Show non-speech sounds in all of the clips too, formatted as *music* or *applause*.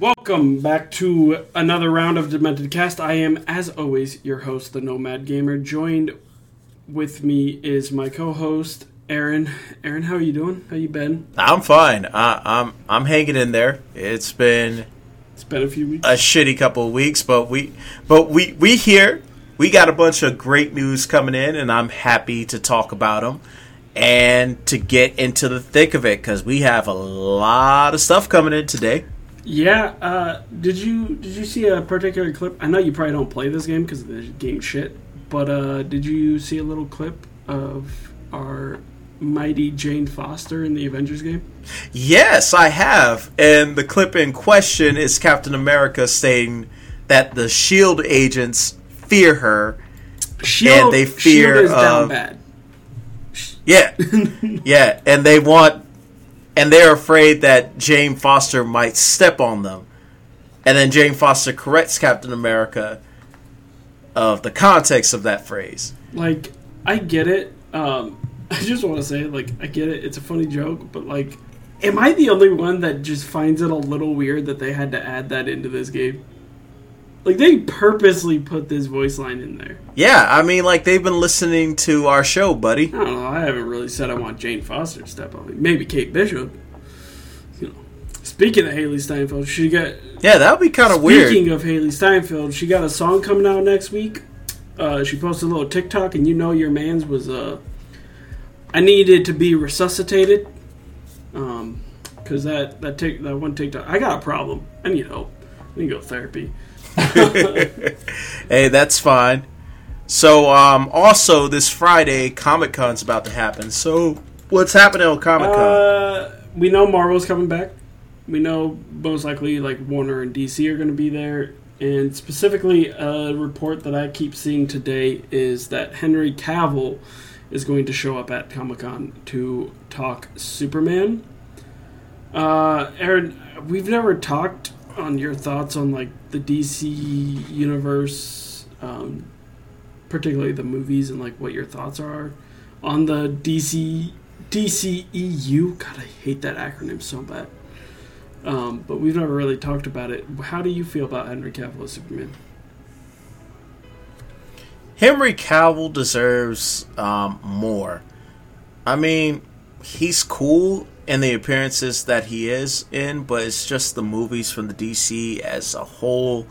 Welcome back to another round of Demented Cast. I am, as always, your host, the Nomad Gamer. Joined with me is my co-host, Aaron. Aaron, how are you doing? How you been? I'm fine. I, I'm I'm hanging in there. It's been It's been a few weeks. a shitty couple of weeks, but we but we we here. We got a bunch of great news coming in, and I'm happy to talk about them and to get into the thick of it because we have a lot of stuff coming in today. Yeah. Uh, did you did you see a particular clip? I know you probably don't play this game because the game shit. But uh, did you see a little clip of our mighty Jane Foster in the Avengers game? Yes, I have. And the clip in question is Captain America saying that the Shield agents fear her. Shield, they Shield fear is down of- bad. Yeah. yeah, and they want and they're afraid that Jane Foster might step on them. And then Jane Foster corrects Captain America of the context of that phrase. like I get it. Um, *laughs* I just want to say, like, I get it. It's a funny joke, but like, am I the only one that just finds it a little weird that they had to add that into this game? Like, they purposely put this voice line in there. Yeah, I mean like they've been listening to our show, buddy. I don't know. I haven't really said I want Jane Foster to step on me. Maybe Kate Bishop. You know. Speaking of Hailee Steinfeld, she got Yeah, that would be kind of weird. Speaking of Hailee Steinfeld, she got a song coming out next week. Uh, she posted a little TikTok, and you know your man's was uh, I needed to be resuscitated. Um, cause that that take that one TikTok, I got a problem. I need help. I need to go to therapy. *laughs* Hey, that's fine. So, um, also this Friday, Comic Con's about to happen. So, what's happening on Comic Con? Uh, we know Marvel's coming back. We know most likely like Warner and DC are going to be there. And specifically, a report that I keep seeing today is that Henry Cavill is going to show up at Comic Con to talk Superman. Uh, Aaron, we've never talked on your thoughts on like the DC universe, um, particularly the movies, and like what your thoughts are on the DC DCEU. God, I hate that acronym so bad. Um, but we've never really talked about it. How do you feel about Henry Cavill as Superman? Henry Cavill deserves um, more. I mean, he's cool in the appearances that he is in, but it's just the movies from the DC as a whole.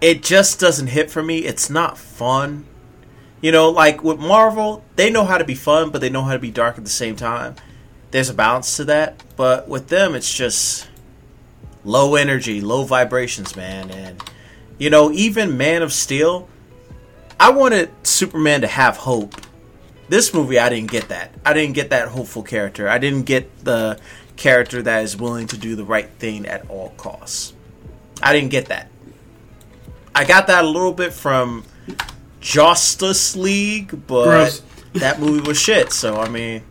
It just doesn't hit for me. It's not fun. You know, like with Marvel, they know how to be fun, but they know how to be dark at the same time. There's a balance to that, but with them, it's just low energy, low vibrations, man. And, you know, even Man of Steel, I wanted Superman to have hope. This movie, I didn't get that. I didn't get that hopeful character. I didn't get the character that is willing to do the right thing at all costs. I didn't get that. I got that a little bit from Justice League, but Gross. that movie was shit. So I mean,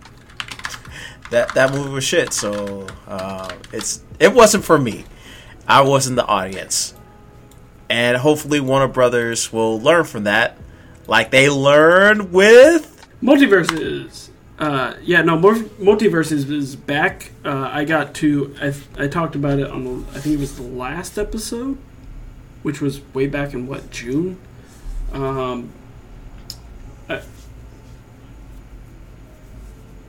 that that movie was shit. So uh, it's it wasn't for me. I wasn't the audience, and hopefully Warner Brothers will learn from that, like they learned with. MultiVersus. Uh, yeah, no, MultiVersus is back. Uh, I got to. I, I talked about it on the. I think it was the last episode, which was way back in what June. Um, I-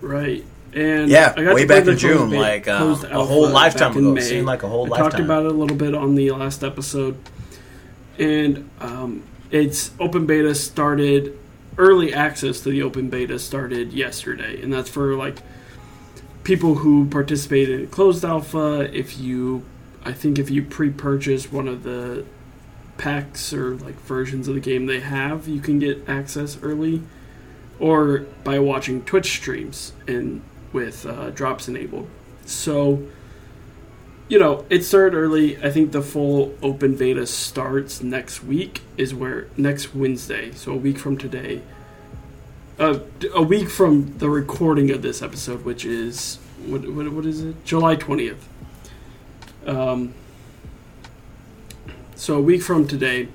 right. And Yeah, I got way back in June, like, uh, a whole lifetime ago. It May. seemed like a whole I talked about it a little bit on the last episode, and um, its open beta started. Early access to the open beta started yesterday, and that's for like people who participated in closed alpha. If you, I think, if you pre-purchase one of the packs or like versions of the game they have, you can get access early, or by watching Twitch streams and with uh, drops enabled. So, you know, it started early. I think the full open beta starts next week. Is where next Wednesday, so a week from today. Uh, a week from the recording of this episode, which is what what, what is it? July twentieth. Um. So a week from today,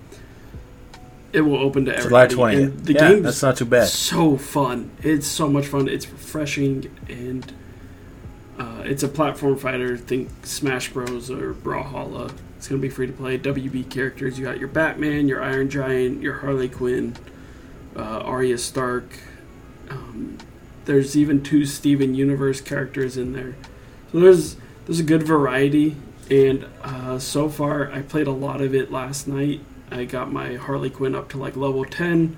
it will open to July everybody. and twentieth. The Yeah, game's that's not too bad. so fun. It's so much fun. It's refreshing and uh, it's a platform fighter. Think Smash Bros. or Brawlhalla. It's going to be free to play. WB characters. You got your Batman, your Iron Giant, your Harley Quinn, uh, Arya Stark. Um, there's even two Steven Universe characters in there. So there's there's a good variety. And uh, so far, I played a lot of it last night. I got my Harley Quinn up to like level 10.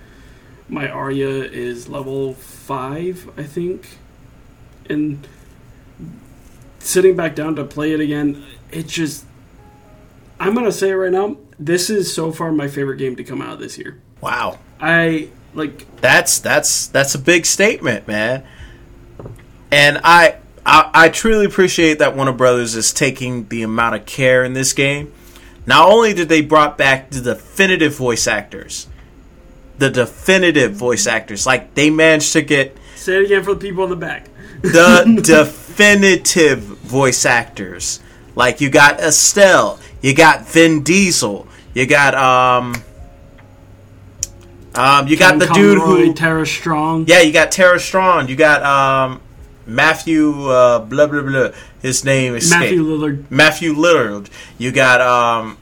My Arya is level 5, I think. And sitting back down to play it again, it just. I'm going to say it right now. This is so far my favorite game to come out this year. Wow. I like That's that's that's a big statement, man. And I I, I truly appreciate that Warner Brothers is taking the amount of care in this game. Not only did they brought back the definitive voice actors, the definitive voice actors, like they managed to get say it again for the people in the back. the *laughs* definitive voice actors. Like you got Estelle, you got Vin Diesel, you got um um you got the dude Conroy, who Tara Strong. yeah, you got Tara Strong, you got um Matthew uh blah blah blah. His name is Matthew Lillard. Matthew Lillard. You got um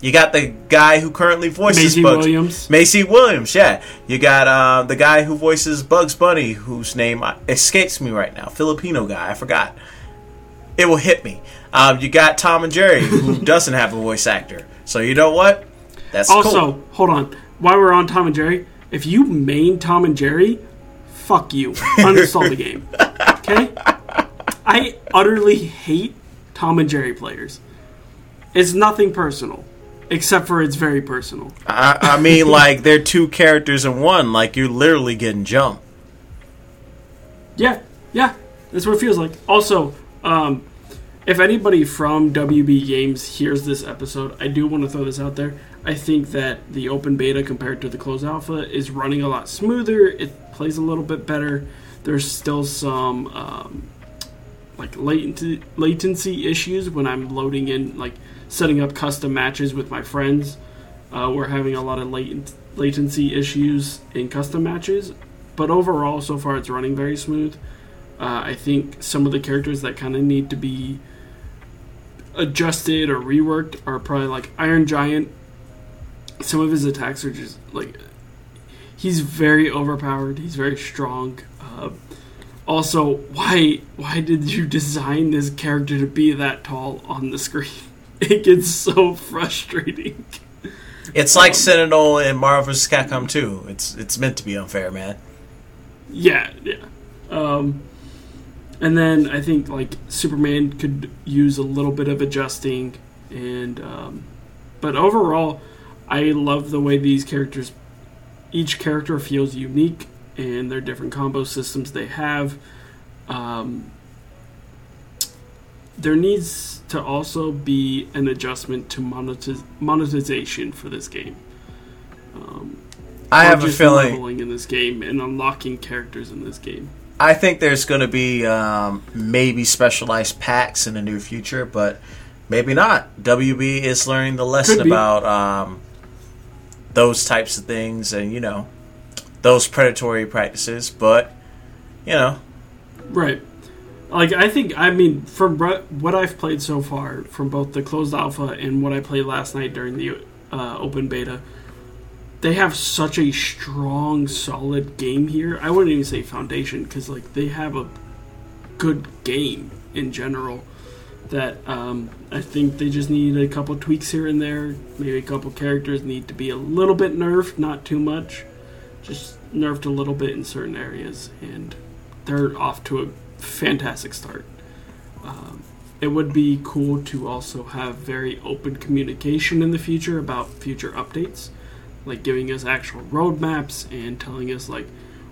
you got the guy who currently voices Maisie Bugs Williams. Maisie Williams, yeah. You got uh, the guy who voices Bugs Bunny, whose name escapes me right now. Filipino guy, I forgot. It will hit me. Um, you got Tom and Jerry, who *laughs* doesn't have a voice actor. So you know what? That's Also, cool. hold on. While we're on Tom and Jerry, if you main Tom and Jerry, fuck you. Uninstall the game. Okay? *laughs* I utterly hate Tom and Jerry players. It's nothing personal, except for it's very personal. I, I mean, *laughs* like they're two characters in one. Like you're literally getting jumped. Yeah, yeah, that's what it feels like. Also, um, if anybody from WB Games hears this episode, I do want to throw this out there. I think that the open beta compared to the closed alpha is running a lot smoother. It plays a little bit better. There's still some um, like latency latency issues when I'm loading in like setting up custom matches with my friends. Uh, we're having a lot of latent latency issues in custom matches, but overall, so far it's running very smooth. Uh, I think some of the characters that kind of need to be adjusted or reworked are probably like Iron Giant. Some of his attacks are just like he's very overpowered. He's very strong. Uh, also, why why did you design this character to be that tall on the screen? *laughs* It gets so frustrating. It's like Sentinel in Marvel vs. Capcom 2. It's it's meant to be unfair, man. Yeah, yeah. Um, and then I think like Superman could use a little bit of adjusting, and um, but overall, I love the way these characters. Each character feels unique, and their different combo systems they have. Um, there needs to also be an adjustment to monetiz- monetization for this game. Um, I have a feeling. in this game and unlocking characters in this game. I think there's going to be um, maybe specialized packs in the near future, but maybe not. WB is learning the lesson about um, those types of things and, you know, those predatory practices, but, you know, Right. Like I think I mean from what I've played so far from both the closed alpha and what I played last night during the uh, open beta, they have such a strong, solid game here. I wouldn't even say foundation because like they have a good game in general. That um, I think they just need a couple tweaks here and there. Maybe a couple characters need to be a little bit nerfed, not too much. Just nerfed a little bit in certain areas, and they're off to a fantastic start. Um, it would be cool to also have very open communication in the future about future updates, like giving us actual roadmaps and telling us like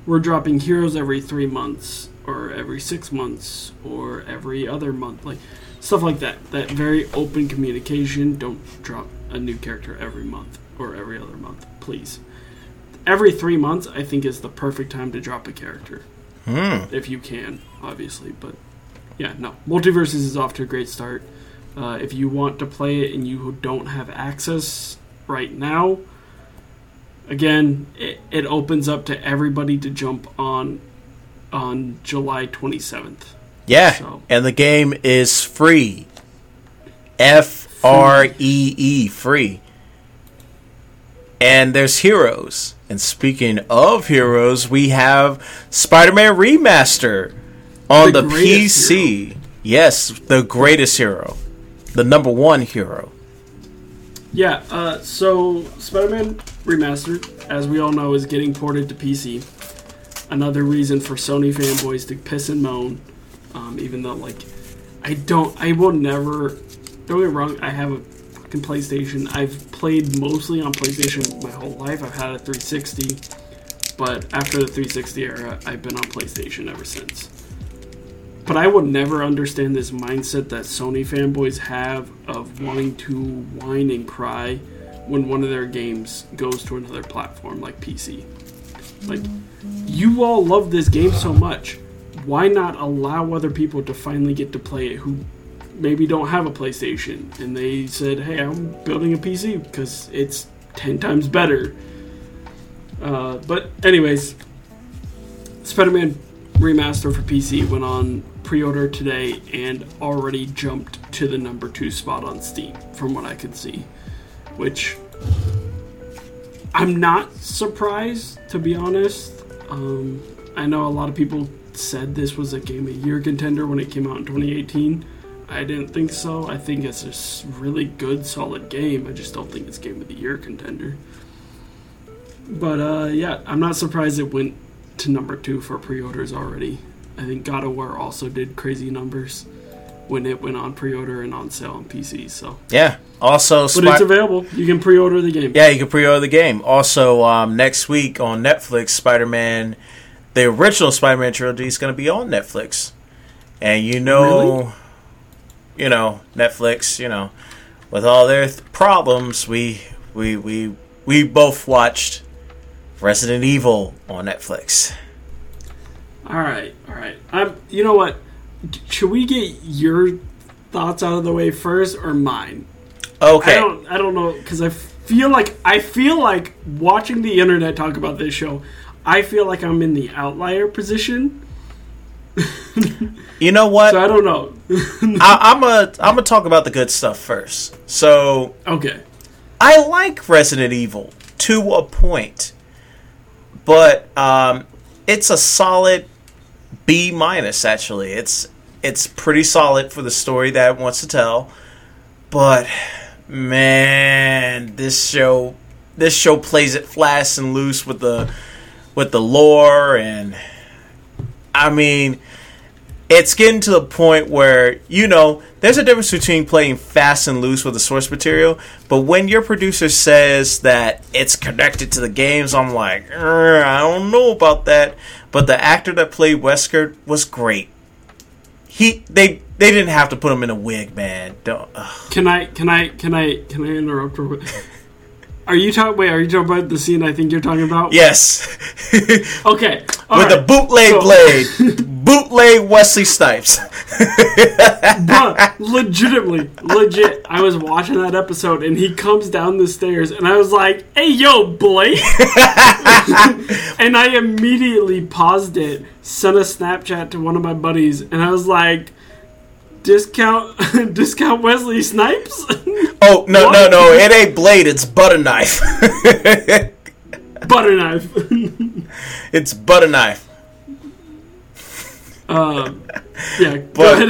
we're dropping heroes every three months or every six months or every other month, like stuff like that. That very open communication. Don't drop a new character every month or every other month, please. Every three months, I think, is the perfect time to drop a character hmm. if you can, obviously. But yeah, no, MultiVersus is off to a great start. Uh, if you want to play it and you don't have access right now, again, it, it opens up to everybody to jump on on July 27th. Yeah, So- and the game is free. F R E E free. And there's heroes. And speaking of heroes, we have Spider-Man Remaster on The the, PC. Yes, the greatest hero. The number one hero. Yeah, uh, so Spider-Man Remastered, as we all know, is getting ported to PC. Another reason for Sony fanboys to piss and moan, um, even though like I don't, I will never. Don't get wrong, I have a fucking PlayStation. I've played mostly on PlayStation my whole life. I've had a 360, but after the 360 era, I've been on PlayStation ever since. But I would never understand this mindset that Sony fanboys have of wanting to whine and cry when one of their games goes to another platform like PC. Like, you all love this game so much. Why not allow other people to finally get to play it who maybe don't have a PlayStation and they said, hey, I'm building a PC because it's 10 times better. Uh, but, anyways, Spider Man Remaster for PC went on pre order today and already jumped to the number two spot on Steam, from what I could see. Which I'm not surprised, to be honest. Um, I know a lot of people said this was a game of year contender when it came out in 2018. I didn't think so. I think it's a really good, solid game. I just don't think it's game of the year contender. But uh, yeah, I'm not surprised it went to number two for pre-orders already. I think God of War also did crazy numbers when it went on pre-order and on sale on PC. So, Yeah. Also, but Spi- it's available. You can pre-order the game. Yeah, you can pre-order the game. Also, um, next week on Netflix, Spider-Man, the original Spider-Man trilogy is going to be on Netflix, and you know, Really? you know, Netflix, you know, with all their th- problems, we we we we both watched Resident Evil on Netflix. All right, all right. I'm. You know what? Should we get your thoughts out of the way first, or mine? Okay, I don't. I don't know because I feel like I feel like watching the internet talk about this show. I feel like I'm in the outlier position. *laughs* you know what? So I don't know. *laughs* I, I'm a I'm gonna talk about the good stuff first. So okay. I like Resident Evil to a point, but um, it's a solid B minus. Actually, it's it's pretty solid for the story that it wants to tell. But man, this show this show plays it fast and loose with the with the lore and I mean it's getting to the point where you know there's a difference between playing fast and loose with the source material but when your producer says that it's connected to the games i'm like "Er, i don't know about that but the actor that played wesker was great he they they didn't have to put him in a wig man don't ugh. Can I? Can I? Can I? Can I interrupt? real quick? Are you talking? Wait, are you talking about the scene I think you're talking about? yes *laughs* Okay. with right. the bootleg So- blade *laughs* bootleg wesley snipes *laughs* Bruh, legitimately, legit. I was watching that episode and he comes down the stairs and I was like, hey, yo, Blade. *laughs* and I immediately paused it, sent a Snapchat to one of my buddies, and I was like, discount, *laughs* discount Wesley Snipes? oh no What? no no it ain't blade it's butter knife Butter knife. it's butter knife um, *laughs* yeah, But-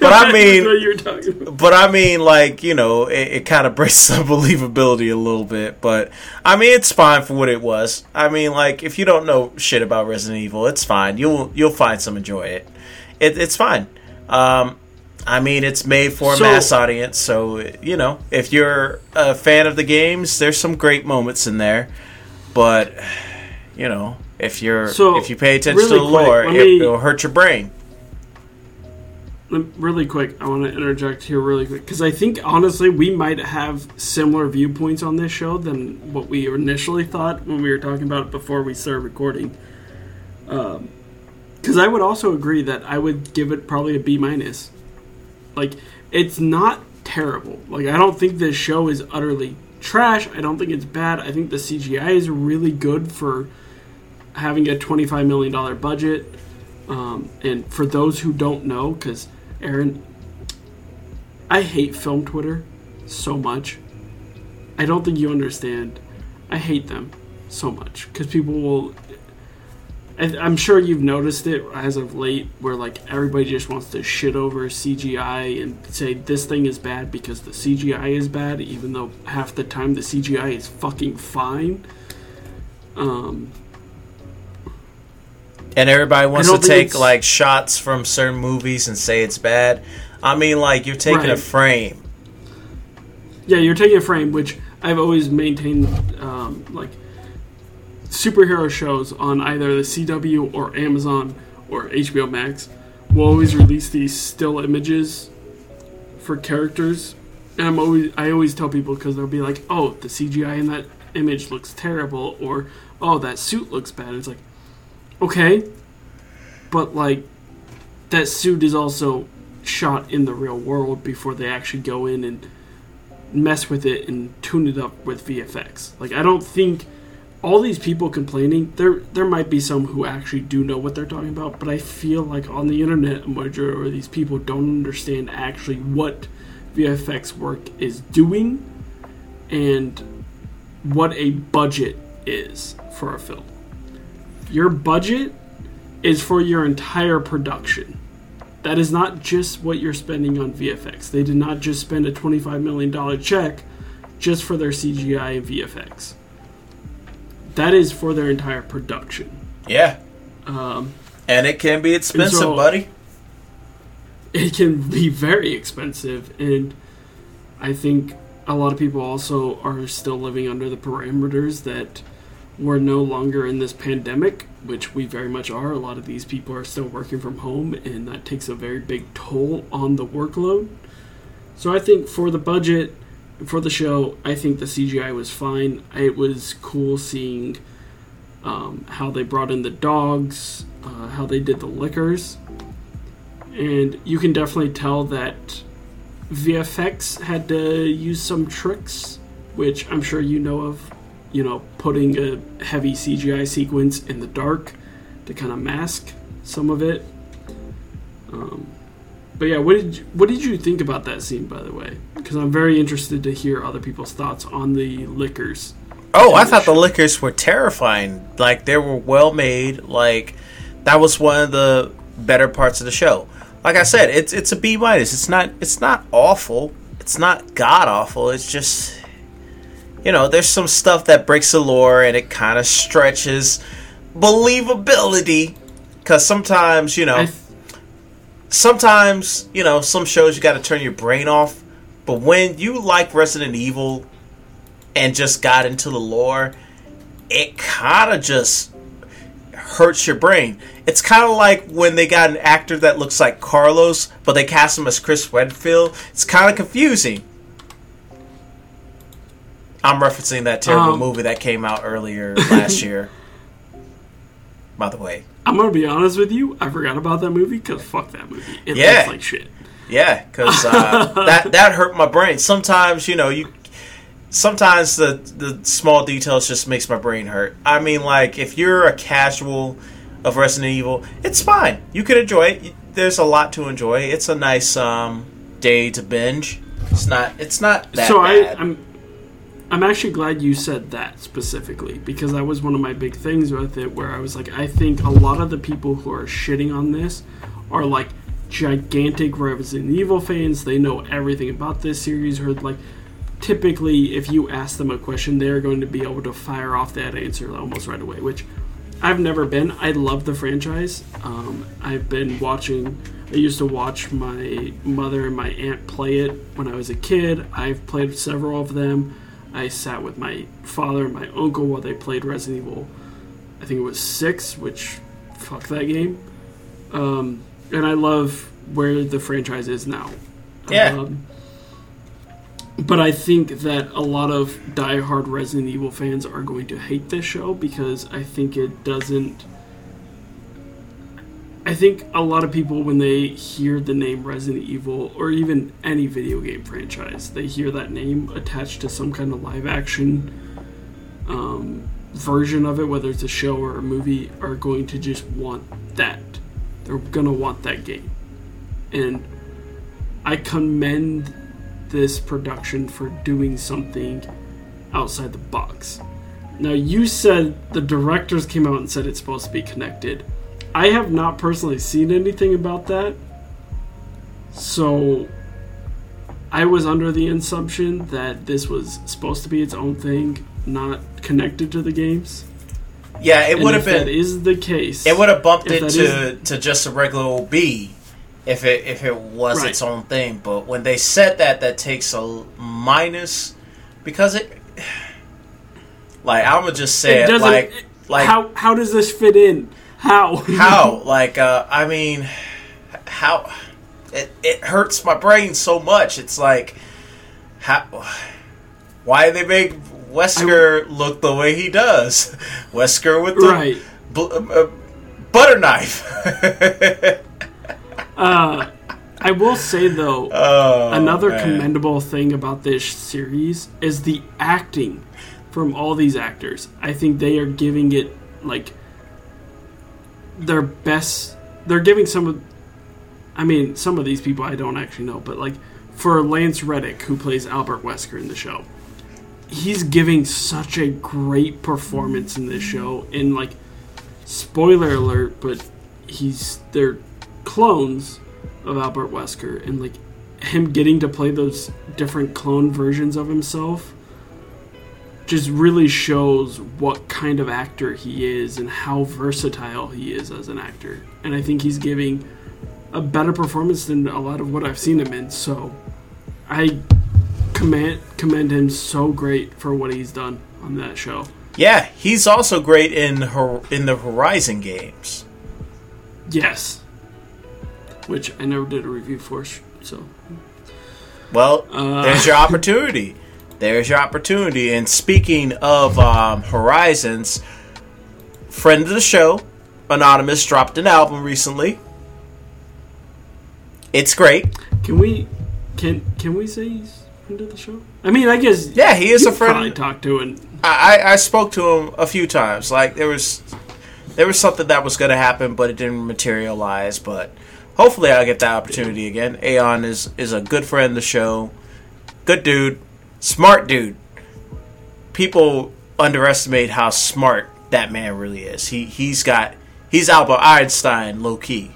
but *laughs* I mean- what you were talking about. But I mean, like you know, it, it kind of *laughs* breaks the believability a little bit. But I mean, it's fine for what it was. I mean, like if you don't know shit about Resident Evil, it's fine. You'll you'll find some enjoy it. it it's fine. Um, I mean, it's made for a So- mass audience, so you know, if you're a fan of the games, there's some great moments in there. But *sighs* you know, if you're So, if you pay attention really to the quick, lore, let it, me- it'll hurt your brain. Really quick, I want to interject here really quick because I think honestly we might have similar viewpoints on this show than what we initially thought when we were talking about it before we started recording. Um, because I would also agree that I would give it probably a B minus. Like it's not terrible. Like I don't think this show is utterly trash. I don't think it's bad. I think the CGI is really good for having a twenty five million dollar budget. Um, and for those who don't know, because Aaron, I hate film Twitter so much. I don't think you understand. I hate them so much because people will. I'm sure you've noticed it as of late, where like everybody just wants to shit over CGI and say this thing is bad because the CGI is bad, even though half the time the CGI is fucking fine. Um, And everybody wants to take like shots from certain movies and say it's bad. I mean, like you're taking a frame. Yeah, you're taking a frame, which I've always maintained, um, like superhero shows on either the CW or Amazon or HBO Max will always release these still images for characters, and I'm always I always tell people because they'll be like, "Oh, the CGI in that image looks terrible," or "Oh, that suit looks bad." It's like, okay, but like that suit is also shot in the real world before they actually go in and mess with it and tune it up with VFX. Like I don't think all these people complaining there there might be some who actually do know what they're talking about, but I feel like on the internet a majority of these people don't understand actually what VFX work is doing and what a budget is for a film. Your budget is for your entire production. That is not just what you're spending on VFX. They did not just spend a $25 million check just for their CGI and VFX. That is for their entire production. Yeah, Um, and it can be expensive, so- buddy. it can be very expensive, and I think a lot of people also are still living under the parameters that we're no longer in this pandemic, which we very much are. A lot of these people are still working from home, and that takes a very big toll on the workload. So I think for the budget, for the show, I think the CGI was fine. It was cool seeing um, how they brought in the dogs, uh, how they did the Lickers, and you can definitely tell that VFX had to use some tricks, which I'm sure you know of. You know, putting a heavy CGI sequence in the dark to kind of mask some of it. Um, but yeah, what did you, what did you think about that scene, by the way? Because I'm very interested to hear other people's thoughts on the Lickers. Oh, I thought the Lickers were terrifying. Like they were well made. Like that was one of the better parts of the show. Like I said, it's it's a B minus. It's not it's not awful. It's not god awful. It's just you know, there's some stuff that breaks the lore and it kind of stretches believability because sometimes you know sometimes you know some shows you got to turn your brain off but when you like resident evil and just got into the lore it kind of just hurts your brain. It's kind of like when they got an actor that looks like carlos but they cast him as chris redfield. It's kind of confusing i'm referencing that terrible Um, movie that came out earlier last *laughs* year by the way I'm gonna be honest with you. I forgot about that movie because fuck that movie. It Yeah. looks like shit. Yeah, because uh, *laughs* that that hurt my brain. Sometimes you know you. Sometimes the the small details just makes my brain hurt. I mean, like if you're a casual of Resident Evil, it's fine. You can enjoy it. There's a lot to enjoy. It's a nice um, day to binge. It's not. It's not that so I. I'm I'm actually glad you said that specifically because that was one of my big things with it where I was like I think a lot of the people who are shitting on this are like gigantic Resident Evil fans. They know everything about this series or like typically if you ask them a question they're going to be able to fire off that answer almost right away, which I've never been. I love the franchise. Um, I've been watching. I used to watch my mother and my aunt play it when I was a kid. I've played several of them. I sat with my father and my uncle while they played Resident Evil. I think it was six, which fuck that game. Um, and I love where the franchise is now. Yeah. Um, but I think that a lot of diehard Resident Evil fans are going to hate this show because I think it doesn't. I think a lot of people, when they hear the name Resident Evil or even any video game franchise, they hear that name attached to some kind of live action um, version of it, whether it's a show or a movie, are going to just want that. they're gonna want that game, and I commend this production for doing something outside the box. Now, you said the directors came out and said it's supposed to be connected. I have not personally seen anything about that. So, I was under the assumption that this was supposed to be its own thing, not connected to the games. Yeah, it would have been. is the case. It would have bumped it to, is- to just a regular old B if it if it was Right. its own thing. But when they said that, that takes a minus because it. *sighs* Like I'm gonna just say It it, like like how how does this fit in? How? how *laughs* like uh, I mean how it it hurts my brain so much. It's like how why they make Wesker look the way he does? *laughs* Wesker with the right. bl- uh, butter knife. *laughs* Uh, I will say though, oh, another man. commendable thing about this series is the acting from all these actors. I think they are giving it like their best. They're giving some of. I mean, some of these people I don't actually know, but like for Lance Reddick, who plays Albert Wesker in the show, he's giving such a great performance in this show. And like, spoiler alert, but he's they're clones of Albert Wesker, and like him getting to play those different clone versions of himself just really shows what kind of actor he is and how versatile he is as an actor. And I think he's giving a better performance than a lot of what I've seen him in. So I commend commend him so great for what he's done on that show. Yeah, he's also great in her in the Horizon games. Yes. Which I never did a review for, so Well, Uh. there's your *laughs* opportunity. There's your opportunity. And speaking of um, Horizons, friend of the show, Anonymous, dropped an album recently. It's great. can we can can we say he's into the show? I mean, I guess Yeah, he is a friend. Probably talk to and I, I I spoke to him a few times. Like there was there was something that was going to happen, but it didn't materialize. But hopefully, I'll get that opportunity again. Aeon is is a good friend of the show, good dude, smart dude. People underestimate how smart that man really is. He he's got he's Albert Einstein low key.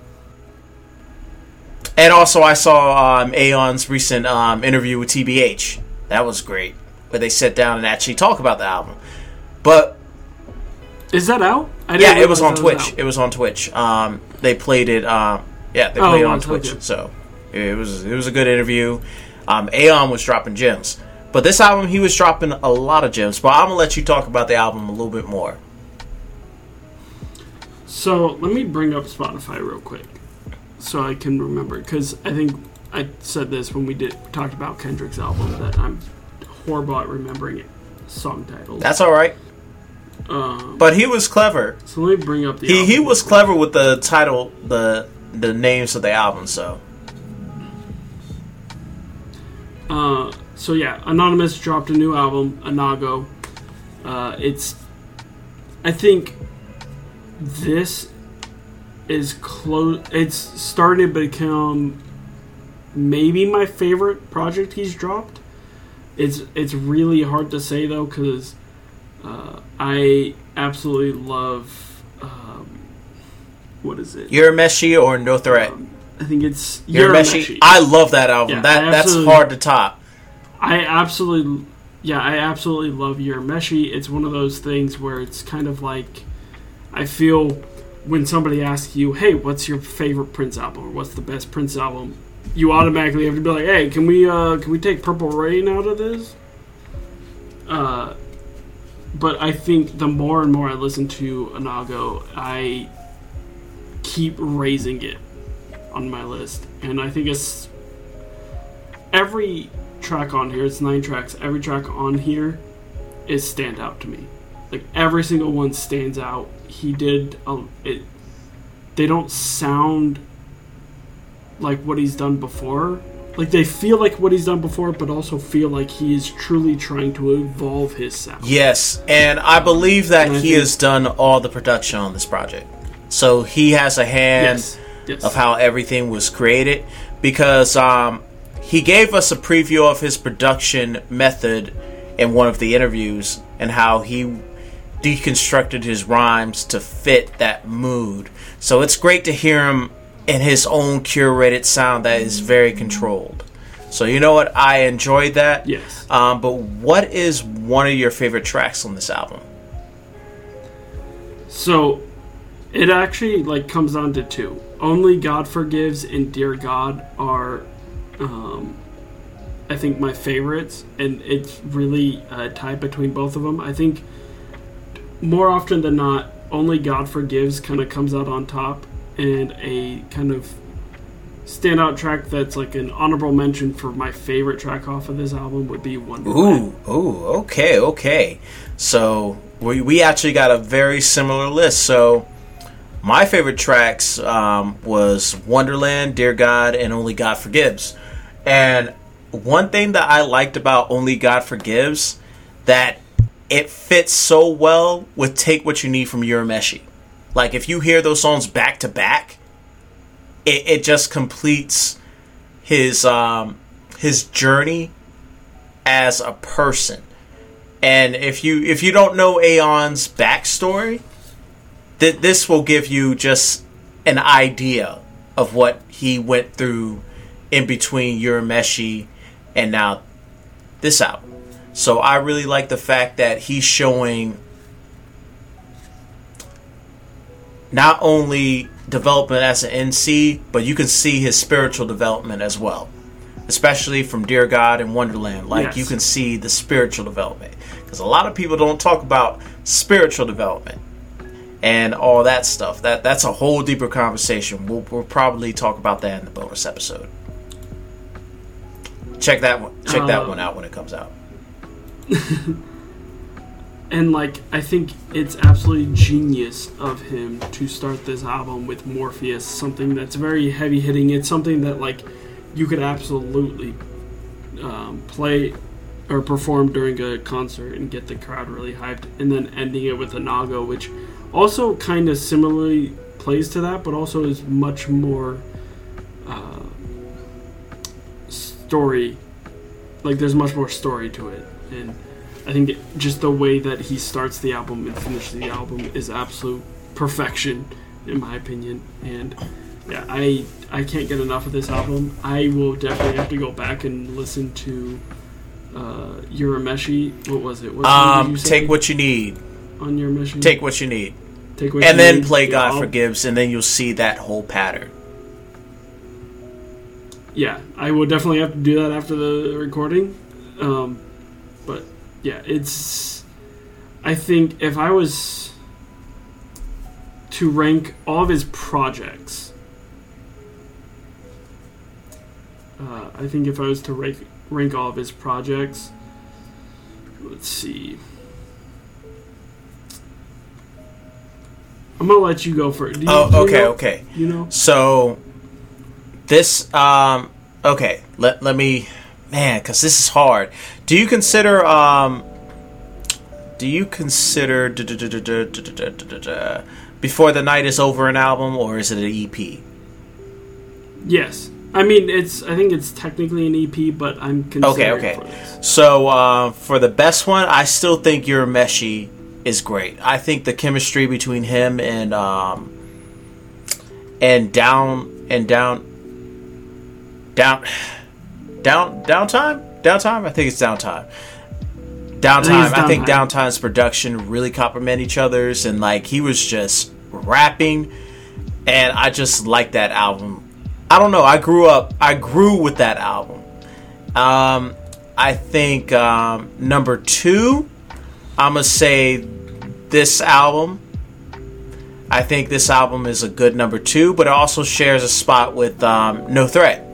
And also, I saw um, Aeon's recent um, interview with TBH. That was great, where they sit down and actually talk about the album. But is that out? I yeah, it was on Twitch. out. It was on Twitch. Um, they played it. Um, yeah, they Oh, played it on Twitch. Twitch. So it was it was a good interview. Um, Aeon was dropping gems, but this album he was dropping a lot of gems. But I'm gonna let you talk about the album a little bit more. So let me bring up Spotify real quick, so I can remember. Because I think I said this when we did talked about Kendrick's album that I'm horrible at remembering it, song titles. That's all right. um, But he was clever. so let me bring up the. He he was clever with the title, the the names of the album. So Uh, so yeah, Anonymous dropped a new album, Anago. Uh, it's, I think, this is close. It's starting to become maybe my favorite project he's dropped. It's it's really hard to say though because uh, I absolutely love. Um, what is it? Urameshi or No Threat. Um, I think it's You're Urameshi. I love that album. Yeah, that that's hard to top. I absolutely, yeah, I absolutely love Urameshi. It's one of those things where it's kind of like, I feel when somebody asks you, "Hey, what's your favorite Prince album? Or what's the best Prince album?" You automatically have to be like, "Hey, can we uh, can we take Purple Rain out of this?" Uh, but I think the more and more I listen to Anago, I keep raising it on my list, and I think it's every track on here. It's nine tracks. Every track on here is stand out to me. Like every single one stands out. He did a, it. They don't sound like what he's done before. Like they feel like what he's done before, but also feel like he is truly trying to evolve his sound. Yes, and I believe that I he think- has done all the production on this project. So he has a hand Yes. Yes. of how everything was created because um, he gave us a preview of his production method in one of the interviews and how he deconstructed his rhymes to fit that mood. So it's great to hear him in his own curated sound that is very controlled. So you know what? I enjoyed that. Yes. Um, but what is one of your favorite tracks on this album? So it actually like comes down to two. Only God Forgives and Dear God are um I think my favorites and it's really a tie between both of them. I think more often than not Only God Forgives kind of comes out on top and a kind of standout track that's like an honorable mention for my favorite track off of this album would be Wonderland. Ooh, ooh, okay, okay. So we we actually got a very similar list. So my favorite tracks um, was Wonderland, Dear God, and Only God Forgives. And one thing that I liked about Only God Forgives that it fits so well with Take What You Need from Urameshi. Like if you hear those songs back to back, it, it just completes his um, his journey as a person. And if you if you don't know Aeon's backstory, th- this will give you just an idea of what he went through in between Urameshi and now this album. So I really like the fact that he's showing not only development as an MC, but you can see his spiritual development as well. Especially from Dear God and Wonderland. Like Yes. you can see the spiritual development. Because a lot of people don't talk about spiritual development and all that stuff. That that's a whole deeper conversation. We'll, we'll probably talk about that in the bonus episode. Check that one. Check that Uh, one out when it comes out. *laughs* and like I think it's absolutely genius of him to start this album with Morpheus, something that's very heavy hitting. It's something that like you could absolutely um, play or perform during a concert and get the crowd really hyped, and then ending it with Anago, which also kind of similarly plays to that, but also is much more uh, story. Like there's much more story to it, and I think just the way that he starts the album and finishes the album is absolute perfection, in my opinion. And yeah, I I can't get enough of this album. I will definitely have to go back and listen to uh, Urameshi. What was it? What Um, you take what you need. on Urameshi. Take what you need. take what and then need. play God Forgives, and then you'll see that whole pattern. Yeah, I will definitely have to do that after the recording. Um, but yeah, it's. I think if I was to rank all of his projects, uh, I think if I was to rank rank all of his projects, let's see. I'm gonna let you go first. You- Oh, you okay, know- okay. You know, So this um okay let, let me man because this is hard do you consider um do you consider before the night is over an album or is it an ep yes i mean it's i think it's technically an ep but i'm okay okay so uh, for the best one i still think Urameshi is great i think the chemistry between him and um and down and down down down downtime downtime. I think it's downtime. Downtime. it's I think Downtime. downtime's production really complement each other's, and like he was just rapping, and I just like that album. I don't know. I grew up. I grew with that album. Um, I think um, number two, I'm gonna say this album. I think this album is a good number two, but it also shares a spot with um, No Threat.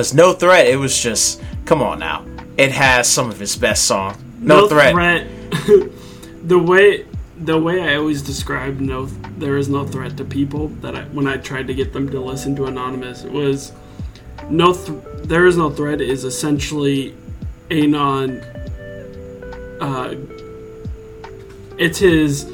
Because No Threat, it was just come on now. It has some of his best song. No, Threat. *laughs* the way the way I always describe no, there is no threat to people that I, when I tried to get them to listen to Anonymous, it was no. Th- there is no threat is essentially Anon. Uh, it's his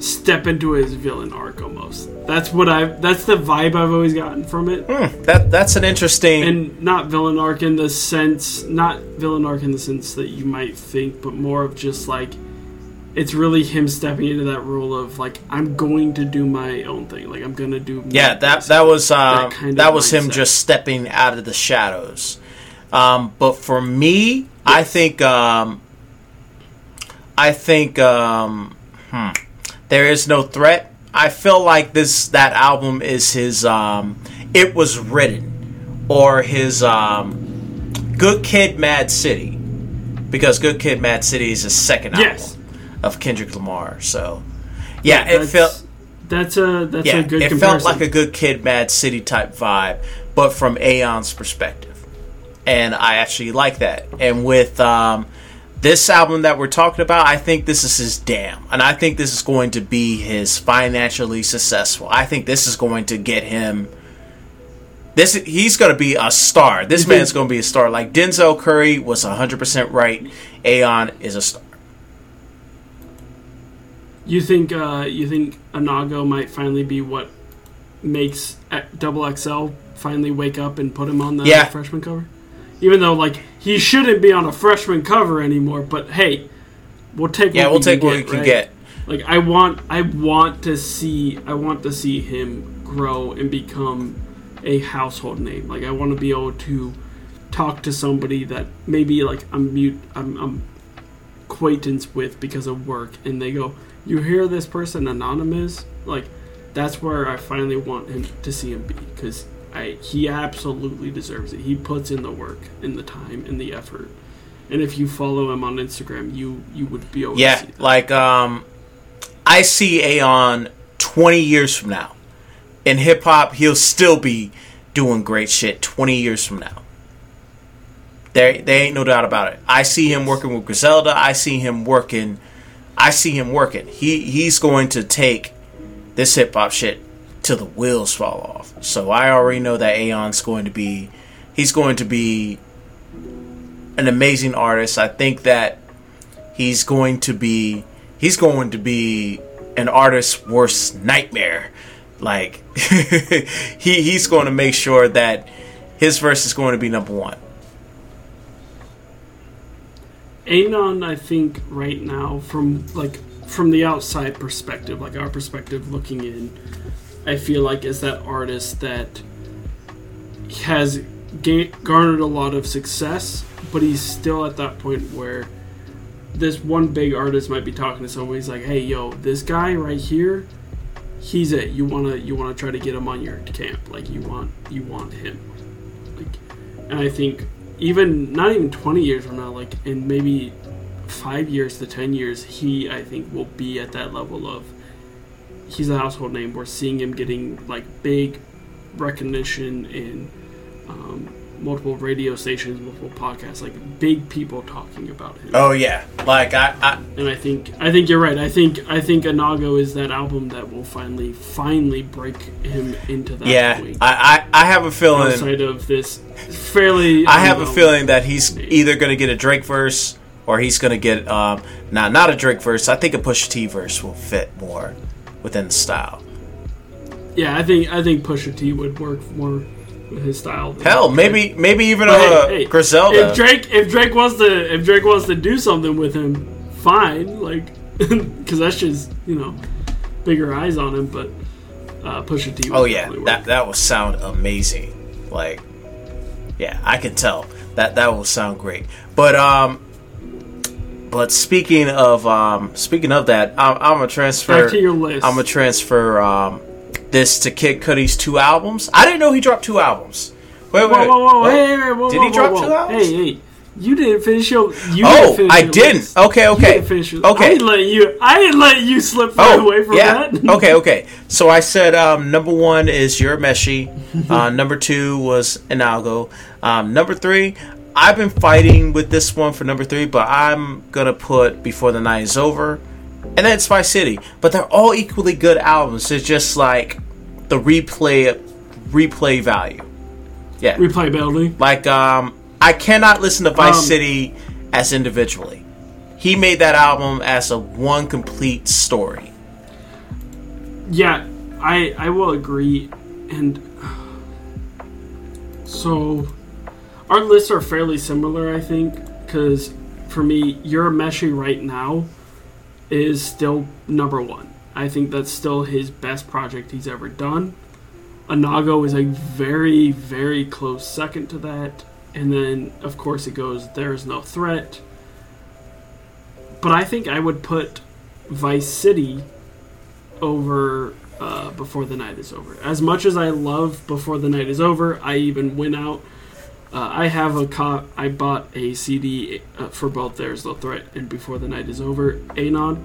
step into his villain arc almost. That's what I. That's the vibe I've always gotten from it. Hmm, that that's an interesting. And not villain arc in the sense, not villain arc in the sense that you might think, but more of just like it's really him stepping into that role of like I'm going to do my own thing. Like I'm gonna do. yeah, that that was um, that, kind that was him just stepping out of the shadows. Um, but for me, I think um, I think um, hmm, there is no threat. I feel like this that album is his. Um, it was written or his um, Good Kid, Mad City, because Good Kid, Mad City is his second album Yes. of Kendrick Lamar. So yeah, it felt That's a that's yeah, a good it comparison. felt like a good kid, Mad City type vibe, but from Aeon's perspective, and I actually like that. And with um, this album that we're talking about, I think this is his damn, and I think this is going to be his financially successful. I think this is going to get him. This he's going to be a star. This think- man's going to be a star. Like Denzel Curry was hundred percent right. Aeon is a star. You think uh, you think Anago might finally be what makes Double XL finally wake up and put him on the Yeah. freshman cover? Even though like he shouldn't be on a freshman cover anymore, but hey, we'll take Yeah, what we'll we take can what we can right? get. Like I want I want to see I want to see him grow and become a household name. Like I want to be able to talk to somebody that maybe like I'm mute I'm, I'm acquaintance with because of work and they go, You hear this person Anonymuz? Like that's where I finally want him to see him be because I he absolutely deserves it. He puts in the work and the time and the effort. And if you follow him on Instagram, you you would be able Yeah, like um, I see Aeon twenty years from now in hip hop. He'll still be doing great shit twenty years from now. There, there ain't no doubt about it. I see him working with Griselda. I see him working. I see him working. He he's going to take this hip hop shit till the wheels fall off. So I already know that Aeon's going to be. He's going to be an amazing artist. I think that he's going to be he's going to be an artist's worst nightmare. Like *laughs* he he's going to make sure that his verse is going to be number one. Anon, I think right now, from like from the outside perspective, like our perspective looking in, I feel like is that artist that has ga- garnered a lot of success, but he's still at that point where this one big artist might be talking to someone. He's like, "Hey, yo, this guy right here, he's it. You wanna you wanna try to get him on your camp. Like you want you want him. Like, and I think even not even 20 years from now like in maybe five years to 10 years he i think will be at that level of he's a household name. We're seeing him getting like big recognition in um, multiple radio stations multiple podcasts like big people talking about him. Oh yeah, like I, I and i think i think you're right. I think i think anago is that album that will finally finally break him into that yeah point. I, I I have a feeling outside of this fairly I have a feeling that he's either going to get a Drake verse or he's going to get um not not a Drake verse. I think a Pusha T verse will fit more within the style. Yeah, I think I think Pusha T would work more with his style. Hell, maybe maybe even But a hey, hey, Griselda. If Drake if Drake wants to if Drake wants to do something with him, fine. Like, *laughs* because that's just you know bigger eyes on him. But uh, Pusha T. Would Oh yeah, that that will sound amazing. Like, yeah, I can tell that that will sound great. But um, but speaking of um, speaking of that, I'm, I'm gonna transfer. Back to your list. I'm gonna transfer um this to Kid Cudi's two albums. I didn't know he dropped two albums. Wait, wait, Whoa, whoa, whoa! Hey, hey, whoa, Did whoa, he drop whoa, two albums? Hey, hey! You didn't finish your. You Oh, didn't finish I your didn't. list. Okay, okay, didn't okay. I didn't let you. I didn't let you slip Oh, away from yeah. that. *laughs* okay, okay. So I said um, number one is Urameshi. Uh, number two was Anago. Um, number three, I've been fighting with this one for number three, but I'm gonna put Before the Night Is Over, and then Vice City. But they're all equally good albums. It's just like the replay, replay value. Yeah, Replayability. like um, I cannot listen to Vice Um, City as individually. He made that album as a one complete story. Yeah, I I will agree, and *sighs* so our lists are fairly similar, I think, because for me, Urameshi right now is still number one. I think that's still his best project he's ever done. Anago is a very, very close second to that. And then, of course, it goes There's No Threat. But I think I would put Vice City over uh, Before the Night is Over. As much as I love Before the Night is Over, I even went out. Uh, I have a co- I bought a CD uh, for both There's No Threat and Before the Night is Over. Anon.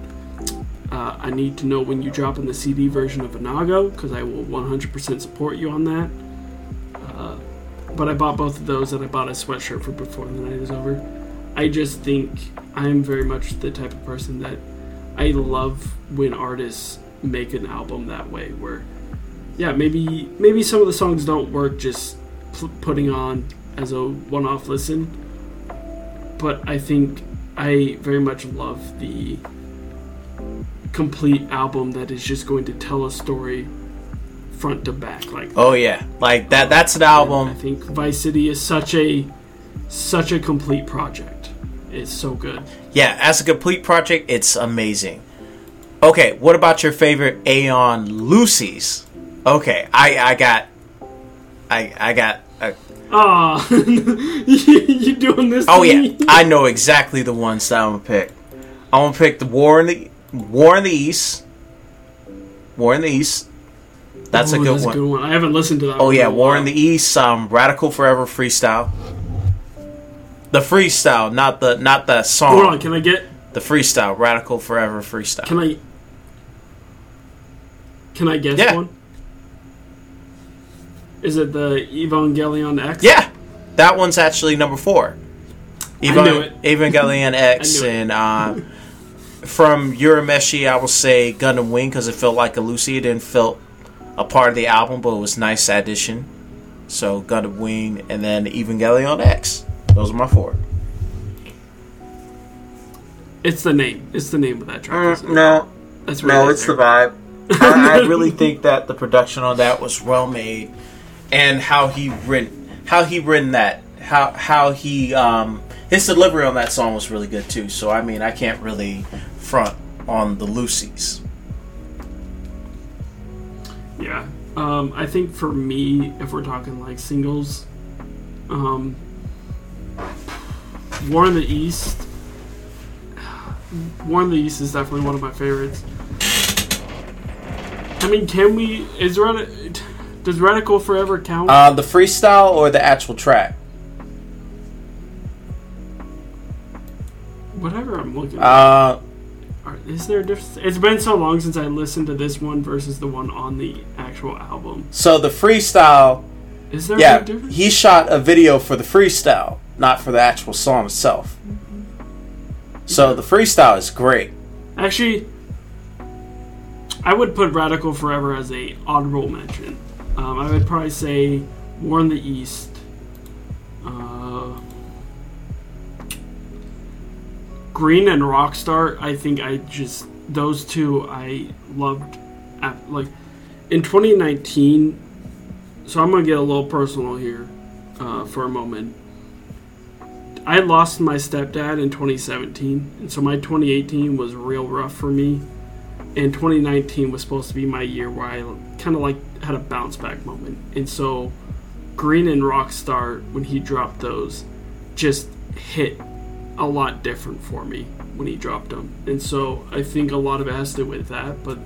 Uh, I need to know when you drop in the CD version of Anago because I will 100% support you on that. Uh, but I bought both of those and I bought a sweatshirt for Before the Night is Over. I just think I'm very much the type of person that I love when artists make an album that way where yeah maybe maybe some of the songs don't work just putting on as a one-off listen but I think I very much love the complete album that is just going to tell a story front to back like Oh yeah, like that. That's an album. I think Vice City is such a such a complete project. It's so good. Yeah, as a complete project, it's amazing. Okay, what about your favorite Aeon loosies? Okay, I I got, I I got. Ah, *laughs* you doing this? oh yeah? I know exactly the ones that I'm gonna pick. I'm gonna pick the War in the War in the East. War in the East. That's a good that's one. a good one. I haven't listened to that. Oh yeah, War in the East. Um, Radical Forever freestyle. The freestyle, not the not the song. Hold on, can I get? The freestyle, Radical Forever freestyle. Can I? Can I guess Yeah. one? Is it the Evangelion X? Yeah, that one's actually number four. I knew it. Evangelion *laughs* X I knew it. and uh, from Urameshi, I will say Gundam Wing because it felt like a loosie. It didn't feel a part of the album, but it was nice addition. So Gundam Wing and then Evangelion X. Those are my four. It's the name. It's the name of that track. Mm, no, That's right. no, it's the vibe. *laughs* I, I really think that the production on that was well made, and how he written, how he written that, how how he um his delivery on that song was really good too. So I mean, I can't really front on the loosies. Yeah. Um, I think for me, if we're talking like singles, um, War in the East. War in the East is definitely one of my favorites. I mean, can we? Is Radical? Does Radical Forever count? Uh, the freestyle or the actual track? Whatever I'm looking. at. Uh, Is there a difference? It's been so long since I listened to this one versus the one on the actual album. so the freestyle, Is there a yeah, he shot a video for the freestyle, not for the actual song itself. So the freestyle is great. Actually, I would put Radical Forever as a honorable mention. Um, I would probably say War in the East. Uh, Green and Rockstar. I think I just those two I loved. Like in 2019. So I'm gonna get a little personal here uh, for a moment. I lost my stepdad in 2017, and so my 2018 was real rough for me. And 2019 was supposed to be my year where I kind of like had a bounce back moment. And so, Green and Rockstar, when he dropped those, just hit a lot different for me when he dropped them. And so, I think a lot of it has to do with that. But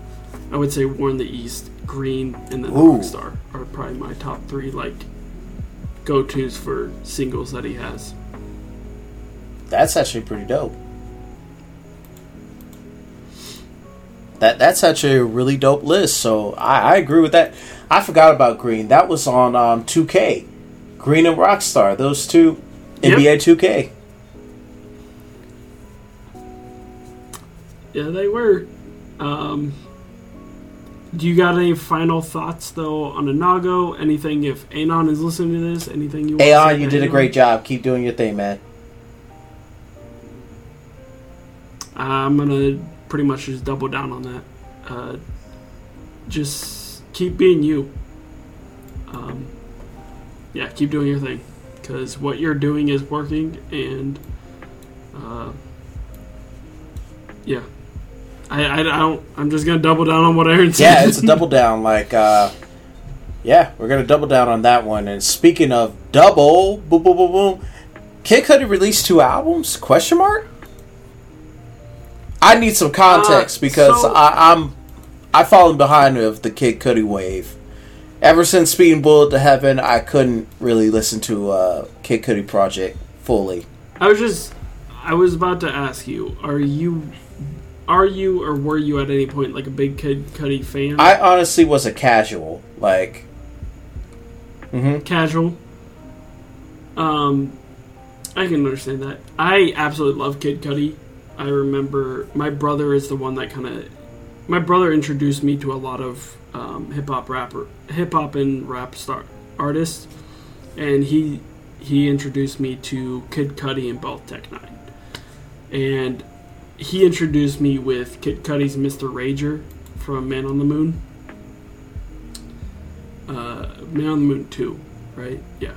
I would say War in the East, Green, and then Ooh. Rockstar are probably my top three like go tos for singles that he has. That's actually pretty dope. That that's actually a really dope list. So I, I agree with that. I forgot about Green. That was on um, 2K. Green and Rockstar. Those two Yep. NBA 2K. Yeah, they were. Um, do you got any final thoughts though on Anago? Anything if Anon is listening to this? Anything you? want to Aeon, say you did a great job. Keep doing your thing, man. I'm gonna pretty much just double down on that. Uh, just keep being you. Um, yeah, keep doing your thing because what you're doing is working, and uh, yeah, I, I, I don't. I'm just gonna double down on what Aaron said. Yeah, it's a double down. Like, uh, yeah, we're gonna double down on that one. And speaking of double, boom, boom, boom, boom. Kid Cudi released two albums? Question mark. I need some context Uh, because so- I, I'm I've fallen behind of the Kid Cudi wave. Ever since Speeding Bullet to Heaven, I couldn't really listen to uh, Kid Cudi project fully. I was just. I was about to ask you: Are you, are you, or were you at any point like a big Kid Cudi fan? I honestly was a casual, like. mm-hmm. casual. Um, I can understand that. I absolutely love Kid Cudi. I remember my brother is the one that kind of. My brother introduced me to a lot of um, hip hop rapper, hip hop and rap star artists, and he he introduced me to Kid Cudi and both Tech N9ne, and he introduced me with Kid Cudi's Mr. Rager from Man on the Moon. Uh, Man on the Moon 2, right? Yeah.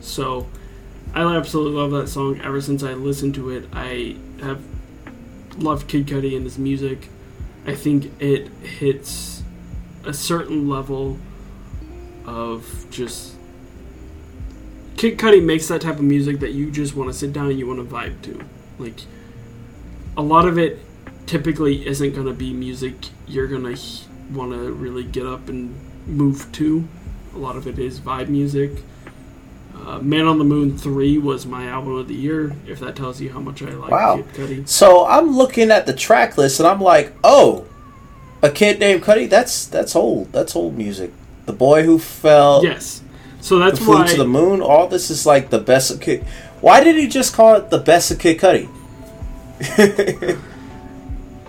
So, I absolutely love that song. Ever since I listened to it, I have loved Kid Cudi and his music. I think it hits a certain level of just. Kid Cudi makes that type of music that you just want to sit down and you want to vibe to. Like, a lot of it typically isn't going to be music you're going to want to really get up and move to. A lot of it is vibe music. Uh, Man on the Moon 3 was my album of the year, if that tells you how much I like Wow. Kid Cudi. So I'm looking at the track list and I'm like, oh, a kid named Cudi. That's that's old. That's old music. The boy who fell. Yes. So The that's flew why. to the moon. All this is like the best of Kid. Why did he just call it the best of Kid Cudi? *laughs*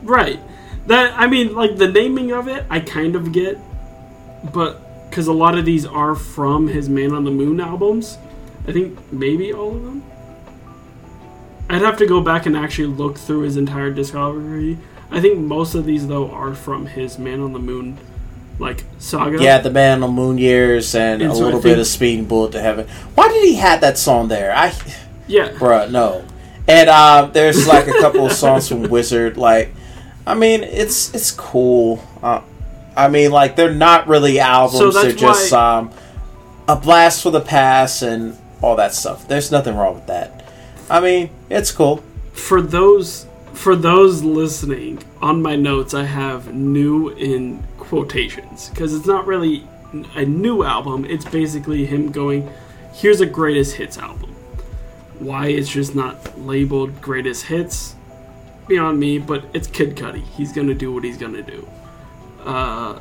Right. That I mean, like the naming of it, I kind of get, but because a lot of these are from his Man on the Moon albums, I think maybe all of them. I'd have to go back and actually look through his entire discography. I think most of these though are from his Man on the Moon, like saga. yeah, the man on the moon years and, And a so little bit of speeding bullet to heaven. Why did he have that song there? I, Yeah. bruh, no. And uh, there's like a couple of songs from Wizard. Like, I mean, it's it's cool. Uh, I mean, like they're not really albums. So they're just why- um, a blast for the past and all that stuff. There's nothing wrong with that. I mean, it's cool. for those for those listening on my notes i have new in quotations because it's not really a new album it's basically him going here's a greatest hits album why it's just not labeled greatest hits beyond me but it's kid cudi he's gonna do what he's gonna do uh,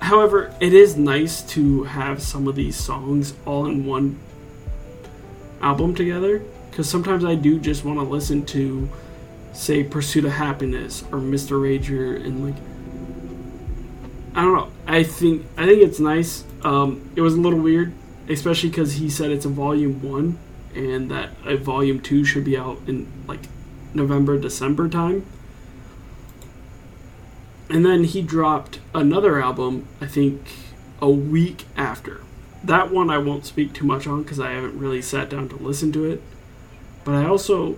however it is nice to have some of these songs all in one album together because sometimes I do just want to listen to, say, Pursuit of Happiness or Mr. Rager and like, I don't know. I think I think it's nice. Um, it was a little weird, especially because he said it's a volume one and that a volume two should be out in like November December time. And then he dropped another album, I think, a week after. That one I won't speak too much on because I haven't really sat down to listen to it. But I also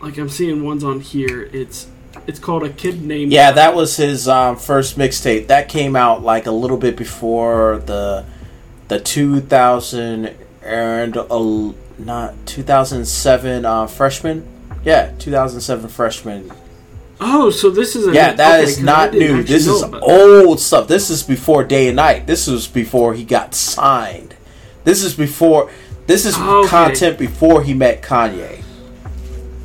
like I'm seeing ones on here. It's it's called a kid named Yeah, that was his um, first mixtape. That came out like a little bit before the the 2000 and uh, not 2007 uh, freshman. Yeah, 2007 freshman. Oh, so this is a Yeah, that okay, is not new. This is about that. old stuff. This is before Day and Night. This was before he got signed. This is before. This is oh, Okay. content before he met Kanye.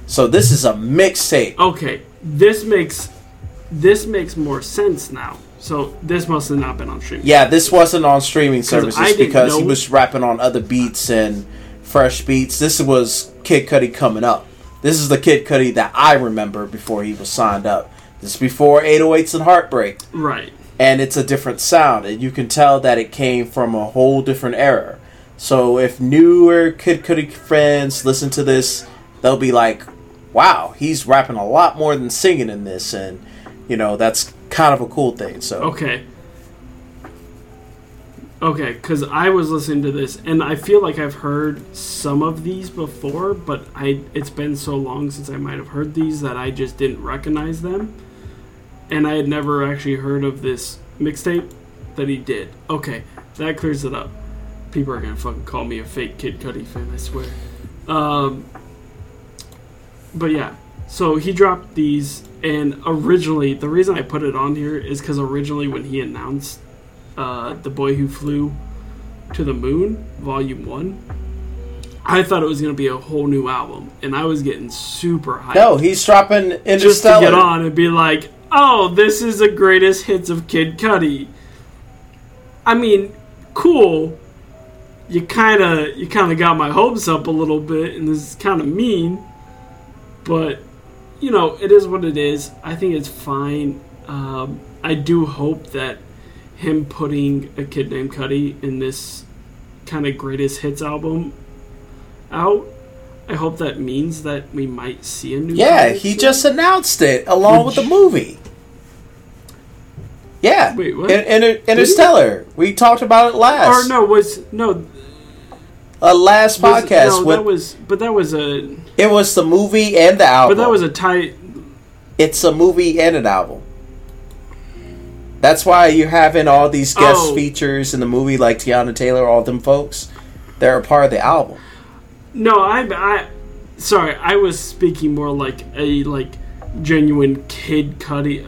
So this is a mixtape. Okay, this makes this makes more sense now. So this must have not been on stream. Yeah, this wasn't on streaming services because he was rapping on other beats and fresh beats. This was Kid Cudi coming up. This is the Kid Cudi that I remember before he was signed up. This is before 808s and Heartbreak. Right. And it's a different sound, and you can tell that it came from a whole different era. So if newer Kid Cudi fans listen to this, they'll be like, "Wow, he's rapping a lot more than singing in this," and you know that's kind of a cool thing. So Okay. Okay, because I was listening to this, and I feel like I've heard some of these before, but I it's been so long since I might have heard these that I just didn't recognize them, and I had never actually heard of this mixtape that he did. Okay, that clears it up. People are gonna fucking call me a fake Kid Cudi fan, I swear. Um, but yeah, so he dropped these, and originally the reason I put it on here is because originally when he announced uh, "The Boy Who Flew to the Moon" Volume One, I thought it was gonna be a whole new album, and I was getting super hyped no, he's dropping just to Interstellar. get on and be like, "Oh, this is the greatest hits of Kid Cudi." I mean, cool. You kind of you kind of got my hopes up a little bit, and this is kind of mean, but you know it is what it is. I think it's fine. Um, I do hope that him putting a kid named Cudi in this kind of greatest hits album out. I hope that means that we might see a new. Yeah, he just announced it along with the movie. Yeah, Wait, what? In, in, Interstellar. We talked about it last. Or no, was no A last was- podcast. No, with, that was, but that was a, it was the movie and the album. but that was a tight. it's a movie and an album. That's why you're having all these guest Oh. features in the movie, like Teyana Taylor, all them folks. They're a part of the album. No, I, I, sorry, I was speaking more like a like genuine Kid Cudi.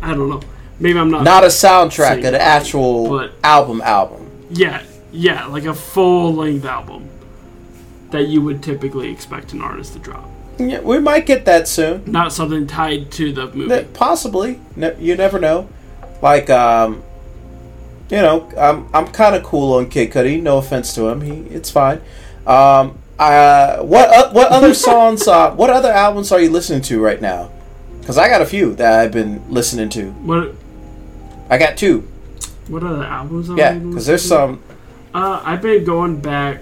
I don't know. Maybe I'm not. Not a soundtrack, an actual but- album. Album. Yeah, yeah, like a full length album that you would typically expect an artist to drop. Yeah, we might get that soon. Not something tied to the movie. Possibly. You never know. Like, um, you know, I'm I'm kind of cool on Kid Cudi. No offense to him. He it's fine. Um, uh, what uh, what other *laughs* songs? Uh, what other albums are you listening to right now? Because I got a few that I've been listening to. What I got two. what other albums? Are Yeah, because there's to? some. Uh, I've been going back.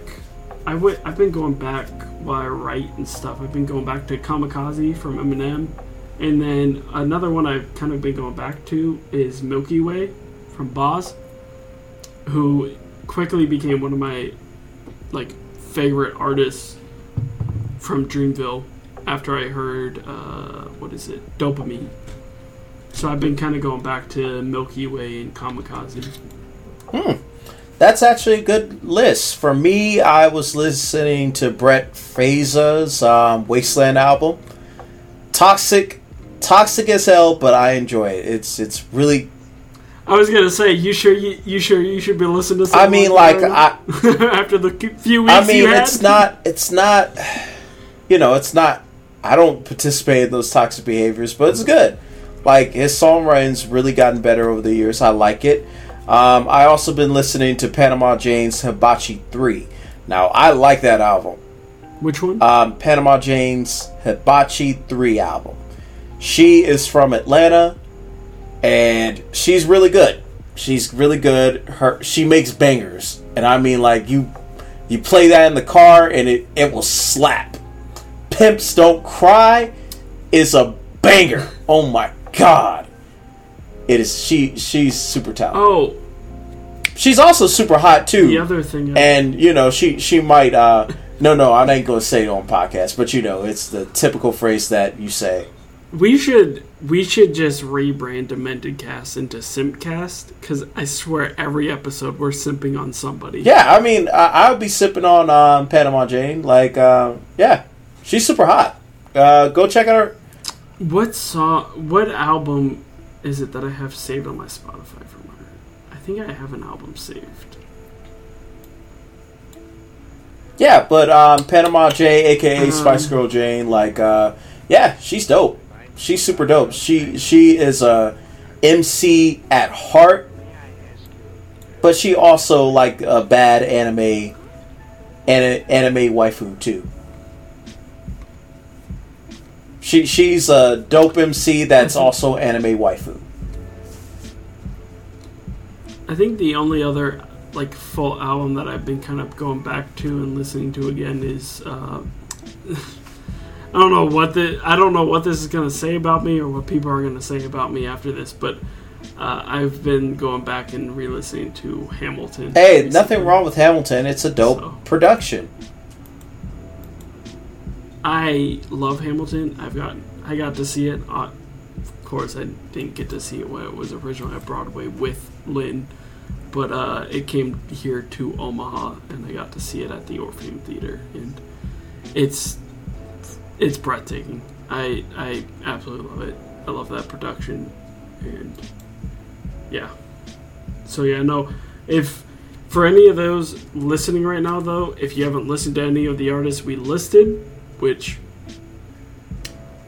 I w- I've been going back while I write and stuff. I've been going back to Kamikaze from Eminem, and then another one I've kind of been going back to is Milky Way from Bas, who quickly became one of my like favorite artists from Dreamville after I heard uh, what is it, Dopamine. So I've been kind of going back to Milky Way and Kamikaze. Hmm. That's actually a good list. For me, I was listening to Brent Faiyaz's um, Wasteland album. Toxic, toxic as hell, but I enjoy it. It's it's really. I was gonna say, you sure you, you sure you should be listening to. I mean, like I, *laughs* after the few weeks I mean, it's not. It's not. You know, it's not. I don't participate in those toxic behaviors, but it's good. Like his songwriting's really gotten better over the years. I like it. Um, I also been listening to Panama Jane's Hibachi Three. Now I like that album. Which one? um, Panama Jane's Hibachi 3 album. She is from Atlanta and she's really good. She's really good. Her she makes bangers. And I mean like you you play that in the car and it, it will slap. Pimps Don't Cry is a banger. Oh my god. It is she she's super talented. oh, She's also super hot too the other thing. I- and you know she she might uh no no I ain't gonna say it on podcast but you know it's the typical phrase that you say we should we should just rebrand Demented Cast into Simpcast because I swear every episode we're simping on somebody. yeah I mean I, I would be sipping on um, Panama Jane like uh, yeah she's super hot uh, go check out her What song? What album is it that I have saved on my Spotify from her? I think I have an album saved. yeah but um, Panama Jane, aka Um, Spice Girl Jane like uh, yeah she's dope she's super dope she she is a MC at heart but she also like a bad anime and anime waifu too. She she's a dope MC that's also anime waifu. I think the only other like full album that I've been kind of going back to and listening to again is uh, *laughs* I don't know what the I don't know what this is gonna say about me or what people are gonna say about me after this, but uh, I've been going back and re-listening to Hamilton. Hey, recently. nothing wrong with Hamilton. It's a dope So- production. I love Hamilton. I've got I got to see it. Uh, of course, I didn't get to see it when it was originally at Broadway with Lin, but uh, it came here to Omaha, and I got to see it at the Orpheum Theater, and it's it's breathtaking. I I absolutely love it. I love that production, and yeah. So yeah, no, if for any of those listening right now, though, if you haven't listened to any of the artists we listed, which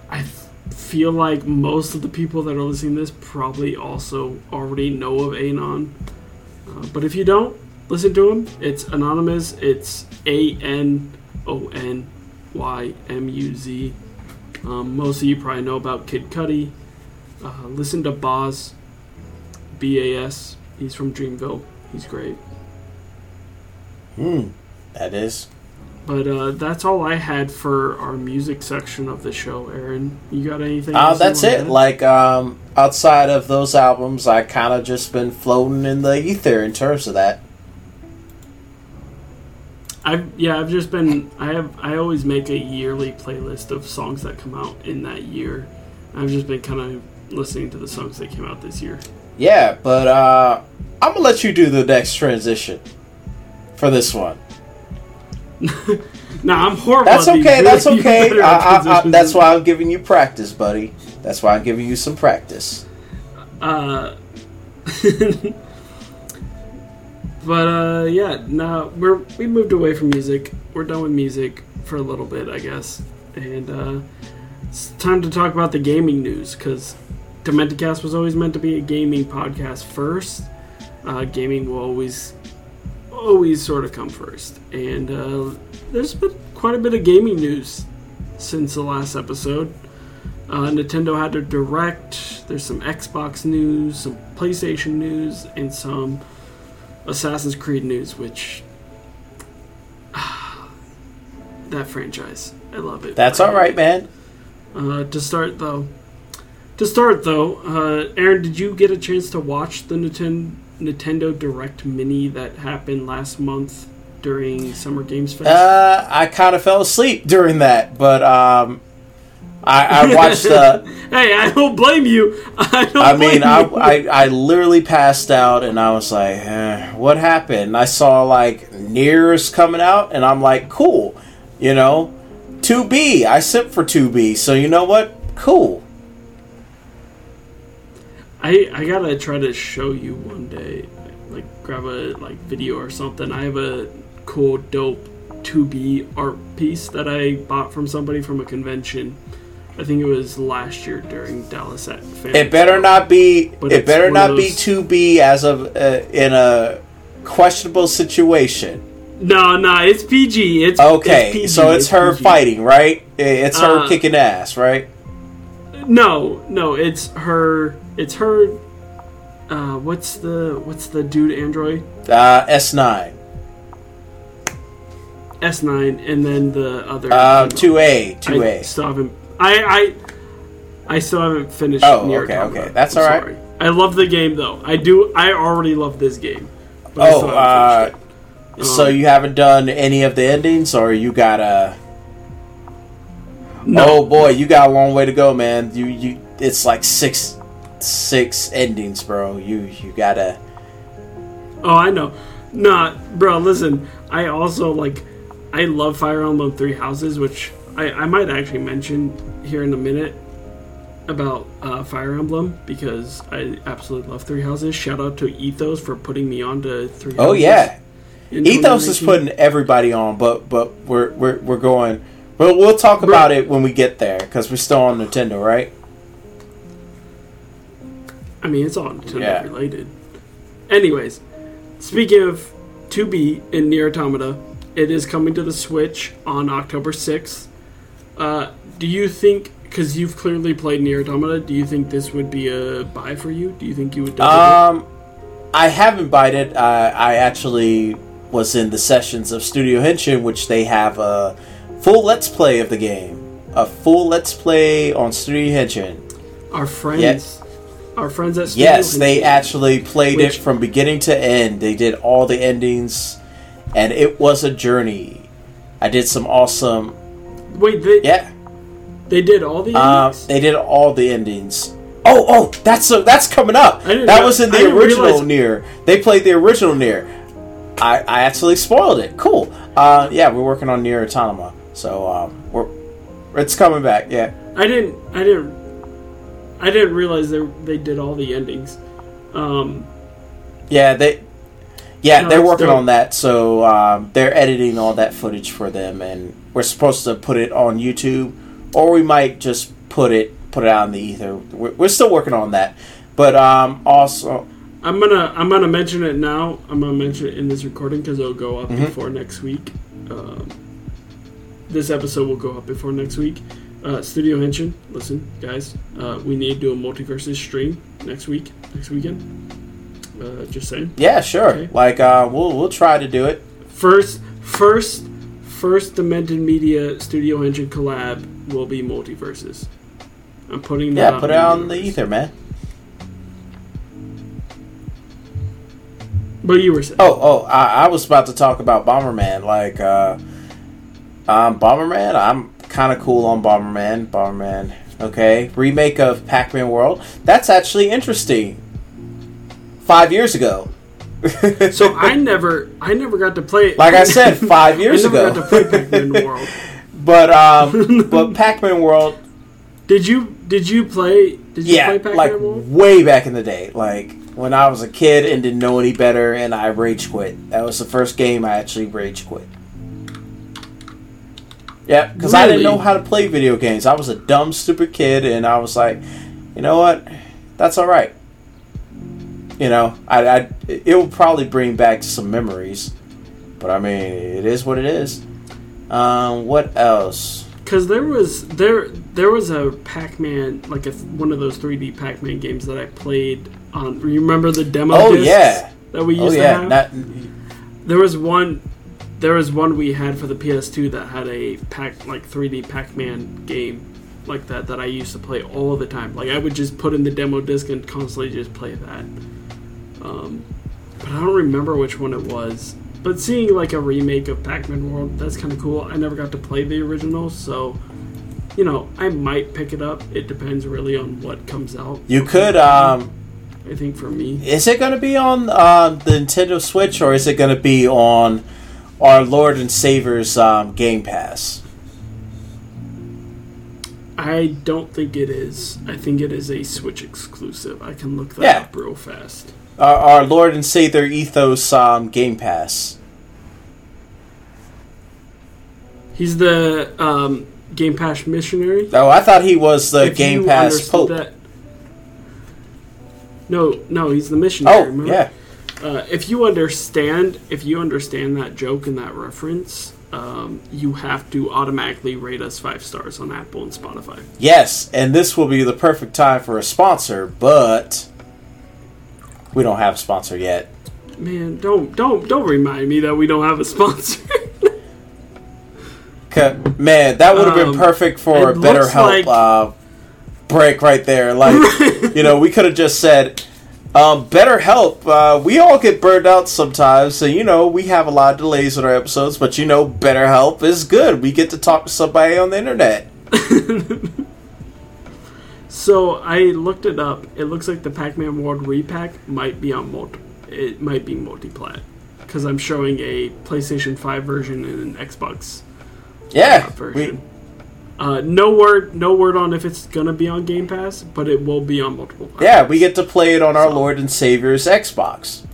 I feel like most of the people that are listening to this probably also already know of Anon. Uh, but if you don't, listen to him. It's Anonymuz. It's A N O N Y M U Z. Um, most of you probably know about Kid Cudi. Uh, listen to Bas, B A S. He's from Dreamville. He's great. Hmm. That is. But uh, that's all I had for our music section of the show. Aaron, you got anything? Uh, that's it. add? Like, um, outside of those albums, I kind of just been floating in the ether in terms of that. I've yeah, I've just been. I have. I always make a yearly playlist of songs that come out in that year. I've just been kind of listening to the songs that came out this year. Yeah, but uh, I'm gonna let you do the next transition for this one. *laughs* Nah, I'm horrible. That's okay. That's *laughs* okay. I, I, I, that's why I'm giving you practice, buddy. That's why I'm giving you some practice. Uh, *laughs* but uh, yeah, now we're we moved away from music. We're done with music for a little bit, I guess, and uh, it's time to talk about the gaming news because Dementicast was always meant to be a gaming podcast first. Uh, gaming will always always sort of come first, and uh, there's been quite a bit of gaming news since the last episode. Uh, Nintendo had their direct. There's some Xbox news, some PlayStation news, and some Assassin's Creed news. Which *sighs* that franchise, I love it. That's all right, man. Uh, to start though, to start though, uh, Aaron, did you get a chance to watch the Nintendo Nintendo Direct Mini that happened last month during Summer Games Fest? Uh, I kind of fell asleep during that, but um, I, I watched the. *laughs* hey, I don't blame you. *laughs* I don't. I mean, blame I, you. I I literally passed out, and I was like, eh, "What happened?" And I saw like Nier's coming out, and I'm like, "Cool," you know. Two B. I sent for two B, so you know what? Cool. I I gotta try to show you one day, like grab a like video or something. I have a cool, dope 2B art piece that I bought from somebody from a convention. I think it was last year during Dallas at Fan It better not be. But it better not of be those- two B as of uh, in a questionable situation. No, no, it's PG. It's Okay, It's PG. so it's, her PG. fighting, right? It's her Uh, kicking ass, right? No, no, it's her. It's her. Uh, what's the what's the dude android? Uh, S nine, S nine, and then the other. uh, two A, two A. still haven't. I I I still haven't finished. Oh, Nier okay, Automata. okay. That's I'm all right. sorry. I love the game though. I do. I already love this game. but I Oh, uh, haven't finished it. so Um, you haven't done any of the endings, or you got a? no, Oh boy, you got a long way to go, man. You you, it's like six, six endings, bro. You you gotta. Oh, I know. Nah, bro. Listen, I also like. I love Fire Emblem Three Houses, which I, I might actually mention here in a minute about uh, Fire Emblem because I absolutely love Three Houses. Shout out to Ethos for putting me on to Three. Oh yeah, Ethos is putting everybody on, but but we're we're we're going. Well, we'll talk about it when we get there because we're still on Nintendo, right? I mean, it's all Nintendo Yeah. related. Anyways, speaking of 2B in Nier Automata, it is coming to the Switch on October 6th. Uh, do you think, because you've clearly played Nier Automata, do you think this would be a buy for you? Do you think you would double? Um, I haven't bought it. I, I actually was in the sessions of Studio Henshin, which they have a full let's play of the game. a full let's play on Studio Henshin. Our friends, Yes. our friends at Studio Yes, they actually played Which- it from beginning to end. They did all the endings, and it was a journey. I did some awesome. Wait. They, Yeah, they did all the um, endings. they did all the endings. Oh, oh, that's uh, that's coming up. That know- was in the original realize- Nier. They played the original Nier. I, I actually spoiled it. Cool. Uh, yeah, we're working on Nier Automata, so um, we're it's coming back. Yeah. I didn't. I didn't. I didn't realize they they did all the endings. Um, Yeah, they. Yeah, No, they're working dope. on that. So um, they're editing all that footage for them, and we're supposed to put it on YouTube, or we might just put it put it out in the ether. We're, we're still working on that, but um, also, I'm gonna I'm gonna mention it now. I'm gonna mention it in this recording because it'll go up Mhm. before next week. Um, this episode will go up before next week. Uh, Studio Henshin, listen, guys, uh, we need to do a MultiVersus stream next week, next weekend. Uh, just saying. yeah, sure. Okay. Like uh, we'll we'll try to do it. First, first, first Demented Media Studio Henshin collab will be MultiVersus. I'm putting that. Yeah, put it out the ether, man. But you were saying. Oh, oh, I, I was about to talk about Bomberman. Like, uh, um, Bomberman, I'm kind of cool on Bomberman. Bomberman, okay. Remake of Pac Man World. That's actually interesting. Five years ago. *laughs* So I never, I never got to play. like I said, *laughs* five years I never ago. got to play Pac-Man World. *laughs* but um, but Pac Man World, Did you? Did you play? Did you yeah, play Pac-Man like World? way back in the day, like when I was a kid and didn't know any better, and I rage quit. That was the first game I actually rage quit. Yeah, because I didn't know how to play video games. I was a dumb, stupid kid, and I was like, you know what? That's all right. You know, I, I it will probably bring back some memories, but I mean, it is what it is. Um, what else? Because there was there there was a Pac-Man like a one of those 3D Pac-Man games that I played on. You remember the demo? Oh, yeah. that we Oh used to yeah, have. not, there was one. There was one we had for the PS2 that had a pack like 3D Pac-Man game like that that I used to play all the time. Like I would just put in the demo disc and constantly just play that. Um, but I don't remember which one it was. But seeing like a remake of Pac-Man World, that's kind of cool. I never got to play the original, so you know I might pick it up. It depends really on what comes out. you could. Um, I think for me, is it going to be on uh, the Nintendo Switch or is it going to be on our Lord and Savior's um, Game Pass? I don't think it is. I think it is a Switch exclusive. I can look that Yeah. up real fast. Our, our Lord and Savior Ethos um, Game Pass. He's the um, Game Pass missionary. Oh, I thought he was the If Game Pass Pope. that- No, no, he's the missionary. Oh, remember? yeah. Uh, if you understand, if you understand that joke and that reference, um, you have to automatically rate us five stars on Apple and Spotify. Yes, and this will be the perfect time for a sponsor, but we don't have a sponsor yet. Man, don't don't don't remind me that we don't have a sponsor. *laughs* Man, that would have Um, been perfect for a better help like- uh, break right there. Like, *laughs* you know, we could have just said, um, better help. Uh, we all get burned out sometimes, so you know we have a lot of delays in our episodes. But you know, better help is good. We get to talk to somebody on the internet. *laughs* So I looked it up. It looks like the Pac-Man World repack might be on multi. It might be multiplat because I'm showing a PlayStation 5 version and an Xbox Yeah, uh, version. uh, no word, no word on if it's gonna be on Game Pass, but it will be on multiple. yeah, we get to play it on our So- Lord and Savior's Xbox.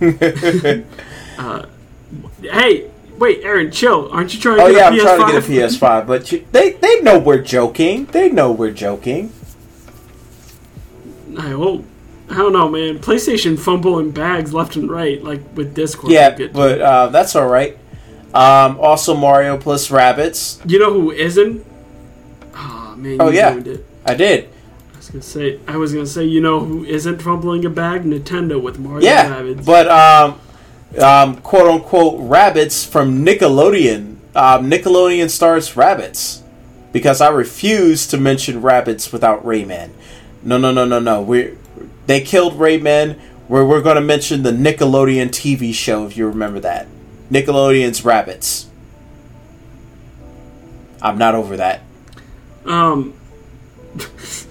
*laughs* Hey, wait, Aaron, chill. Aren't you trying to Oh get yeah, a I'm PS5? trying to get a PS5, but you, they they know we're joking. They know we're joking. I hope. I don't know, man. PlayStation fumbling bags left and right, like with Discord. Yeah, to. but uh, that's all right. Um, also, Mario plus Rabbids. you know who isn't? Oh man, you Oh, yeah. it. I did. I was gonna say, I was gonna say, you know who isn't fumbling a bag? Nintendo with Mario Yeah, Rabbids. but um, um, quote unquote Rabbids from Nickelodeon um, Nickelodeon stars Rabbids because I refuse to mention Rabbids without Rayman. No, no, no, no, no. We they killed Rayman. Where we're going to mention the Nickelodeon TV show if you remember that. Nickelodeon's Rabbids. I'm not over that. Um. *laughs*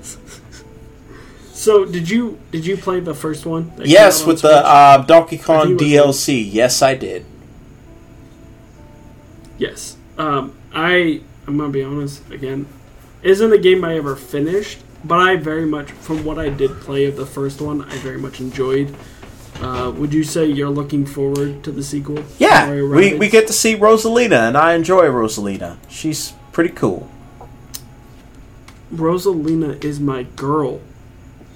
so did you did you play the first one? Yes, on with Switch? the uh, Donkey Kong DLC. Yes, I did. yes. Um. I I'm gonna be honest again. Isn't a game I ever finished, but I very much from what I did play of the first one, I very much enjoyed. Uh, would you say you're looking forward to the sequel? Yeah, we, we get to see Rosalina, and I enjoy Rosalina. She's pretty cool. Rosalina is my girl.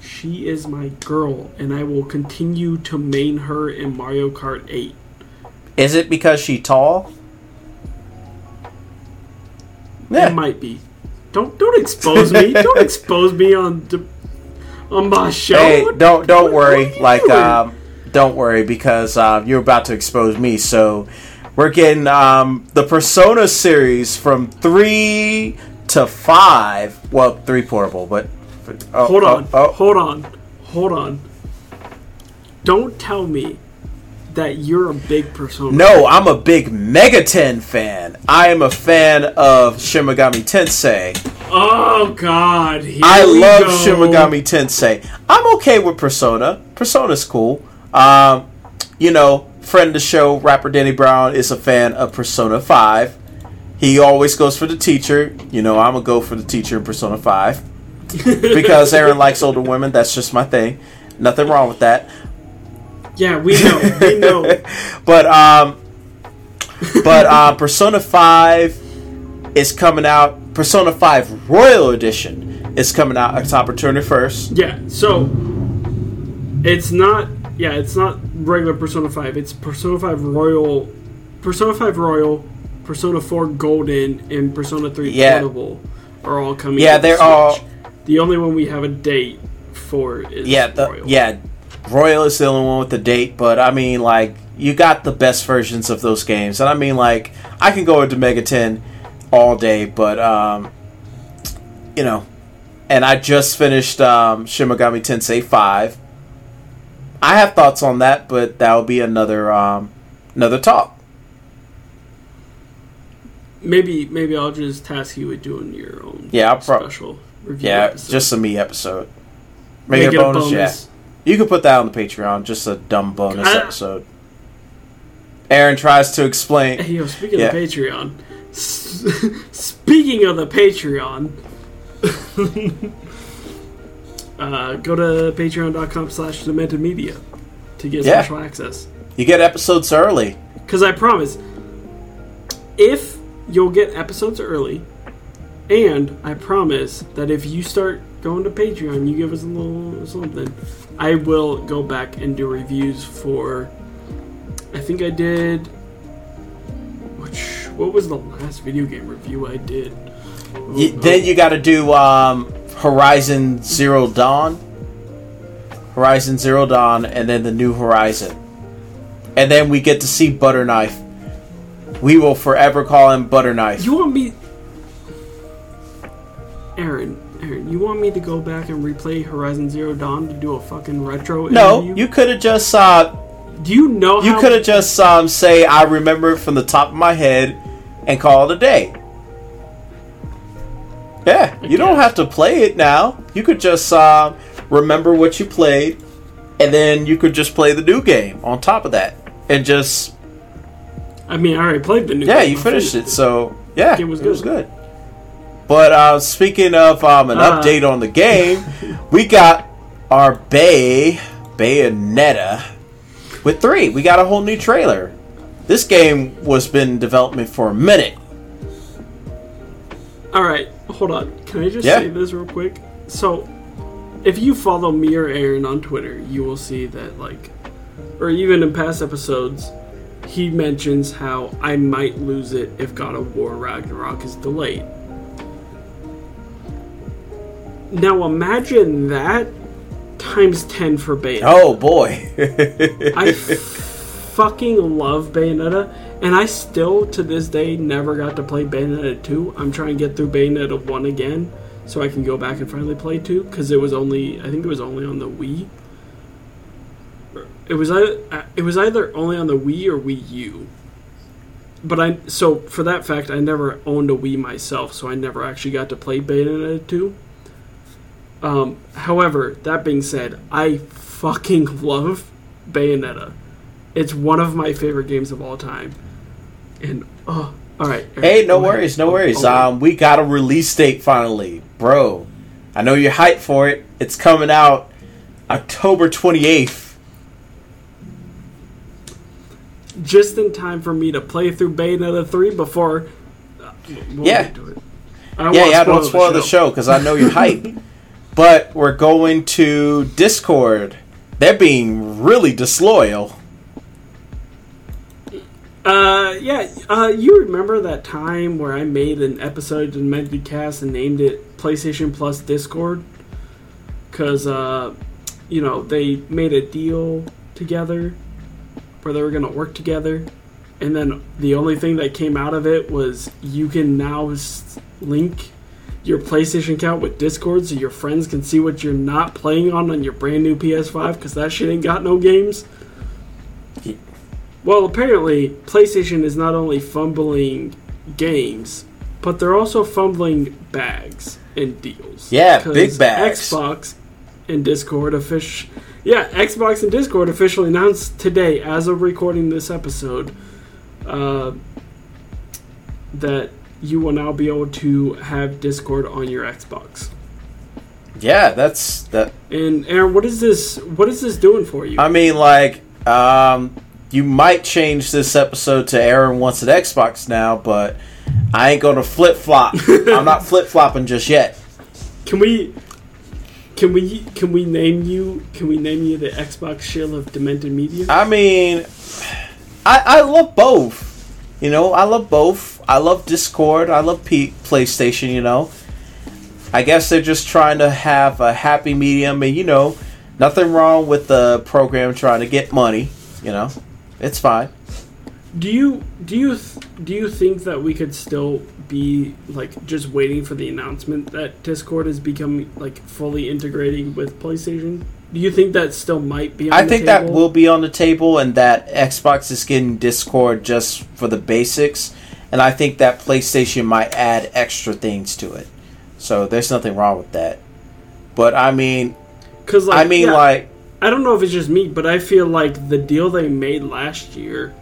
She is my girl, and I will continue to main her in Mario Kart 8. Is it because she tall? It might be. Don't don't expose me. *laughs* don't expose me on the, on my show. Hey, don't don't what- worry. what like, doing? um, don't worry because uh, you're about to expose me. So, we're getting um, the Persona series from three to five. Well, three portable, but oh, hold oh, on, Oh, hold on, hold on. Don't tell me that you're a big Persona. No, I'm a big Megaten fan. I am a fan of Shin Megami Tensei. Oh God! I love go. Shin Megami Tensei. I'm okay with Persona. Persona's cool. Um, you know, friend of the show, rapper Danny Brown is a fan of Persona 5. He always goes for the teacher. You know, I'm gonna go for the teacher in Persona 5. *laughs* because Aaron likes older women. That's just my thing. Nothing wrong with that. Yeah, we know. We know. *laughs* but um but uh persona 5 is coming out persona 5 royal edition is coming out october 21st Yeah, so it's not yeah, it's not regular Persona 5. It's Persona 5 Royal Persona 5 Royal, Persona 4 Golden, and Persona 3 Yeah. Portable are all coming Yeah, they're Switch. all- The only one we have a date for is yeah the, Royal. yeah royal is the only one with the date but i mean like you got the best versions of those games. And i mean like i can go into Megaten all day but um you know and i just finished um Shin Megami Tensei 5 i have thoughts on that but that'll be another um another talk. Maybe maybe I'll just task you with doing your own Yeah, I'll pro- special review yeah episode. just a me episode Make, Make it it a bonus, yeah you can put that on the patreon just a dumb bonus I- episode aaron tries to explain Hey, yo, speaking Yeah. of Patreon, s- *laughs* speaking of the Patreon, *laughs* uh, go to patreon.com slash demented media to get Yeah. special access. You get episodes early. Because I promise, if you'll get episodes early, and I promise that if you start going to Patreon, you give us a little something, I will go back and do reviews for. I think I did. Which what was the last video game review I did? Y- then you got to do um, Horizon Zero Dawn, Horizon Zero Dawn, and then the new Horizon, and then we get to see Butterknife. We will forever call him Butterknife. You want me, Aaron? Aaron, you want me to go back and replay Horizon Zero Dawn to do a fucking retro? no, interview? you could have just uh, Do you know you how could have just um, say I remember it from the top of my head and call it a day. Yeah, you don't have to play it now. You could just uh, remember what you played, and then you could just play the new game on top of that, and just I mean, I already played the new. Game. Yeah, game. you finished it. So yeah, It was it was good. But uh, speaking of um, an Uh. update on the game, we got our Bay Bayonetta with three. We got a whole new trailer. This game was been in development for a minute. All right, hold on. Can I just Yeah. say this real quick? So, if you follow me or Aaron on Twitter, you will see that, like, or even in past episodes, he mentions how I might lose it if God of War Ragnarok is delayed. Now imagine that times 10 for Bayonetta. Oh boy! I f- *laughs* fucking love Bayonetta, and I still to this day never got to play Bayonetta 2. I'm trying to get through Bayonetta 1 again so I can go back and finally play 2 cuz it was only I think it was only on the Wii. It was it was either only on the Wii or Wii U. But I so for that fact I never owned a Wii myself, so I never actually got to play Bayonetta 2. Um, however, that being said, I fucking love Bayonetta. It's one of my favorite games of all time. And oh, all right. Hey, no Go ahead. worries, no worries. oh, Um, we got a release date finally, bro. I know you're hyped for it. It's coming out October 28th. just in time for me to play through Bayonetta 3 before. Uh, we'll Yeah. I don't Yeah, yeah. Don't spoil the show because I know you're *laughs* hyped. But we're going to Discord. They're being really disloyal. Uh, yeah. Uh, you remember that time where I made an episode in Demented and named it PlayStation Plus Discord? Because, uh, you know, they made a deal together where they were going to work together. And then the only thing that came out of it was you can now link your PlayStation account with Discord so your friends can see what you're not playing on on your brand new PS5 because that shit ain't got no games. Well, apparently, PlayStation is not only fumbling games, but they're also fumbling bags and deals. Yeah, big bags. Xbox and Discord official. Yeah, Xbox and Discord officially announced today, as of recording this episode, uh, that you will now be able to have Discord on your Xbox. Yeah, that's that. And Aaron, what is this? What is this doing for you? I mean, like, um, you might change this episode to Aaron wants an Xbox now, but I ain't gonna flip flop. *laughs* I'm not flip flopping just yet. Can we? Can we? Can we name you? Can we name you the Xbox shill of Demented Media? I mean, I I love both. You know, I love both. I love Discord. I love P- PlayStation. You know, I guess they're just trying to have a happy medium, and you know, nothing wrong with the program trying to get money. You know, it's fine. Do you do you th- do you think that we could still be like just waiting for the announcement that Discord is becoming like fully integrating with PlayStation? Do you think that still might be? On I think that will be on the table, and that Xbox is getting Discord just for the basics, and I think that PlayStation might add extra things to it. So there's nothing wrong with that. But I mean, Because like, I mean, yeah, like, I don't know if it's just me, but I feel like the deal they made last year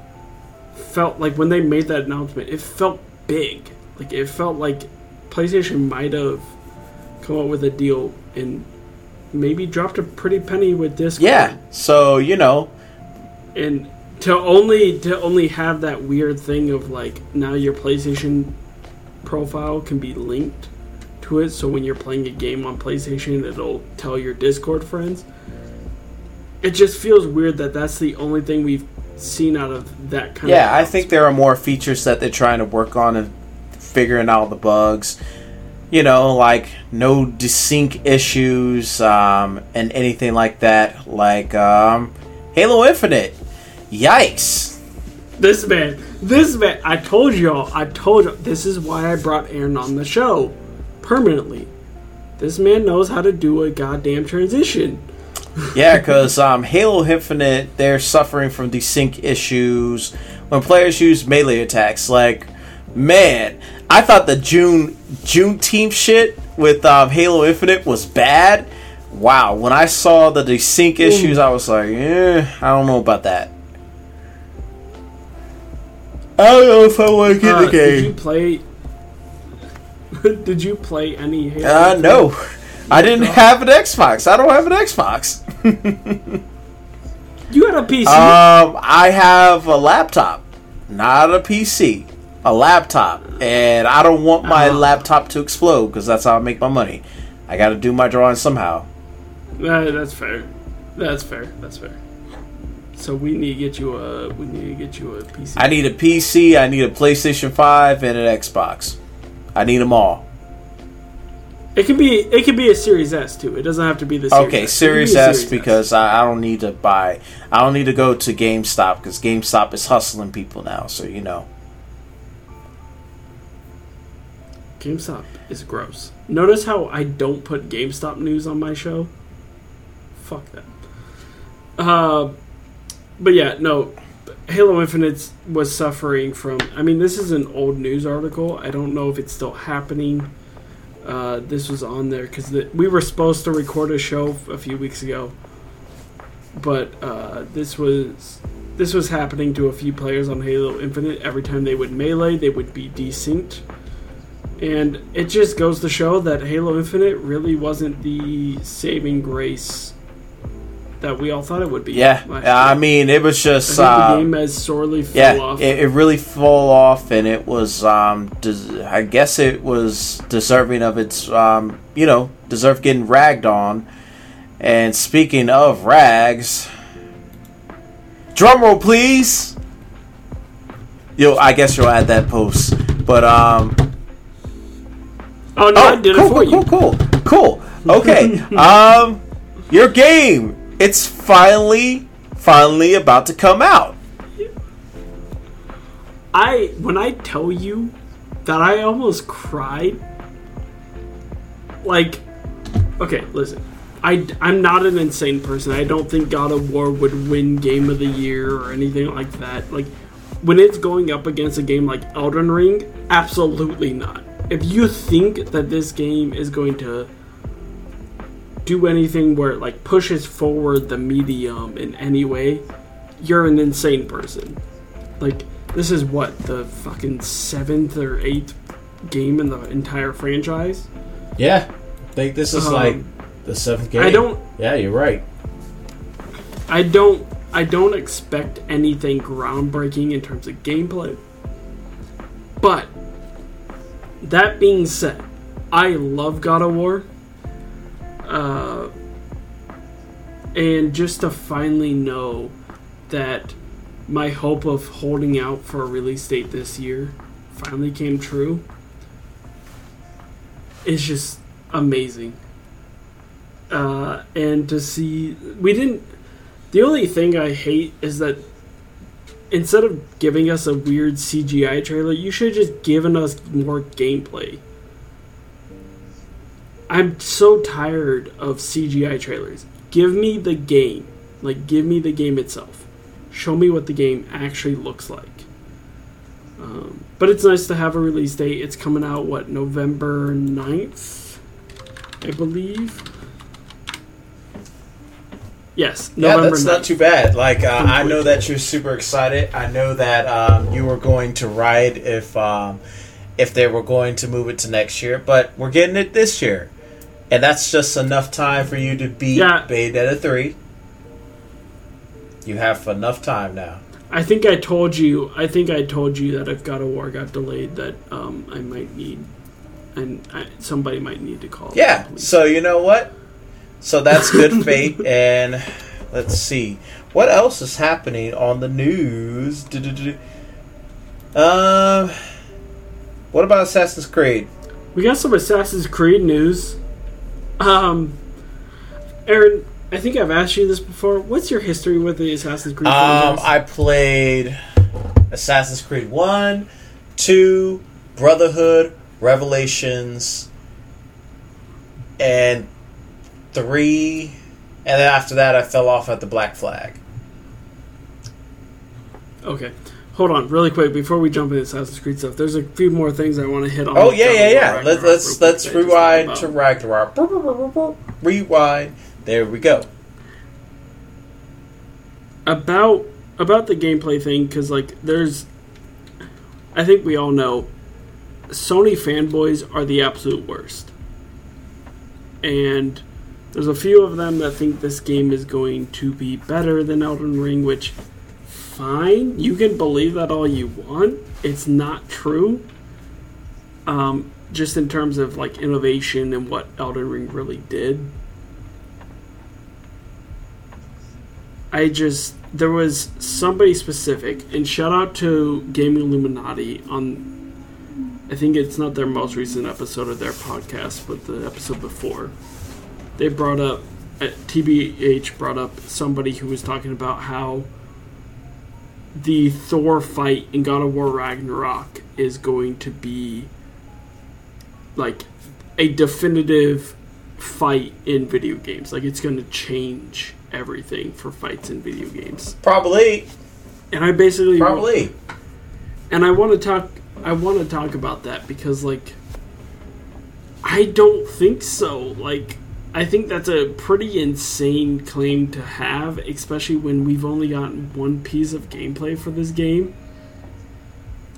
felt like when they made that announcement, it felt big. Like it felt like PlayStation might have come up with a deal and maybe dropped a pretty penny with Discord. yeah. So you know, and to only to only have that weird thing of like now your PlayStation profile can be linked to it, so when you're playing a game on PlayStation, it'll tell your Discord friends. It just feels weird that that's the only thing we've seen out of that kind of. yeah, I think there are more features that they're trying to work on and figuring out the bugs. You know, like no desync issues um, and anything like that. Like um, Halo Infinite. Yikes. This man, this man, I told y'all, I told you, this is why I brought Aaron on the show permanently. This man knows how to do a goddamn transition. Yeah, *laughs* because um, Halo Infinite, they're suffering from desync issues when players use melee attacks. Like, man, I thought the June June team shit with um, Halo Infinite was bad. Wow, when I saw the desync issues, I was like, eh, I don't know about that. I don't know if I want to get Uh, the Did you game. play? *laughs* did you play any Halo? Uh, no. I didn't have an Xbox. I don't have an Xbox. *laughs* You had a PC. Um, I have a laptop, not a PC, a laptop, and I don't want my Uh-huh. laptop to explode because that's how I make my money. I got to do my drawing somehow. Uh, that's fair. That's fair. That's fair. So we need to get you a. We need to get you a PC. I need a PC, I need a PlayStation Five, and an Xbox. I need them all. It can be it can be a Series S too. It doesn't have to be the Series Okay, S. Series be S Series because I, I don't need to buy. I don't need to go to GameStop because GameStop is hustling people now. So you know. GameStop is gross. Notice how I don't put GameStop news on my show. Fuck that. Uh, but yeah, no. Halo Infinite was suffering from. I mean, this is an old news article. I don't know if it's still happening. Uh, this was on there because the, we were supposed to record a show a few weeks ago, but uh, this was this was happening to a few players on Halo Infinite. Every time they would melee, they would be desynced, and it just goes to show that Halo Infinite really wasn't the saving grace that we all thought it would be. Yeah, I mean, it was just. uh, the game has sorely yeah, off. it, it really fell off, and it was. Um, des- I guess it was deserving of its. Um, you know, deserved getting ragged on. And speaking of rags, drum roll, please. Yo, I guess you'll add that post, but um. oh no, I did cool, it for cool, you. cool, cool, cool. Okay, *laughs* um, your game. It's finally, finally about to come out. I when I tell you that I almost cried, like, okay, listen, I I'm not an insane person. I don't think God of War would win Game of the Year or anything like that. Like, when it's going up against a game like Elden Ring, absolutely not. If you think that this game is going to do anything where it like pushes forward the medium in any way, you're an insane person. Like this is what the fucking seventh or eighth game in the entire franchise. Yeah, I think this is Um, like the seventh game. I don't Yeah, you're right. I don't I don't expect anything groundbreaking in terms of gameplay. But that being said, I love God of War. Uh, and just to finally know that my hope of holding out for a release date this year finally came true is just amazing. Uh, and to see we didn't the only thing I hate is that instead of giving us a weird CGI trailer, you should have just given us more gameplay. I'm so tired of CGI trailers. Give me the game. Like, give me the game itself. Show me what the game actually looks like. Um, but it's nice to have a release date. It's coming out, what, November 9th? I believe. Yes, November Yeah, that's 9th. not too bad. Like, uh, I know that you're super excited. I know that um, you were going to ride if um, if they were going to move it to next year, but we're getting it this year, and that's just enough time for you to beat Yeah. Bayonetta three. You have enough time now. I think I told you. I think I told you that if God of War got delayed, that um, I might need, and I, somebody might need to call. Yeah. So you know what? So that's good *laughs* fate. And let's see what else is happening on the news. Um, what about Assassin's Creed? we got some Assassin's Creed news. Um, Aaron, I think I've asked you this before. What's your history with the Assassin's Creed? Um. I played Assassin's Creed 1, 2, Brotherhood, Revelations, and 3. And then after that, I fell off at the Black Flag. okay. Hold on, really quick before we jump into Assassin's Creed stuff. There's a few more things I want to hit on. Oh yeah, yeah, yeah. Let's let's let's quick. I just rewind to. Ragnarok. Rewind. There we go. about about the gameplay thing because like there's i think we all know sony fanboys are the absolute worst and there's a few of them that think this game is going to be better than elden ring which fine. You can believe that all you want. It's not true. Um, just in terms of like innovation and what elden ring really did. I just there was somebody specific, and shout out to Gaming Illuminati on I think it's not their most recent episode of their podcast, but the episode before. They brought up, uh, TBH brought up somebody who was talking about how the Thor fight in God of War Ragnarok is going to be like a definitive fight in video games. Like it's going to change everything for fights in video games. Probably. And I basically Probably. and I want to talk I want to talk about that because like I don't think so. Like I think that's a pretty insane claim to have, especially when we've only gotten one piece of gameplay for this game.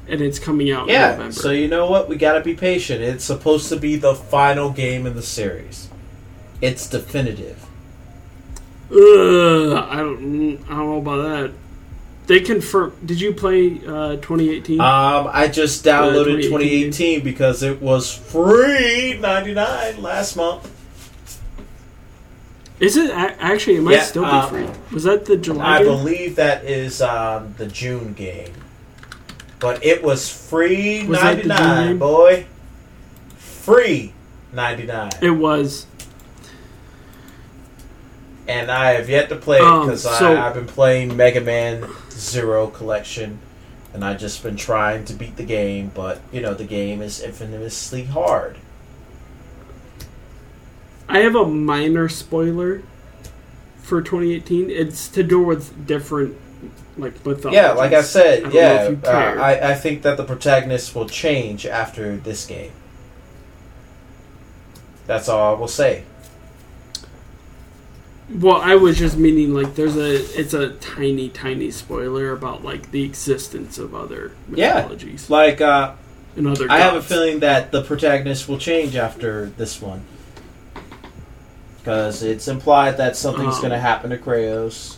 And it's coming out in Yeah. So you know what? We gotta be patient. It's supposed to be the final game in the series. It's definitive. Ugh, I don't I don't know about that. They confirm Did you play uh 2018? Um, I just downloaded 2018 2018 because it was free 99 last month. Is it actually it might Yeah, still be uh, free. Was that the July I game? believe that is um, the June game, but it was free Was June 99, boy. Free 99, It was. and I have yet to play it Um, because so- I've been playing Mega Man Zero Collection, and I've just been trying to beat the game. But you know, the game is infamously hard. I have a minor spoiler for 2018. It's to do with different, like mythologies. Yeah, like I I said, don't yeah, uh. I, I think that the protagonist will change after this game. That's all I will say. Well, I was just meaning like there's a it's a tiny tiny spoiler about like the existence of other Yeah. mythologies Like, uh, and other. I have a feeling that the protagonist will change after this one. Because it's implied that something's Um, going to happen to Kratos.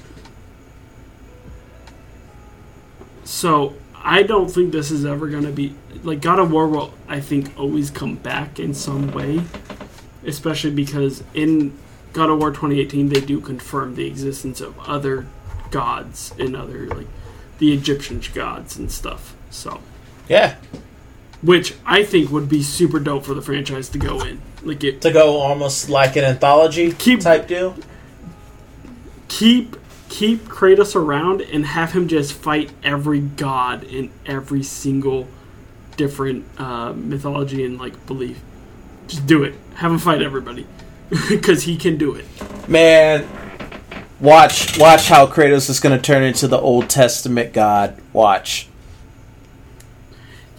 So I don't think this is ever going to be like God of War will I think always come back in some way, especially because in God of War 2018 they do confirm the existence of other gods and other like the Egyptian gods and stuff. So Yeah. Which I think would be super dope for the franchise to go in. Like it To go almost like an anthology Keep- type deal. keep keep Kratos around and have him just fight every god in every single different uh, mythology and like belief. Just do it. Have him fight everybody *laughs* because he can do it. Man, watch watch how Kratos is going to turn into the Old Testament god. Watch.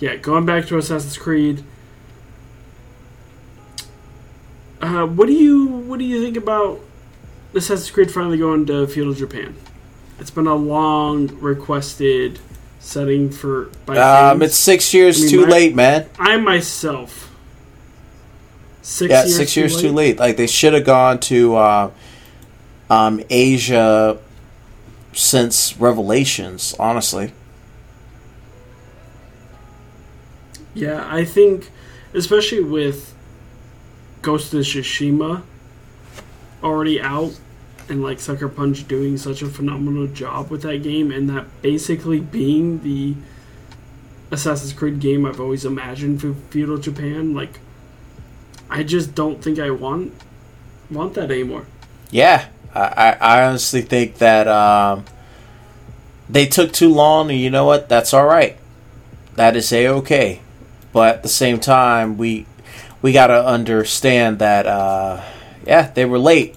Yeah, going back to Assassin's Creed. Uh, what do you what do you think about Assassin's Creed finally going to feudal Japan? It's been a long requested setting for by Um, it's six years I mean, too my- late, man. I myself. Six yeah, years six years too late. Like they should have gone to uh, um, Asia since Revelations. Honestly, Yeah, I think, especially with Ghost of Tsushima already out, and like Sucker Punch doing such a phenomenal job with that game, and that basically being the Assassin's Creed game I've always imagined for feudal Japan. Like, I just don't think I want want that anymore. yeah. I, I, honestly think that um, they took too long, and you know what? That's all right. That is a okay. But at the same time, we we gotta understand that uh, yeah, they were late.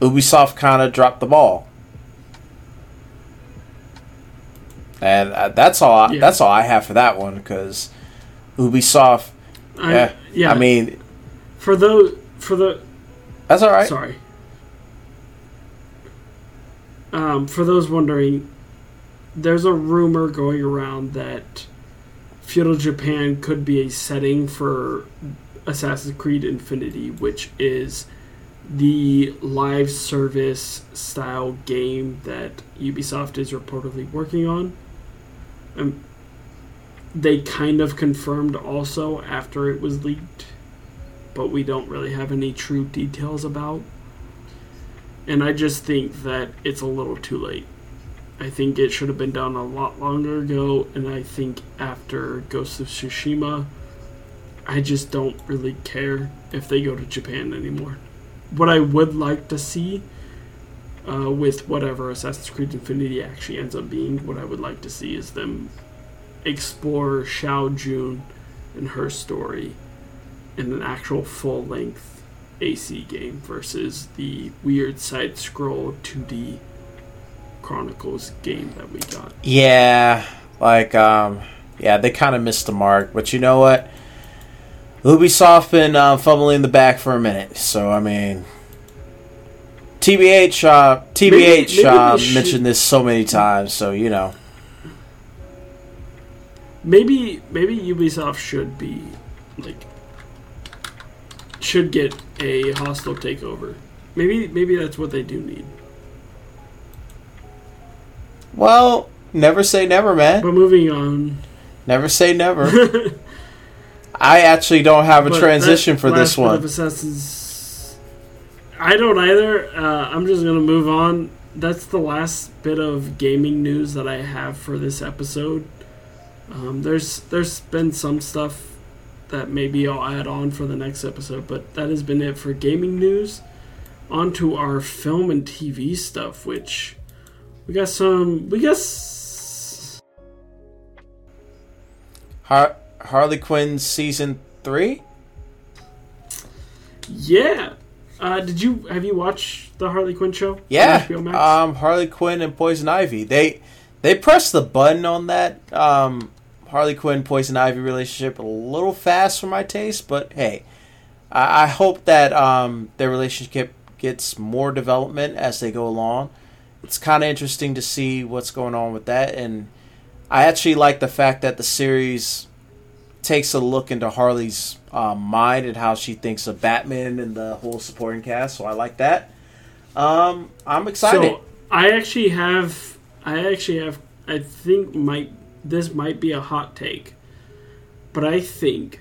Ubisoft kind of dropped the ball. And uh, that's all. I, Yeah. That's all I have for that one because Ubisoft. I, Yeah, yeah. I mean, for those for the that's all right. Sorry. Um, for those wondering, there's a rumor going around that feudal Japan could be a setting for Assassin's Creed Infinity, which is the live service style game that Ubisoft is reportedly working on. Um, they kind of confirmed also after it was leaked but we don't really have any true details about. And I just think that it's a little too late. I think it should have been done a lot longer ago, and I think after Ghost of Tsushima, I just don't really care if they go to Japan anymore. What I would like to see uh, with whatever Assassin's Creed Infinity actually ends up being, what I would like to see is them explore Shao Jun and her story in an actual full length AC game versus the weird side scroll 2D Chronicles game that we got. Yeah, like um, yeah, they kind of missed the mark. But you know what? Ubisoft been uh, fumbling the back for a minute, so I mean, TBH, uh, TBH Maybe- maybe uh, they should- mentioned this so many times, so you know. Maybe maybe Ubisoft should be like should get a hostile takeover. Maybe maybe that's what they do need. Well, never say never, man. But moving on. Never say never. *laughs* I actually don't have a But transition for this one. Assassin's- I don't either. Uh, I'm just gonna move on. That's the last bit of gaming news that I have for this episode. Um, there's there's been some stuff that maybe I'll add on for the next episode, but that has been it for gaming news. On to our film and TV stuff, which we got some. We got. s- Har- Harley Quinn season three. Yeah. Uh, did you have you watched the Harley Quinn show? Yeah, um, Harley Quinn and Poison Ivy. They they pressed the button on that um, Harley Quinn Poison Ivy relationship a little fast for my taste, but hey, I, I hope that um, their relationship gets more development as they go along. It's kind of interesting to see what's going on with that, and I actually like the fact that the series takes a look into Harley's um, mind and how she thinks of Batman and the whole supporting cast. So I like that. Um, I'm excited. So I actually have, I actually have, I think might this might be a hot take, but I think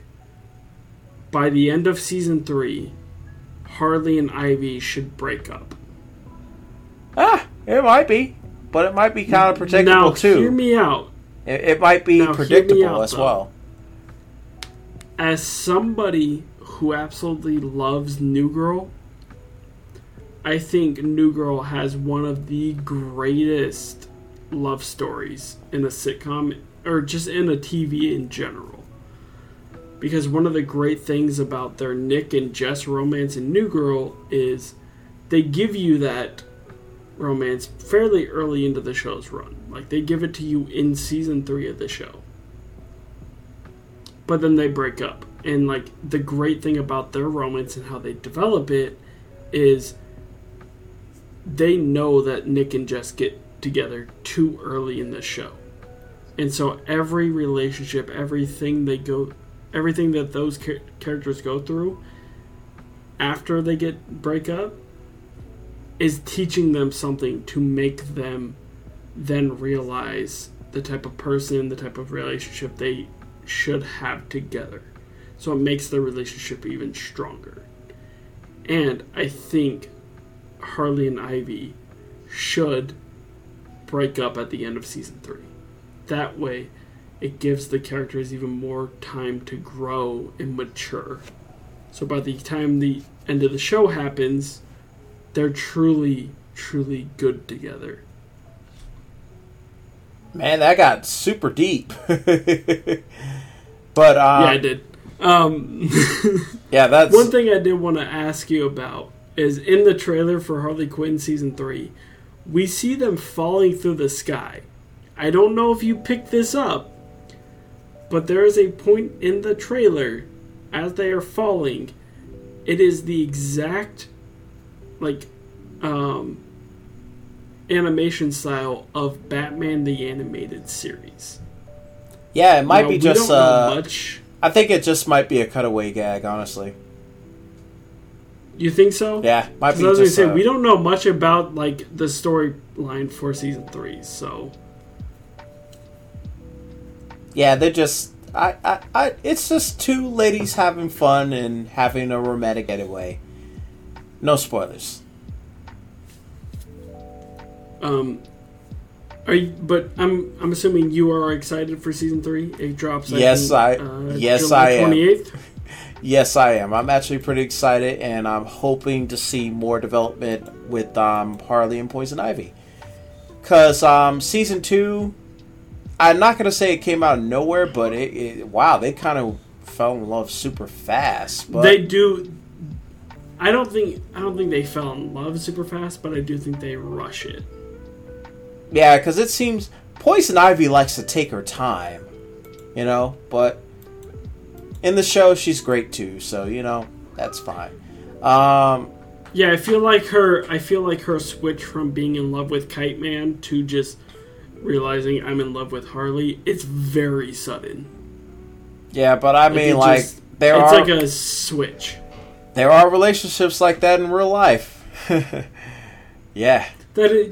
by the end of season three, Harley and Ivy should break up. Ah, it might be, but it might be kind of predictable now, too. hear me out. It, it might be Now, predictable out, as though. well. As somebody who absolutely loves New Girl, I think New Girl has one of the greatest love stories in a sitcom or just in a TV in general. Because one of the great things about their Nick and Jess romance in New Girl is they give you that romance fairly early into the show's run. Like they give it to you in season 3 of the show but then they break up. And like the great thing about their romance and how they develop it is they know that Nick and Jess get together too early in the show. And so every relationship, everything they go everything that those char- characters go through after they get break up is teaching them something to make them then realize the type of person, the type of relationship they should have together. So it makes the relationship even stronger. And I think Harley and Ivy should break up at the end of season three. That way, it gives the characters even more time to grow and mature. So by the time the end of the show happens, they're truly, truly good together. Man, that got super deep. *laughs* but um, yeah, I did. Um, *laughs* yeah, that's One thing I did want to ask you about is in the trailer for Harley Quinn season 3, we see them falling through the sky. I don't know if you picked this up, but there is a point in the trailer as they are falling. It is the exact like um animation style of Batman the animated series. yeah. It might Now, be just. Uh, much. I think it just might be a cutaway gag. Honestly, You think so? yeah, might be I was gonna just. say uh, we don't know much about like the storyline for season three, so Yeah, they're just. I, I, I, it's just two ladies having fun and having a romantic getaway. No spoilers. um, are you? But I'm I'm assuming you are excited for season three. It drops. Yes, think, I- Uh, yes, July I am. 28th. *laughs* Yes, I am. I'm actually pretty excited, and I'm hoping to see more development with um, Harley and Poison Ivy. Cause um, season two, I'm not gonna say it came out of nowhere, but it, it wow, they kind of fell in love super fast. But they do. I don't think I don't think they fell in love super fast, but I do think they rush it. yeah, because it seems Poison Ivy likes to take her time, you know. But in the show, she's great too, so you know that's fine. Um, Yeah, I feel like her. I feel like her switch from being in love with Kite Man to just realizing I'm in love with Harley. It's very sudden. yeah, but I mean, like just- there it's are like a switch. There are relationships like that in real life. *laughs* yeah, That it,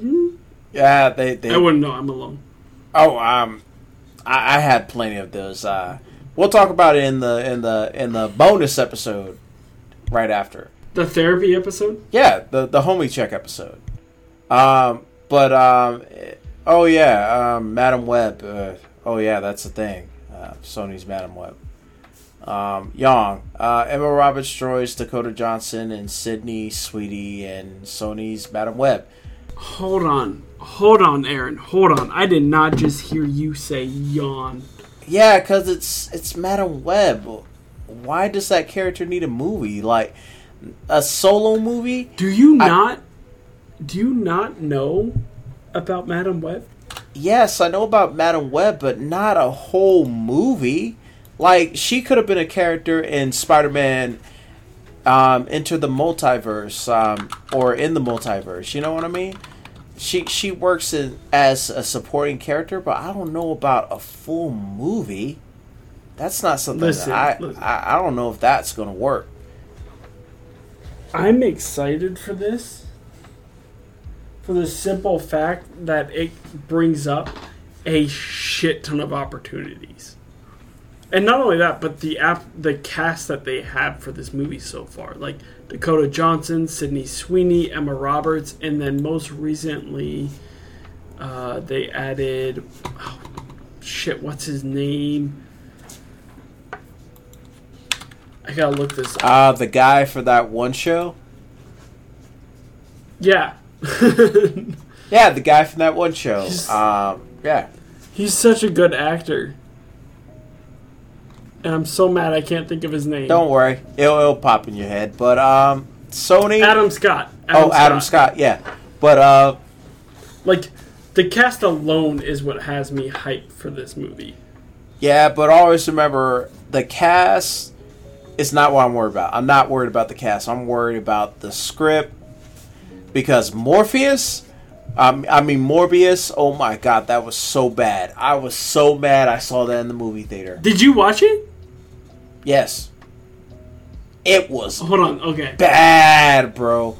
yeah, they they I wouldn't know. I'm alone. Oh, um, I, I had plenty of those. Uh, we'll talk about it in the in the in the bonus episode right after. The therapy episode. Yeah, the the homie check episode. Um, but um, oh yeah, um, Madame Web. Uh, oh yeah, that's the thing. Uh, Sony's Madame Web. Um, Young, uh, Emma Roberts Joyce, Dakota Johnson, and Sydney Sweeney, and Sony's Madame Web. Hold on, hold on, Aaron. Hold on. I did not just hear you say yawn. Yeah, because it's it's Madame Web. Why does that character need a movie? Like a solo movie? Do you I- not? do you not know about Madame Web? Yes, I know about Madame Web, but not a whole movie. Like she could have been a character in Spider-Man um, Enter the Multiverse um, or in the multiverse. You know what I mean? She she works in, as a supporting character, but I don't know about a full movie. That's not something Listen, that I, listen. I I don't know if that's gonna work. I'm excited for this for the simple fact that it brings up a shit ton of opportunities. And not only that, but the app the cast that they have for this movie so far. Like Dakota Johnson, Sydney Sweeney, Emma Roberts, and then most recently uh, they added oh, shit, what's his name? I gotta look this up. Uh, the guy for that one show. Yeah. *laughs* Yeah, the guy from that one show. Um, yeah. He's such a good actor. And I'm so mad I can't think of his name. Don't worry, it'll, it'll pop in your head. But um, Sony. Adam Scott. oh, Adam Scott. Yeah, but uh, Like, the cast alone is what has me hyped for this movie. yeah, but always remember the cast is not what I'm worried about. I'm not worried about the cast. I'm worried about the script because Morpheus. Um, I mean Morbius. Oh my god, that was so bad. I was so mad. I saw that in the movie theater. Did you watch it? Yes, it was Hold on, okay. bad, bro.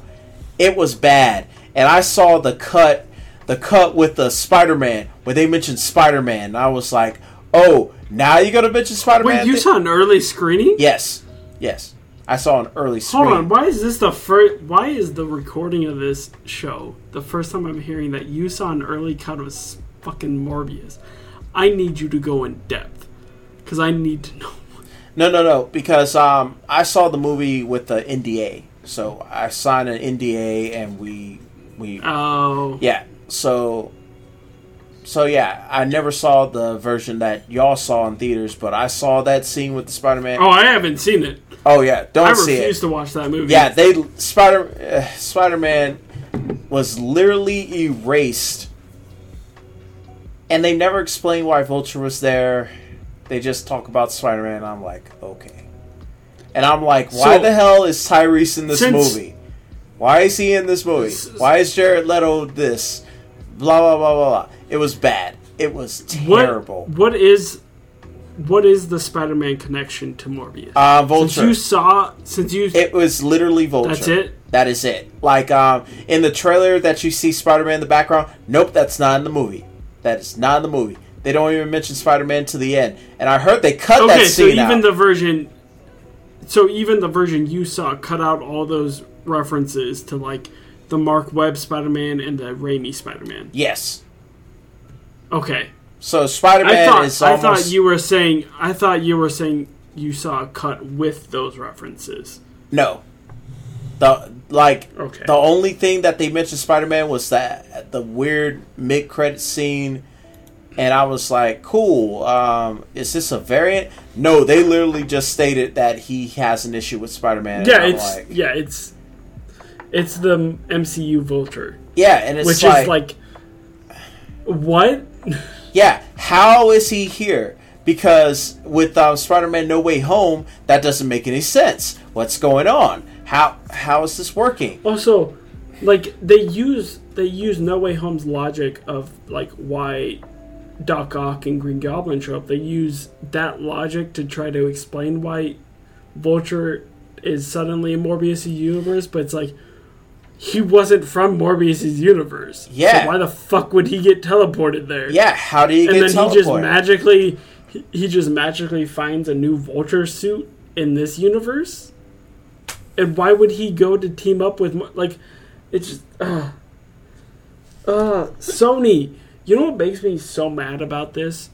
It was bad. And I saw the cut, the cut with the Spider Man where they mentioned Spider Man. And I was like, oh, now you're gonna mention Spider Man? Wait, you saw an early screening? Yes, yes. I saw an early screen. Hold on, why is this the first? Why is the recording of this show the first time I'm hearing that you saw an early cut of fucking Morbius? I need you to go in depth because I need to *laughs* know. No, no, no. Because um, I saw the movie with the NDA, so I signed an NDA, and we we Oh, yeah. So so yeah, I never saw the version that y'all saw in theaters, but I saw that scene with the Spider Man. oh, I haven't seen it. Oh yeah, don't I see refuse to watch that movie. Yeah, they Spider uh, Spider Man was literally erased, and they never explain why Vulture was there. They just talk about Spider Man. I'm like, okay, and I'm like, why So- the hell is Tyrese in this Since- movie? Why is he in this movie? Why is Jared Leto this? Blah blah blah blah blah. It was bad. It was What, terrible. What is what is the Spider-Man connection to Morbius? Uh, since Vulture. you saw, since you It was literally Vulture. That's it? That is it. Like um, in the trailer that you see Spider-Man in the background. Nope, that's not in the movie. That is not in the movie. They don't even mention Spider-Man to the end. And I heard they cut okay, that so scene even out. the version, so even the version you saw cut out all those references to like the Mark Webb Spider-Man and the Raimi Spider-Man. yes. Okay, So Spider-Man thought is I thought you were saying I thought you were saying you saw a cut with those references. No. The like Okay. the only thing that they mentioned Spider Man was that the weird mid credit scene and I was like, Cool, um, is this a variant? No, they literally just stated that he has an issue with Spider Man. yeah, it's yeah, it's it's the MCU Vulture, Yeah, and it's which like, is like what? Yeah, how is he here? Because with um, Spider-Man: No Way Home, that doesn't make any sense. What's going on? How how is this working? Also, like they use they use No Way Home's logic of like why Doc Ock and Green Goblin show up. They use that logic to try to explain why Vulture is suddenly in Morbius' universe, but it's like he wasn't from Morbius' universe. Yeah. So why the fuck would he get teleported there? Yeah, how do you and get then he just magically he- he just magically finds a new vulture suit in this universe and why would he go to team up with like it's just uh, uh sony you know what makes me so mad about this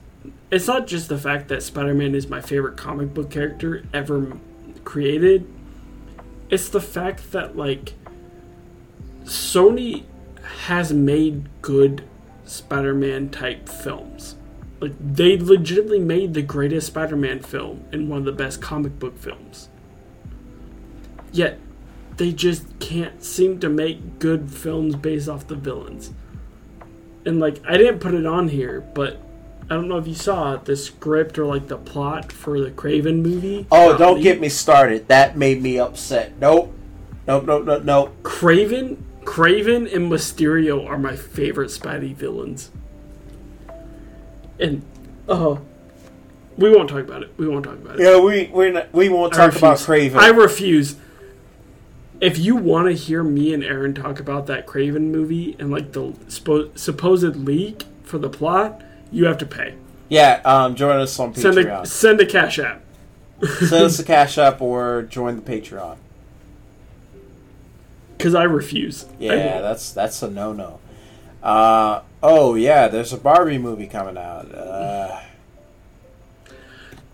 it's not just the fact that spider-man is my favorite comic book character ever created it's the fact that like sony has made good spider-man type films like they legitimately made the greatest Spider-Man film and one of the best comic book films. Yet they just can't seem to make good films based off the villains. And like I didn't put it on here, but I don't know if you saw the script or like the plot for the Kraven movie. oh, don't get me started. That made me upset. Nope, nope, nope, nope, nope. Kraven, Kraven and Mysterio are my favorite Spidey villains. And uh we won't talk about it. We won't talk about it. Yeah, we we not, we won't talk about. Kraven. I refuse. If you want to hear me and Aaron talk about that Kraven movie and like the spo- supposed leak for the plot, you have to pay. yeah, um, join us on Send a Patreon. send a cash app. Send us a *laughs* cash app or join the Patreon. Because I refuse. Yeah, won't. that's that's a no no. Uh, oh yeah, there's a Barbie movie coming out. Uh,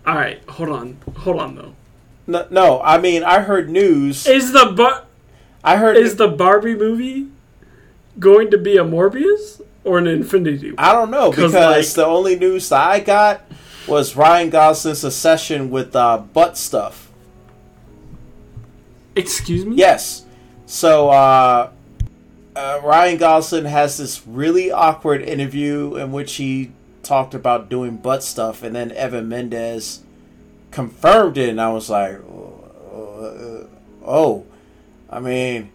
All right, hold on, hold on though. no, no, I mean I heard news. Is the Bar- I heard is the Barbie movie going to be a Morbius or an Infinity? War? I don't know 'Cause, because like- the only news that I got was Ryan Gosling's session with uh, butt stuff. Excuse me. Yes, so uh, uh, Ryan Gosling has this really awkward interview in which he talked about doing butt stuff, and then Eva Mendes confirmed it, and I was like, uh, oh, I mean,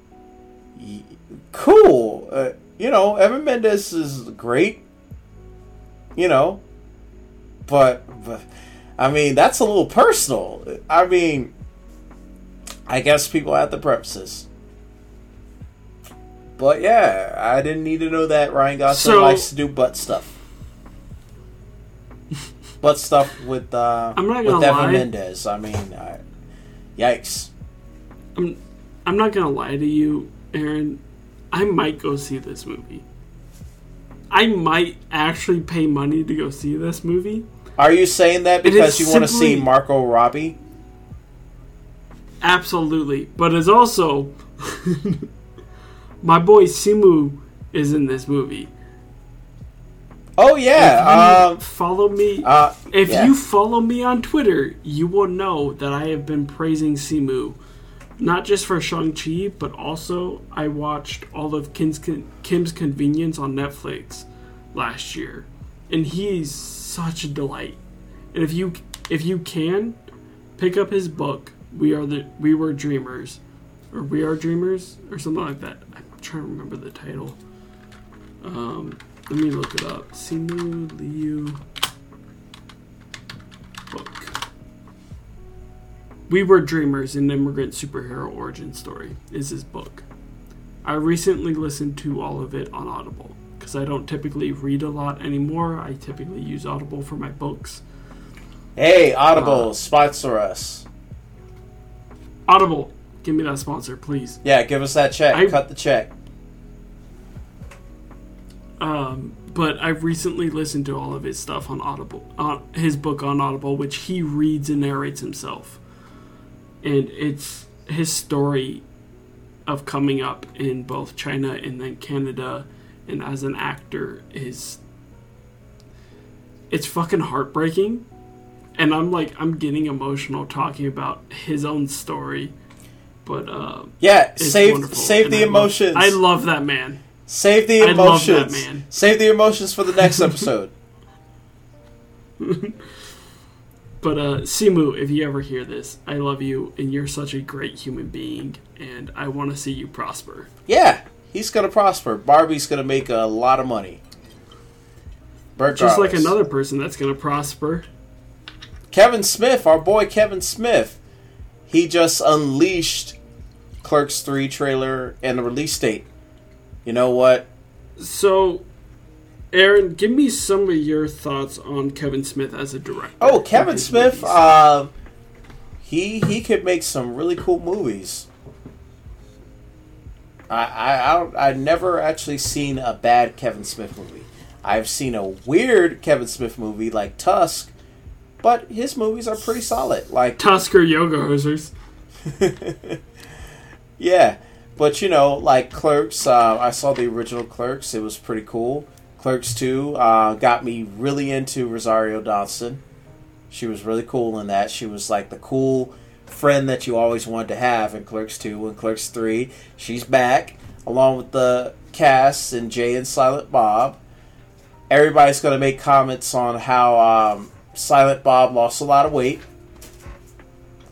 cool. Uh, you know, Eva Mendes is great. You know, but, but I mean, that's a little personal. I mean, I guess people have the preferences. But yeah, I didn't need to know that Ryan Gosling So- likes to do butt stuff. *laughs* butt stuff with uh, I'm not with Evan lie. Mendes. I mean, I, yikes. I'm I'm not gonna lie to you, Aaron. I might go see this movie. I might actually pay money to go see this movie. Are you saying that because you want to see Margot Robbie? Absolutely, but it's also *laughs* my boy Simu is in this movie. Oh yeah. Um. follow me. Uh. If yeah. you follow me on Twitter, you will know that I have been praising Simu. Not just for Shang-Chi, but also I watched all of Kim's, Kim's Convenience on Netflix last year. And he's such a delight. And if you if you can, pick up his book, We Are the We Were Dreamers. Or We Are Dreamers or something like that. I'm trying to remember the title. Um, let me look it up. Simu Liu book. We Were Dreamers, an immigrant superhero origin story, is his book. I recently listened to all of it on Audible because I don't typically read a lot anymore. I typically use Audible for my books. Hey, Audible, Uh, sponsor us. Audible, give me that sponsor, please. Yeah, give us that check. I- Cut the check. Um, but I've recently listened to all of his stuff on Audible, uh, his book on Audible, which he reads and narrates himself, and it's his story of coming up in both China and then Canada, and as an actor is it's fucking heartbreaking, and I'm like I'm getting emotional talking about his own story, but uh, Yeah, save wonderful, save and the I love- emotions. I love that man. Save the I love that emotions. man. Save the emotions for the next episode. *laughs* But uh, Simu, if you ever hear this, I love you, and you're such a great human being, and I want to see you prosper. yeah, he's gonna prosper. Barbie's gonna make a lot of money. Just like another person that's going to prosper. Kevin Smith, our boy Kevin Smith, he just unleashed Clerks 3 trailer and the release date. You know what? So, Aaron, give me some of your thoughts on Kevin Smith as a director. Oh, Kevin Smith, uh, he he could make some really cool movies. I I I, never actually seen a bad Kevin Smith movie. I've seen a weird Kevin Smith movie like Tusk, but his movies are pretty solid. Like Tusker Yoga Hosers. *laughs* Yeah, but you know, like Clerks, uh, I saw the original Clerks. It was pretty cool. Clerks Two uh, got me really into Rosario Dawson. She was really cool in that. She was like the cool friend that you always wanted to have in Clerks Two and Clerks Three. She's back along with the cast and Jay and Silent Bob. Everybody's going to make comments on how um, Silent Bob lost a lot of weight.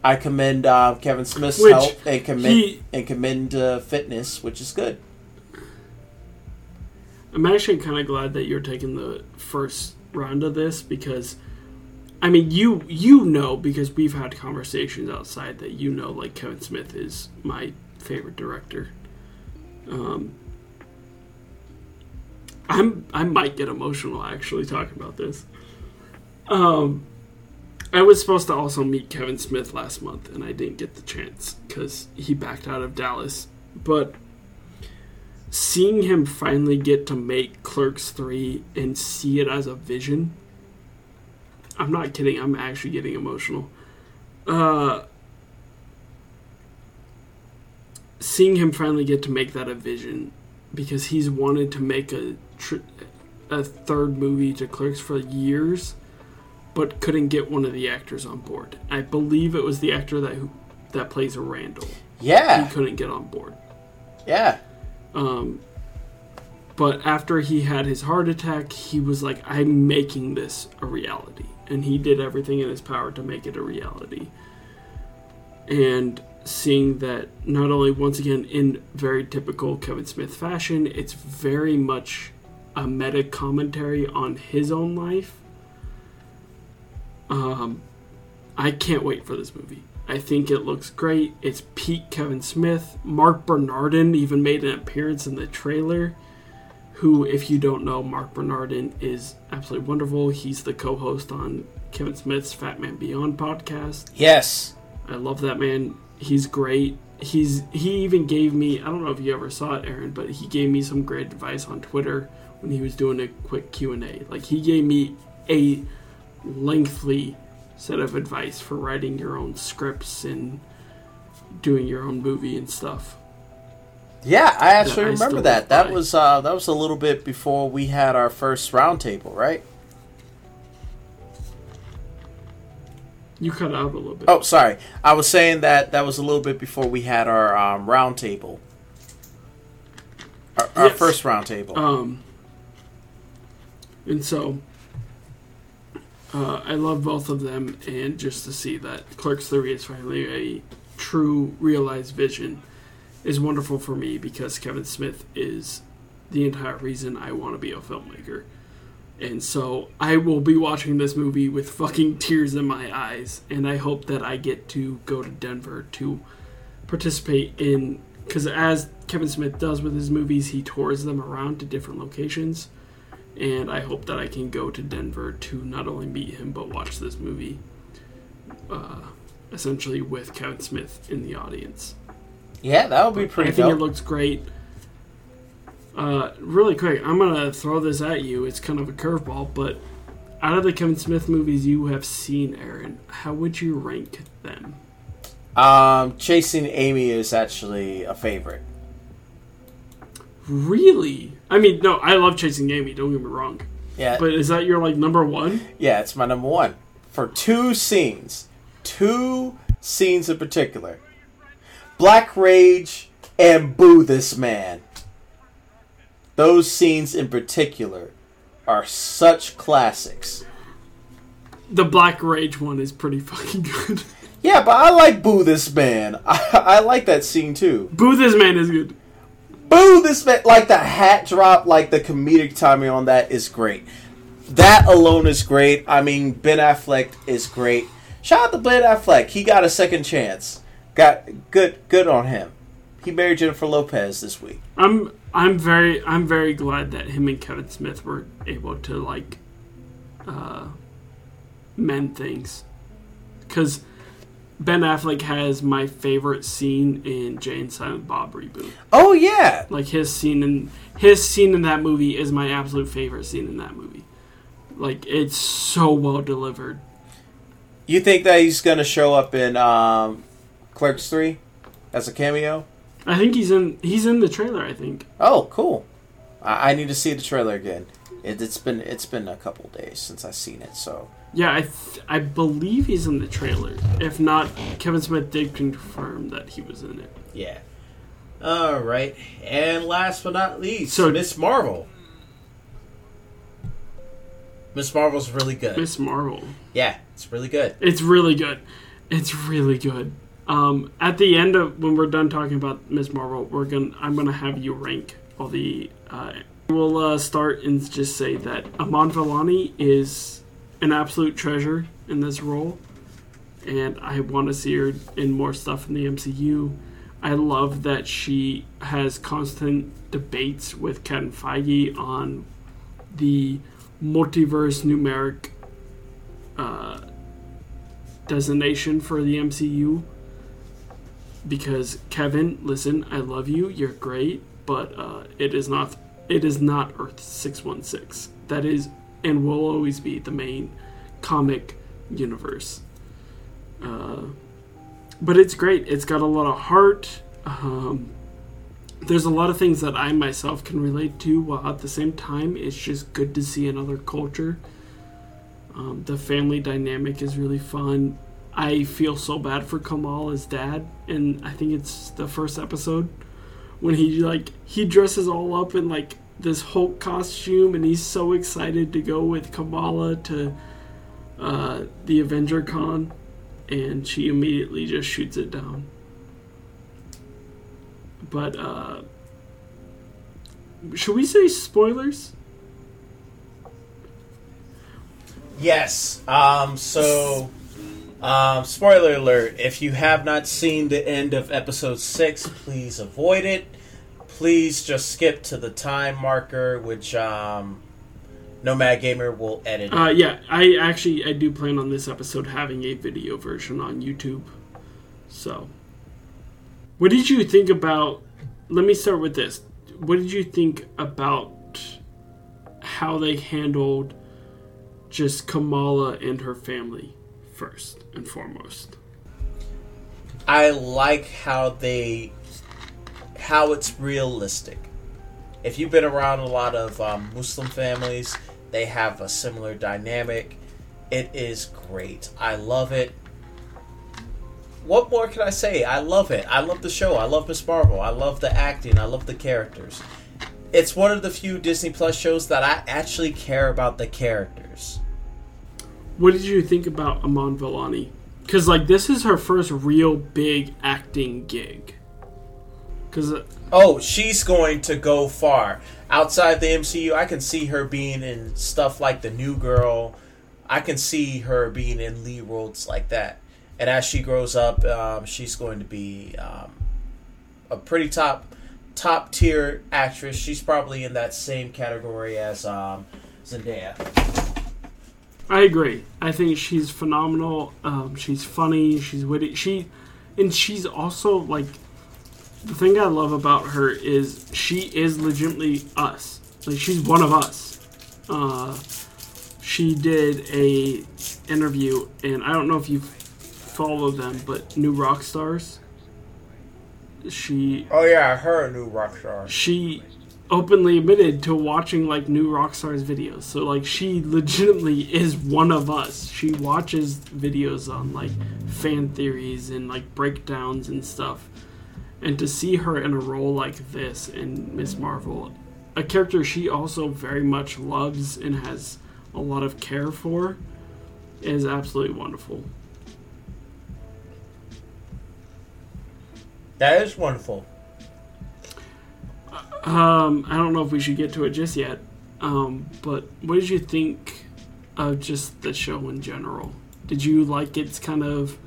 I commend uh, Kevin Smith's Which help and commend he- and commend uh, fitness, which is good. I'm actually kind of glad that you're taking the first round of this because, I mean, you you know because we've had conversations outside that you know like Kevin Smith is my favorite director. Um, I'm I might get emotional actually talking about this. Um, I was supposed to also meet Kevin Smith last month and I didn't get the chance because he backed out of Dallas, but seeing him finally get to make Clerks 3 and see it as a vision. I'm not kidding, I'm actually getting emotional. Uh seeing him finally get to make that a vision because he's wanted to make a tr- a third movie to Clerks for years but couldn't get one of the actors on board. I believe it was the actor that who, that plays a Randall. Yeah. He couldn't get on board. yeah, Um, but after he had his heart attack, he was like, I'm making this a reality. And he did everything in his power to make it a reality. And seeing that not only, once again, in very typical Kevin Smith fashion, it's very much a meta commentary on his own life. Um, I can't wait for this movie. I think it looks great. It's peak Kevin Smith. Marc Bernardin even made an appearance in the trailer. Who, if you don't know, Marc Bernardin is absolutely wonderful. He's the co host on Kevin Smith's Fat Man Beyond podcast. yes. I love that man. He's great. He's he even gave me I don't know if you ever saw it, Aaron, but he gave me some great advice on Twitter when he was doing a quick Q and A. Like he gave me a lengthy set of advice for writing your own scripts and doing your own movie and stuff. Yeah, I actually I remember still that. That by. was uh, that was a little bit before we had our first roundtable, right? You cut out a little bit. Oh, sorry. I was saying that that was a little bit before we had our um, roundtable. Our, our Yes. first roundtable. Um, and so, uh, I love both of them, and just to see that Clerks 3 is finally a true realized vision is wonderful for me because Kevin Smith is the entire reason I want to be a filmmaker. And so I will be watching this movie with fucking tears in my eyes, and I hope that I get to go to Denver to participate in because as Kevin Smith does with his movies, he tours them around to different locations, and I hope that I can go to Denver to not only meet him but watch this movie, uh, essentially with Kevin Smith in the audience. yeah, that would be pretty I think dope. it looks great. Uh, really quick, I'm gonna throw this at you. It's kind of a curveball, but out of the Kevin Smith movies you have seen, Aaron, how would you rank them? Um, Chasing Amy is actually a favorite. Really? I mean, no, I love Chasing Amy. Don't get me wrong, Yeah, but is that your like number one? yeah, it's my number one for two scenes, two scenes in particular. Black Rage and Boo This Man. Those scenes in particular are such classics. The Black Rage one is pretty fucking good. *laughs* Yeah, but I like Boo This Man. *laughs* I, I like that scene too. Boo this man is good. Boo This Man, like the hat drop, like the comedic timing on that is great. That alone is great. I mean, Ben Affleck is great. Shout out to Ben Affleck. He got a second chance. Got good, good on him. He married Jennifer Lopez this week. I'm I'm very I'm very glad that him and Kevin Smith were able to like uh, mend things because Ben Affleck has my favorite scene in Jay and Silent Bob reboot. Oh yeah, Like his scene in his scene in that movie is my absolute favorite scene in that movie. Like it's so well delivered. you think that he's gonna show up in um, Clerks three as a cameo? I think he's in he's in the trailer. I think. Oh, cool. I, I need to see the trailer again. It, it's been it's been a couple days since I've seen it, so Yeah, I th- I believe he's in the trailer. If not, Kevin Smith did confirm that he was in it. Yeah. All right, and last but not least, So- Miss Marvel. Miss Marvel's really good. Miss Marvel. yeah, it's really good. It's really good. It's really good. Um, at the end of when we're done talking about Miss Marvel, we're gonna I'm gonna have you rank all the. Uh, we'll uh, start and just say that Iman Vellani is an absolute treasure in this role, and I want to see her in more stuff in the MCU. I love that she has constant debates with Kevin Feige on the multiverse numeric uh, designation for the MCU. Because Kevin, listen, I love you. You're great, but uh, it is not. It is not Earth six one six. That is and will always be the main comic universe. Uh, but it's great. It's got a lot of heart. Um, there's a lot of things that I myself can relate to, while at the same time, it's just good to see another culture. Um, the family dynamic is really fun. I feel so bad for Kamal, as dad, and I think it's the first episode when he like he dresses all up in like this Hulk costume, and he's so excited to go with Kamala to uh, the Avenger Con, and she immediately just shoots it down. But uh, should we say spoilers? Yes. Um. So, um. Spoiler alert: If you have not seen the end of episode six, please avoid it. Please just skip to the time marker, which um, Nomad Gamer will edit. Uh, yeah, I actually I do plan on this episode having a video version on YouTube. So, what did you think about? Let me start with this. What did you think about how they handled just Kamala and her family first and foremost? I like how they how it's realistic. If you've been around a lot of um, Muslim families, they have a similar dynamic. It is great. I love it. What more can I say? I love it. I love the show. I love Miss Marvel. I love the acting. I love the characters. It's one of the few Disney Plus shows that I actually care about the characters. What did you think about Iman Vellani? Because like this is her first real big acting gig. Because Oh, she's going to go far. Outside the MCU, I can see her being in stuff like The New Girl. I can see her being in lead roles like that. And as she grows up, um, she's going to be um, a pretty top top tier actress. She's probably in that same category as um, Zendaya. I agree. I think she's phenomenal. Um, she's funny. She's witty. She, and she's also like the thing I love about her is she is legitimately us. Like she's one of us. Uh, she did a interview, and I don't know if you follow them, but New Rockstars. She Oh yeah, I heard new rock star. she openly admitted to watching like new rockstars videos so like she legitimately is one of us she watches videos on like fan theories and like breakdowns and stuff and to see her in a role like this in miss marvel a character she also very much loves and has a lot of care for is absolutely wonderful That is wonderful. Um, I don't know if we should get to it just yet. Um, but what did you think of just the show in general? Did you like its kind of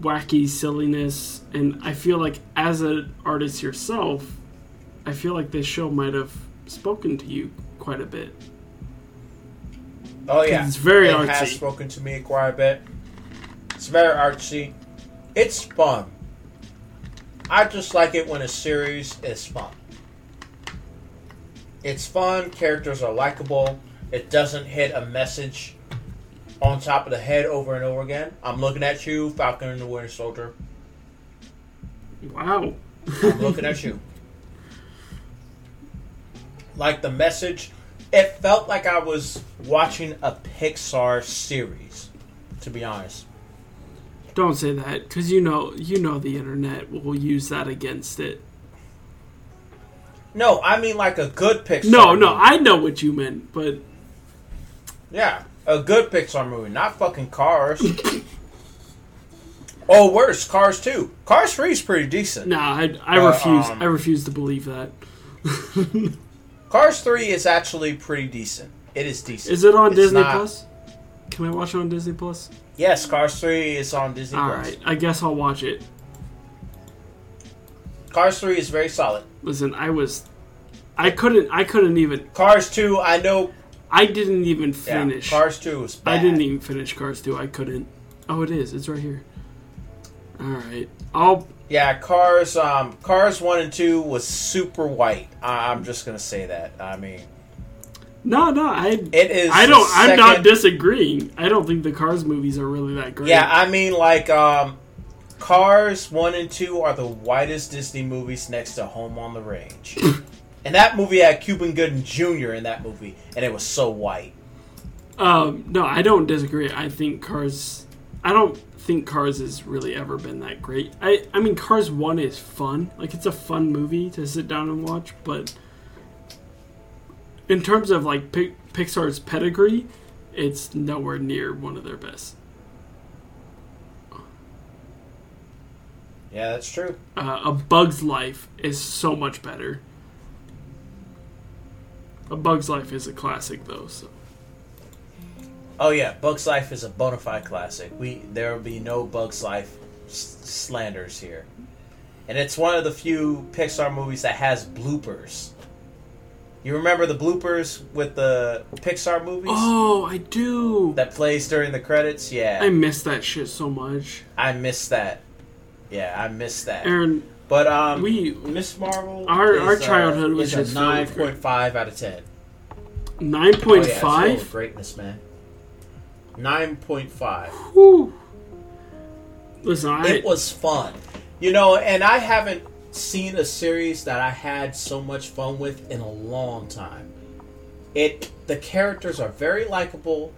wacky silliness? And I feel like as an artist yourself, I feel like this show might have spoken to you quite a bit. Oh yeah, It's very it artsy. has spoken to me quite a bit. It's very artsy. It's fun. I just like it when a series is fun. It's fun. Characters are likable. It doesn't hit a message on top of the head over and over again. I'm looking at you, Falcon and the Winter Soldier. Wow. I'm looking at you. Like the message, it felt like I was watching a Pixar series. To be honest, Don't say that, because you know you know the internet will use that against it. no, I mean like a good Pixar. No, no, movie. I know what you meant, but yeah, a good Pixar movie, not fucking Cars. *coughs* oh, worse, Cars Two. Cars Three is pretty decent. nah, I, I Uh, refuse. um, I refuse to believe that. *laughs* Cars Three is actually pretty decent. It is decent. Is it on It's Disney not- Plus? Can I watch it on Disney Plus? Yes, Cars Three is on Disney All Plus. right, I guess I'll watch it. Cars Three is very solid. Listen, I was, I couldn't, I couldn't even, Cars Two, I know. I didn't even Yeah, finish. Cars Two is bad. I didn't even finish Cars 2. I couldn't. Oh, it is. It's right here. All right, I'll. Yeah, Cars. Um, Cars One and Two was super white. I- I'm just gonna say that. I mean, No, no, I. it is. I don't. the I'm not disagreeing. I don't think the Cars movies are really that great. Yeah, I mean, like, um, Cars One and Two are the whitest Disney movies next to Home on the Range. *laughs* and that movie had Cuba Gooding Jr. in that movie, and it was so white. Um, no, I don't disagree. I think Cars. I don't think Cars has really ever been that great. I. I mean, Cars One is fun. Like it's a fun movie to sit down and watch, but in terms of like Pi- Pixar's pedigree, it's nowhere near one of their best. Yeah, that's true. uh, A Bug's Life is so much better. A Bug's Life is a classic, though. So Oh yeah, Bugs Life is a bona fide classic. We there will be no Bugs Life s- slanders here, and it's one of the few Pixar movies that has bloopers. You remember the bloopers with the Pixar movies oh, I do. that plays during the credits? Yeah, I miss that shit so much. I missed that. Yeah, I missed that. Aaron, But um, we Miss Marvel, Our- is, our uh, childhood was is just a filled nine with point five out of ten. Nine point five. point yeah, it's full of five. greatness, man. Nine point five. Whew. Listen, I it was fun. You know, and I haven't seen a series that I had so much fun with in a long time. It the characters are very likable.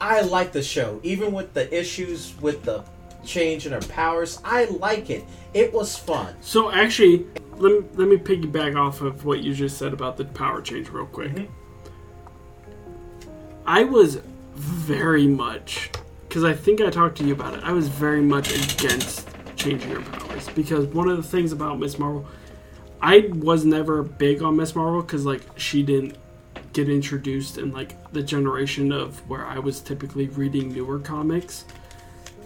I like the show, even with the issues with the change in her powers. I like it. It was fun. so actually let me, let me piggyback off of what you just said about the power change real quick. Mhm. I was very much because I think I talked to you about it. I was very much against changing her powers because one of the things about Miss Marvel, I was never big on Miss Marvel because like she didn't get introduced in like the generation of where I was typically reading newer comics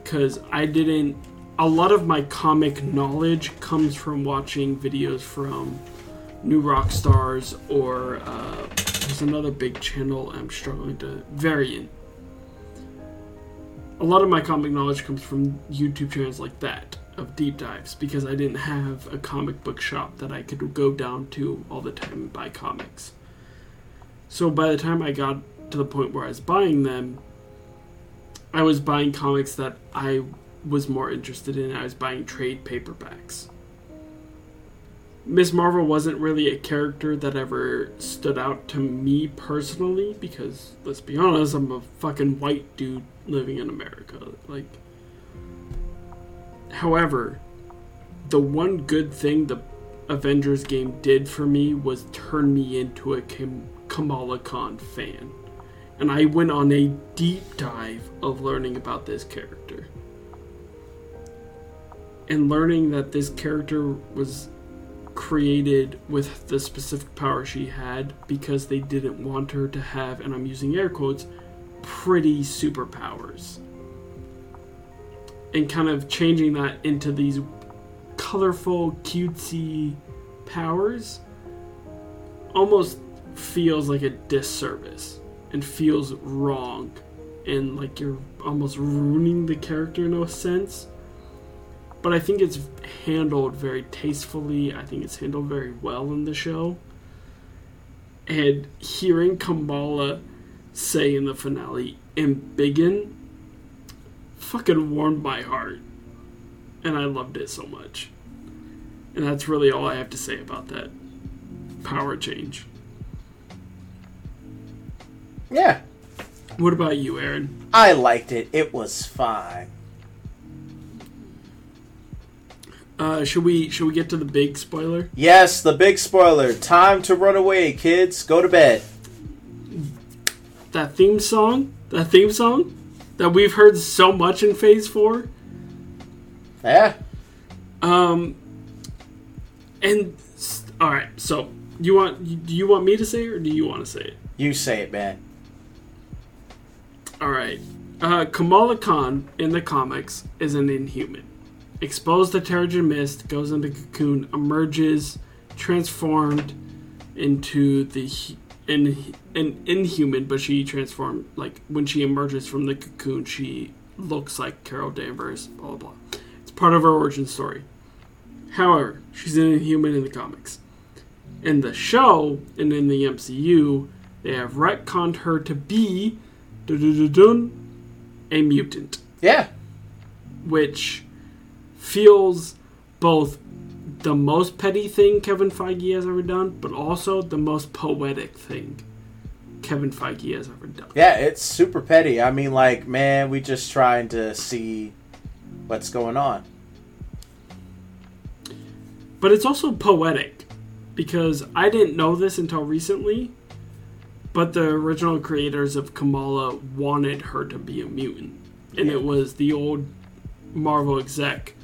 because I didn't. A lot of my comic knowledge comes from watching videos from New Rockstars or uh, there's another big channel I'm struggling to Variant. A lot of my comic knowledge comes from YouTube channels like that. of deep dives because I didn't have a comic book shop that I could go down to all the time and buy comics. So by the time I got to the point where I was buying them, I was buying comics that I was more interested in. I was buying trade paperbacks. Miss Marvel wasn't really a character that ever stood out to me personally because let's be honest, I'm a fucking white dude living in America. Like However, the one good thing the Avengers game did for me was turn me into a Kam- Kamala Khan fan. And I went on a deep dive of learning about this character. And learning that this character was created with the specific power she had because they didn't want her to have, and I'm using air quotes, pretty superpowers. And kind of changing that into these colorful, cutesy powers almost feels like a disservice and feels wrong and like you're almost ruining the character in a sense but I think it's handled very tastefully. I think it's handled very well in the show. And hearing Kamala say in the finale, "Embiggen," fucking warmed my heart, and I loved it so much. And that's really all I have to say about that power change. Yeah, What about you, Aaron? I liked it. It was fine. Uh, should we should we get to the big spoiler? Yes, the big spoiler. Time to run away, kids. Go to bed. That theme song, that theme song that we've heard so much in Phase Four. Yeah. Um, and all right, so you want do you want me to say it or do you want to say it? You say it, man. All right, uh, Kamala Khan in the comics is an Inhuman. Exposed to Terrigen Mist, goes into cocoon, emerges, transformed into the in an Inhuman, but she transformed like when she emerges from the cocoon, she looks like Carol Danvers. Blah blah blah. It's part of her origin story. However, she's an Inhuman in the comics. In the show and in the MCU, they have retconned her to be a mutant, Yeah. which feels both the most petty thing Kevin Feige has ever done, but also the most poetic thing Kevin Feige has ever done. Yeah, it's super petty. I mean, like, man, we just trying to see what's going on. But it's also poetic because I didn't know this until recently, but the original creators of Kamala wanted her to be a mutant. And it was the old Marvel exec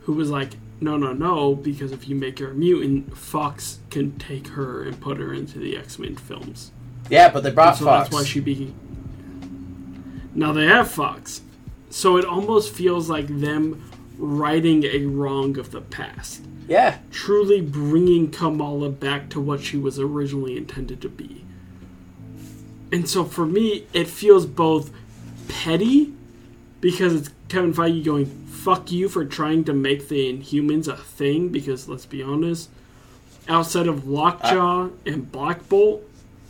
who was like, no, no, no, because if you make her a mutant, Fox can take her and put her into the X Men films. Yeah, but they brought so Fox. that's why she became. Now they have Fox. So it almost feels like them righting a wrong of the past yeah, truly bringing Kamala back to what she was originally intended to be. And so for me, it feels both petty because it's Kevin Feige going, fuck you for trying to make the Inhumans a thing, because let's be honest, outside of Lockjaw and Black Bolt,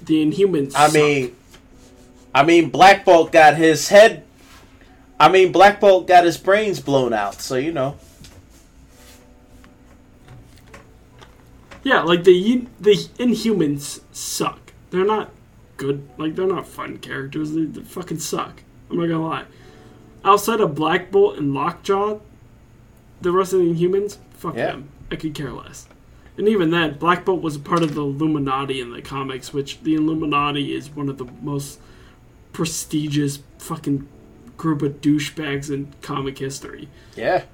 the Inhumans. I suck. mean, I mean, Black Bolt got his head. I mean, Black Bolt got his brains blown out. So you know. Yeah, like the the Inhumans suck. They're not good. Like they're not fun characters. They, they fucking suck. I'm not gonna lie. Outside of Black Bolt and Lockjaw, the rest of the Inhumans, fuck Yeah. them. I could care less. And even then, Black Bolt was a part of the Illuminati in the comics, which the Illuminati is one of the most prestigious fucking group of douchebags in comic history. Yeah.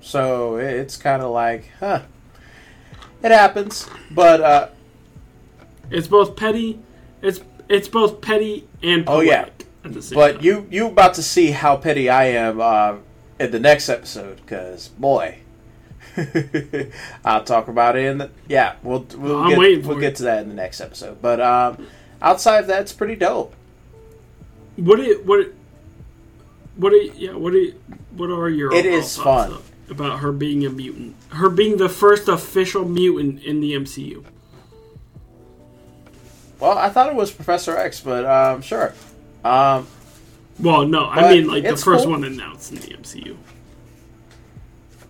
So it's kind of like, huh. It happens, but uh, It's both petty. It's it's both petty and Oh, yeah. at the same but time. you you about to see how petty I am uh, in the next episode, because boy, *laughs* I'll talk about it in the yeah. We'll we'll I'm get we'll get to that in the next episode. But um, outside of that, it's pretty dope. What it what it, what are yeah what are what are your It is thoughts, fun. about her being a mutant, her being the first official mutant in the MCU. Well, I thought it was Professor X, but um, sure. Um, Well, no, I mean like the first cool. one announced in the MCU.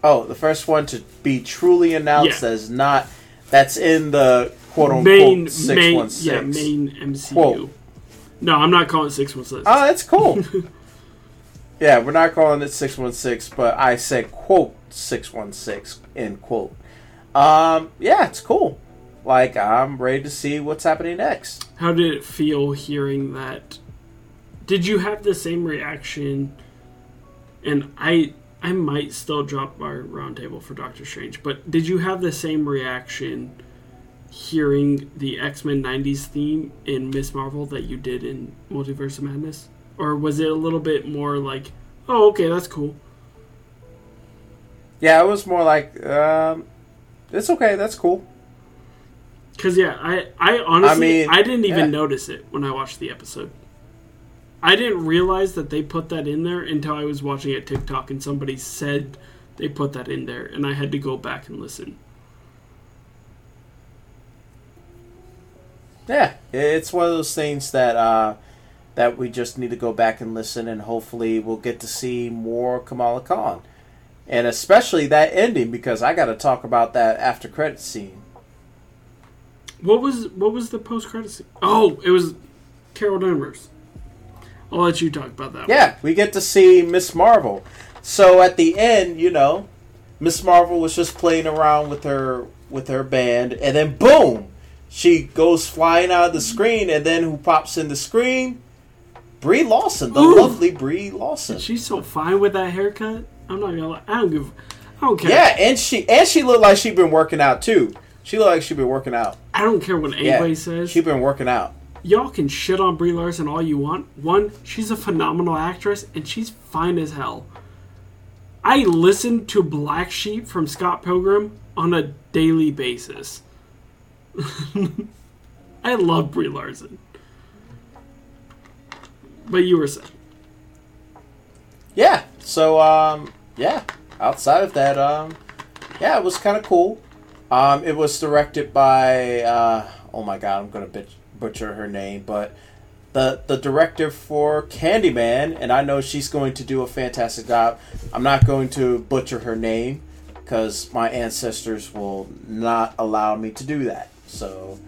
oh, the first one to be truly announced Yeah. as not that's in the quote unquote Main, six main, yeah, main MCU. Quote. No, I'm not calling it six one six. Oh, that's cool. *laughs* yeah, we're not calling it six one six, but I said quote six one six end quote. Um, yeah, it's cool. Like I'm ready to see what's happening next. How did it feel hearing that? Did you have the same reaction? And I, I might still drop our roundtable for Doctor Strange, but did you have the same reaction hearing the X Men '90s theme in Miss Marvel that you did in Multiverse of Madness, or was it a little bit more like, "Oh, okay, that's cool"? Yeah, it was more like um, it's okay. That's cool. Because yeah, I I honestly I, mean, didn't even yeah. notice it when I watched the episode. I didn't realize that they put that in there until I was watching a TikTok and somebody said they put that in there, and I had to go back and listen. Yeah, it's one of those things that uh, that we just need to go back and listen, and hopefully we'll get to see more Kamala Khan, and especially that ending because I got to talk about that after credit scene. What was what was the post credit scene? Oh, it was Carol Danvers. I'll let you talk about that. one. Yeah, we get to see Miss Marvel. So at the end, you know, Miss Marvel was just playing around with her with her band, and then boom, she goes flying out of the screen, and then who pops in the screen? Brie Larson, the Ooh. lovely Brie Larson. she's so fine with that haircut. I'm not gonna lie. I don't give. I don't care. Yeah, and she and she looked like she'd been working out too. She looked like she'd been working out. I don't care what Yeah, anybody says. she'd been working out. y'all can shit on Brie Larson all you want. One, she's a phenomenal actress and she's fine as hell. I listen to Black Sheep from Scott Pilgrim on a daily basis. *laughs* I love Brie Larson. But you were saying. Yeah. So um yeah, outside of that um yeah, it was kind of cool. Um it was directed by uh oh my god, I'm bitch, butcher her name, but the the director for Candyman and I know she's going to do a fantastic job. I'm not going to butcher her name cuz my ancestors will not allow me to do that. So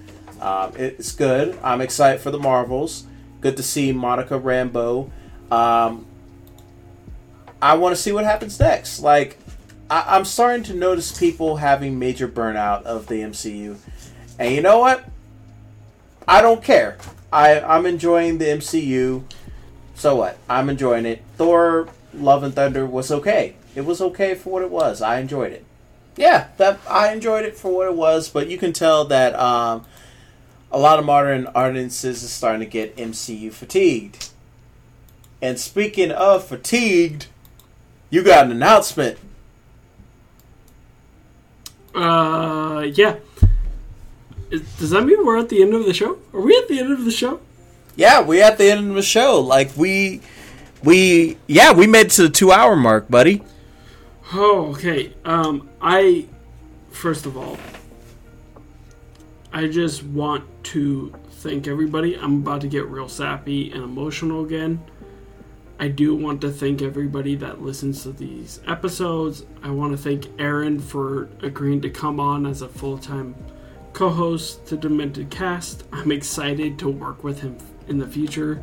um, it's good. I'm excited for the Marvels. Good to see Monica Rambeau. Um, I want to see what happens next. Like, I- I'm starting to notice people having major burnout of the MCU, and you know what? I don't care. I I'm enjoying the MCU. So what? I'm enjoying it. Thor: Love and Thunder was okay. It was okay for what it was. I enjoyed it. Yeah, that I enjoyed it for what it was. But you can tell that um, a lot of modern audiences is starting to get MCU fatigued. And speaking of fatigued, you got an announcement. Uh, yeah. Is- Does that mean we're at the end of the show? Are we at the end of the show? Yeah, we at the end of the show. Like we, we yeah, we made it to the two hour mark, buddy. Oh, okay. Um, I first of all, I just want to thank everybody. I'm about to get real sappy and emotional again. I do want to thank everybody that listens to these episodes. I want to thank Aaron for agreeing to come on as a full time co host to Demented Cast. I'm excited to work with him in the future.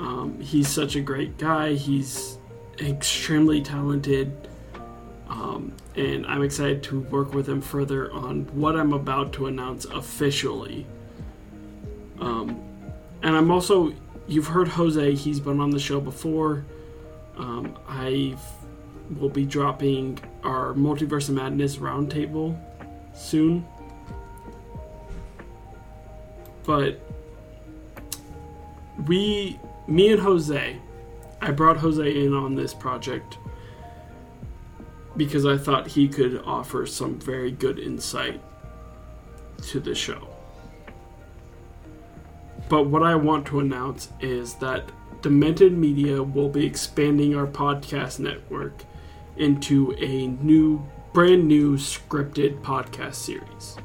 Um, he's such a great guy, he's extremely talented. Um, and I'm excited to work with him further on what I'm about to announce officially. Um, and I'm also, you've heard Jose, he's been on the show before. Um, I will be dropping our Multiverse of Madness roundtable soon. But we, me and Jose, I brought Jose in on this project because I thought he could offer some very good insight to the show. But what I want to announce is that Demented Media will be expanding our podcast network into a new, brand new scripted podcast series.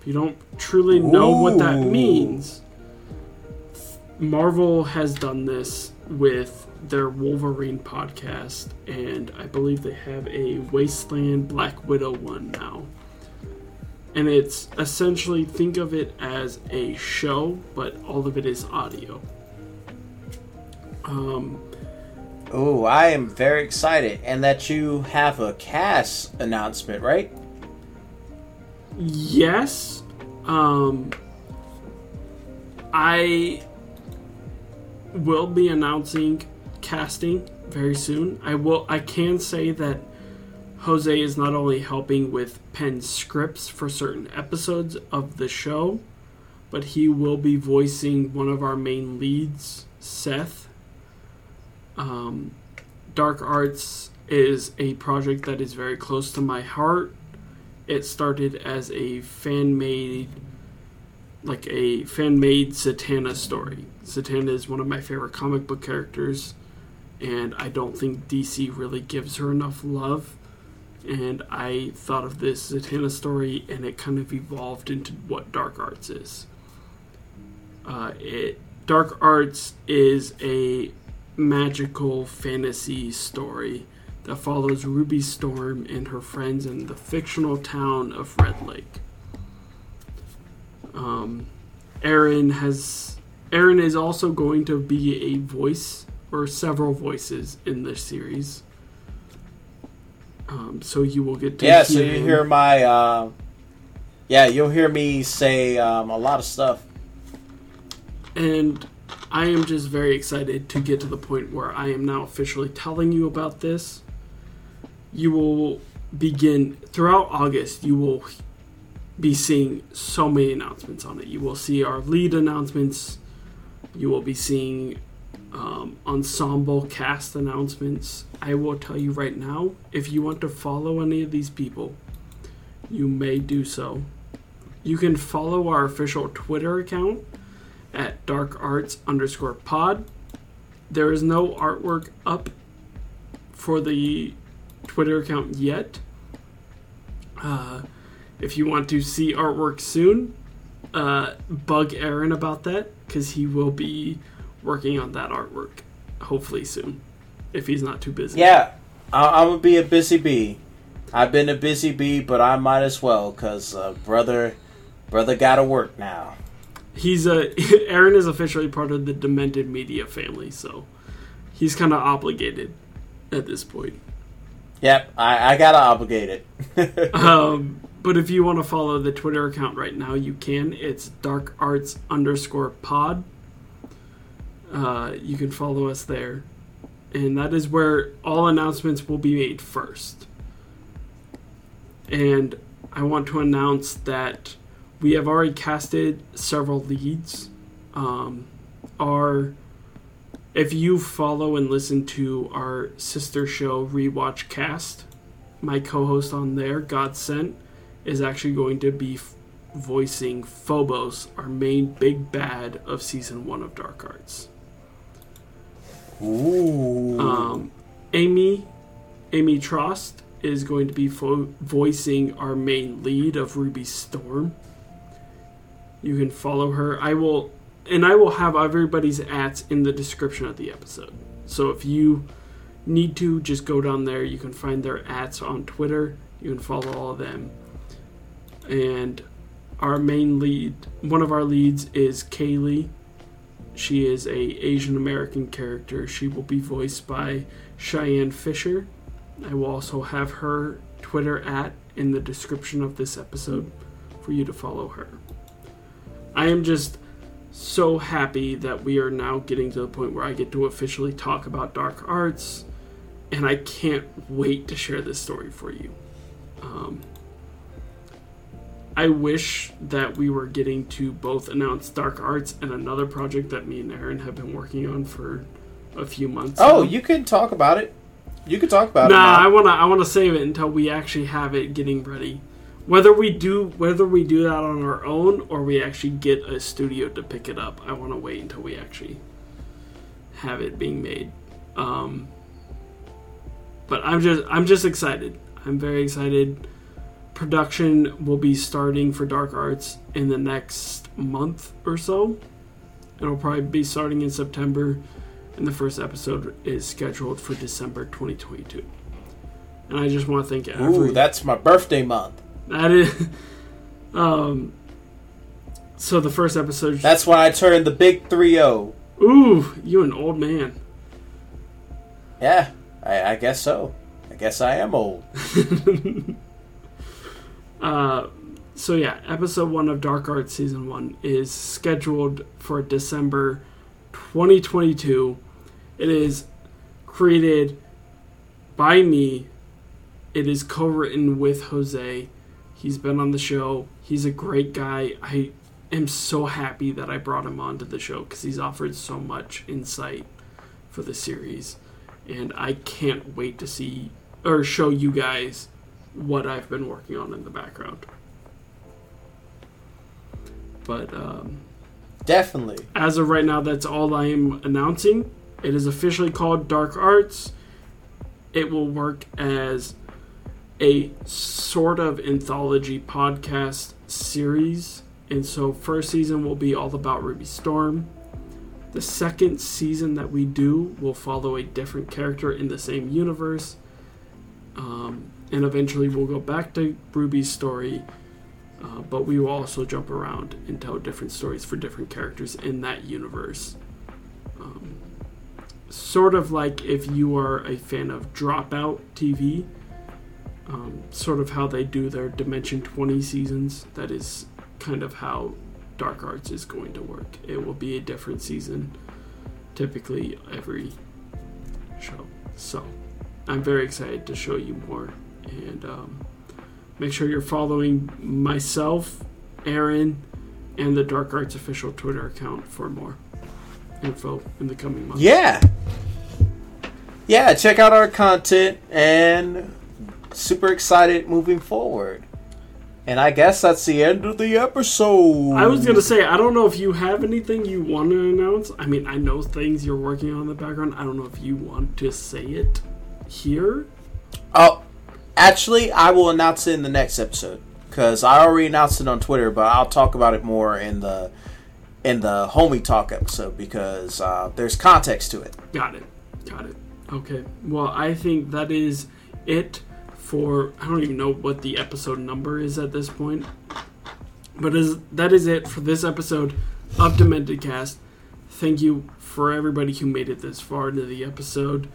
If you don't truly know what that means, Marvel has done this with their Wolverine podcast, and I believe they have a Wasteland Black Widow one now. And it's essentially think of it as a show, but all of it is audio. Um, Oh, I am very excited, and that you have a cast announcement, right? Yes. Um I will be announcing casting very soon. I will I can say that Jose is not only helping with pen scripts for certain episodes of the show, but he will be voicing one of our main leads, Seth. Um, Dark Arts is a project that is very close to my heart it started as a fan made like a fan made Satana story. Satana is one of my favorite comic book characters and I don't think DC really gives her enough love. And I thought of this Satana story and it kind of evolved into what Dark Arts is. Uh, it Dark Arts is a magical fantasy story that follows Ruby Storm and her friends in the fictional town of Red Lake. Um, Aaron has Aaron is also going to be a voice or several voices in this series. Um, so you will get to Yeah, so you him. hear my, uh, yeah, you'll hear me say um, a lot of stuff. And I am just very excited to get to the point where I am now officially telling you about this. You will begin throughout August, you will be seeing so many announcements on it. You will see our lead announcements, you will be seeing um, ensemble cast announcements. I will tell you right now if you want to follow any of these people, you may do so. You can follow our official Twitter account at dark arts underscore pod. There is no artwork up for the Twitter account yet. Uh, if you want to see artwork soon, uh, bug Aaron about that because he will be working on that artwork hopefully soon if he's not too busy. Yeah, I- I'm gonna be a busy bee. I've been a busy bee, but I might as well, cause uh, brother, brother, gotta work now. He's a *laughs* Aaron is officially part of the Demented Media family, so he's kind of obligated at this point. Yep, I, I gotta obligate it. *laughs* Um, but if you want to follow the Twitter account right now, you can. It's dark arts underscore pod. Uh, you can follow us there. And that is where all announcements will be made first. And I want to announce that we have already casted several leads. Um, our if you follow and listen to our sister show Rewatch Cast, my co-host on there, God Sent, is actually going to be f- voicing Phobos, our main big bad of season one of Dark Arts. Ooh. Um, Amy, Amy Trost is going to be fo- voicing our main lead of Ruby Storm. You can follow her. I will, and I will have everybody's ats in the description of the episode. So if you need to, just go down there. You can find their ats on Twitter. You can follow all of them. And our main lead, one of our leads is Kaylee. She is a Asian American character. She will be voiced by Cheyenne Fisher. I will also have her Twitter at in the description of this episode for you to follow her. I am just so happy that we are now getting to the point where I get to officially talk about Dark Arts, and I can't wait to share this story for you. Um, I wish that we were getting to both announce Dark Arts and another project that me and Aaron have been working on for a few months. oh, now. you can talk about it. You can talk about it. Nah, I wanna I wanna save it until we actually have it getting ready. Whether we do whether we do that on our own or we actually get a studio to pick it up, I wanna wait until we actually have it being made. Um, but I'm just I'm just excited. I'm very excited. Production will be starting for Dark Arts in the next month or so. It'll probably be starting in September, and the first episode is scheduled for December 2022. And I just want to thank every Ooh, that's my birthday month. that is *laughs* um so the first episode That's when I turned the big 3-0. Ooh, you an old man. Yeah, I, I guess so. I guess I am old. *laughs* Uh, so yeah, episode one of Dark Arts season one is scheduled for December 2022. It is created by me. It is co-written with Jose. He's been on the show. He's a great guy. I am so happy that I brought him onto the show because he's offered so much insight for the series, and I can't wait to see or show you guys what I've been working on in the background. But um, Definitely. as of right now, that's all I am announcing. It is officially called Dark Arts. It will work as a sort of anthology podcast series. And so, first season will be all about Ruby Storm. The second season that we do will follow a different character in the same universe. Um, and eventually, we'll go back to Ruby's story uh, but we will also jump around and tell different stories for different characters in that universe. Um, sort of like if you are a fan of Dropout TV, um, sort of how they do their Dimension 20 seasons. That is kind of how Dark Arts is going to work. It will be a different season, typically every show. So I'm very excited to show you more. And um, Make sure you're following myself, Aaron, and the Dark Arts official Twitter account for more info in the coming months. Yeah. Yeah, check out our content and super excited moving forward. And I guess that's the end of the episode. I was gonna say I don't know if you have anything you want to announce. I mean, I know things you're working on in the background. I don't know if you want to say it here. Oh, actually, I will announce it in the next episode because I already announced it on Twitter, but I'll talk about it more in the in the homie talk episode because uh, there's context to it. Got it. Got it. Okay. Well, I think that is it for. I don't even know what the episode number is at this point. But is that is it for this episode of Demented Cast. Thank you for everybody who made it this far into the episode.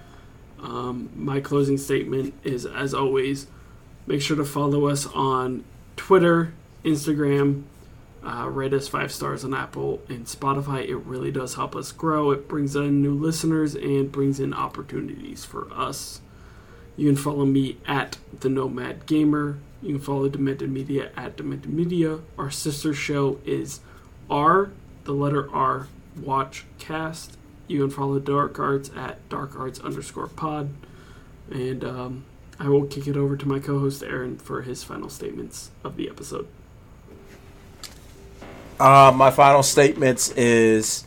Um, my closing statement is, as always, make sure to follow us on Twitter, Instagram, uh, rate us five stars on Apple and Spotify. It really does help us grow. It brings in new listeners and brings in opportunities for us. You can follow me at the Nomad Gamer. You can follow Demented Media at Demented Media. Our sister show is R, the letter R, Watchcast. You can follow Dark Arts at Dark Arts underscore pod. And um, I will kick it over to my co host Aaron for his final statements of the episode. Uh, my final statements is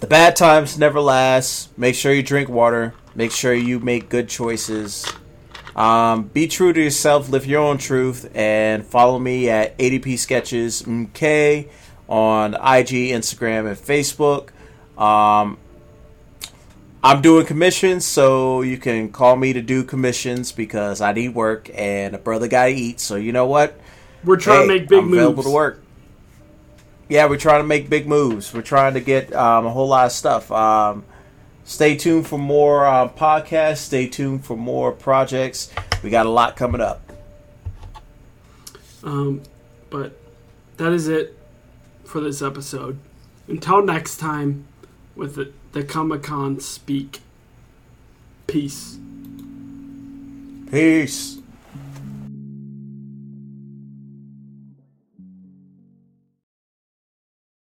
the bad times never last. Make sure you drink water. Make sure you make good choices. Um, be true to yourself. Live your own truth. And follow me at ADP Sketches MK on IG, Instagram, and Facebook. Um, I'm doing commissions, so you can call me to do commissions because I need work and a brother got to eat. So you know what? We're trying to make big I'm moves. available to work. Yeah, we're trying to make big moves. We're trying to get um, a whole lot of stuff. Um, stay tuned for more uh, podcasts. Stay tuned for more projects. We got a lot coming up. Um, but that is it for this episode. Until next time, with the, the Comic Con speak. Peace. Peace.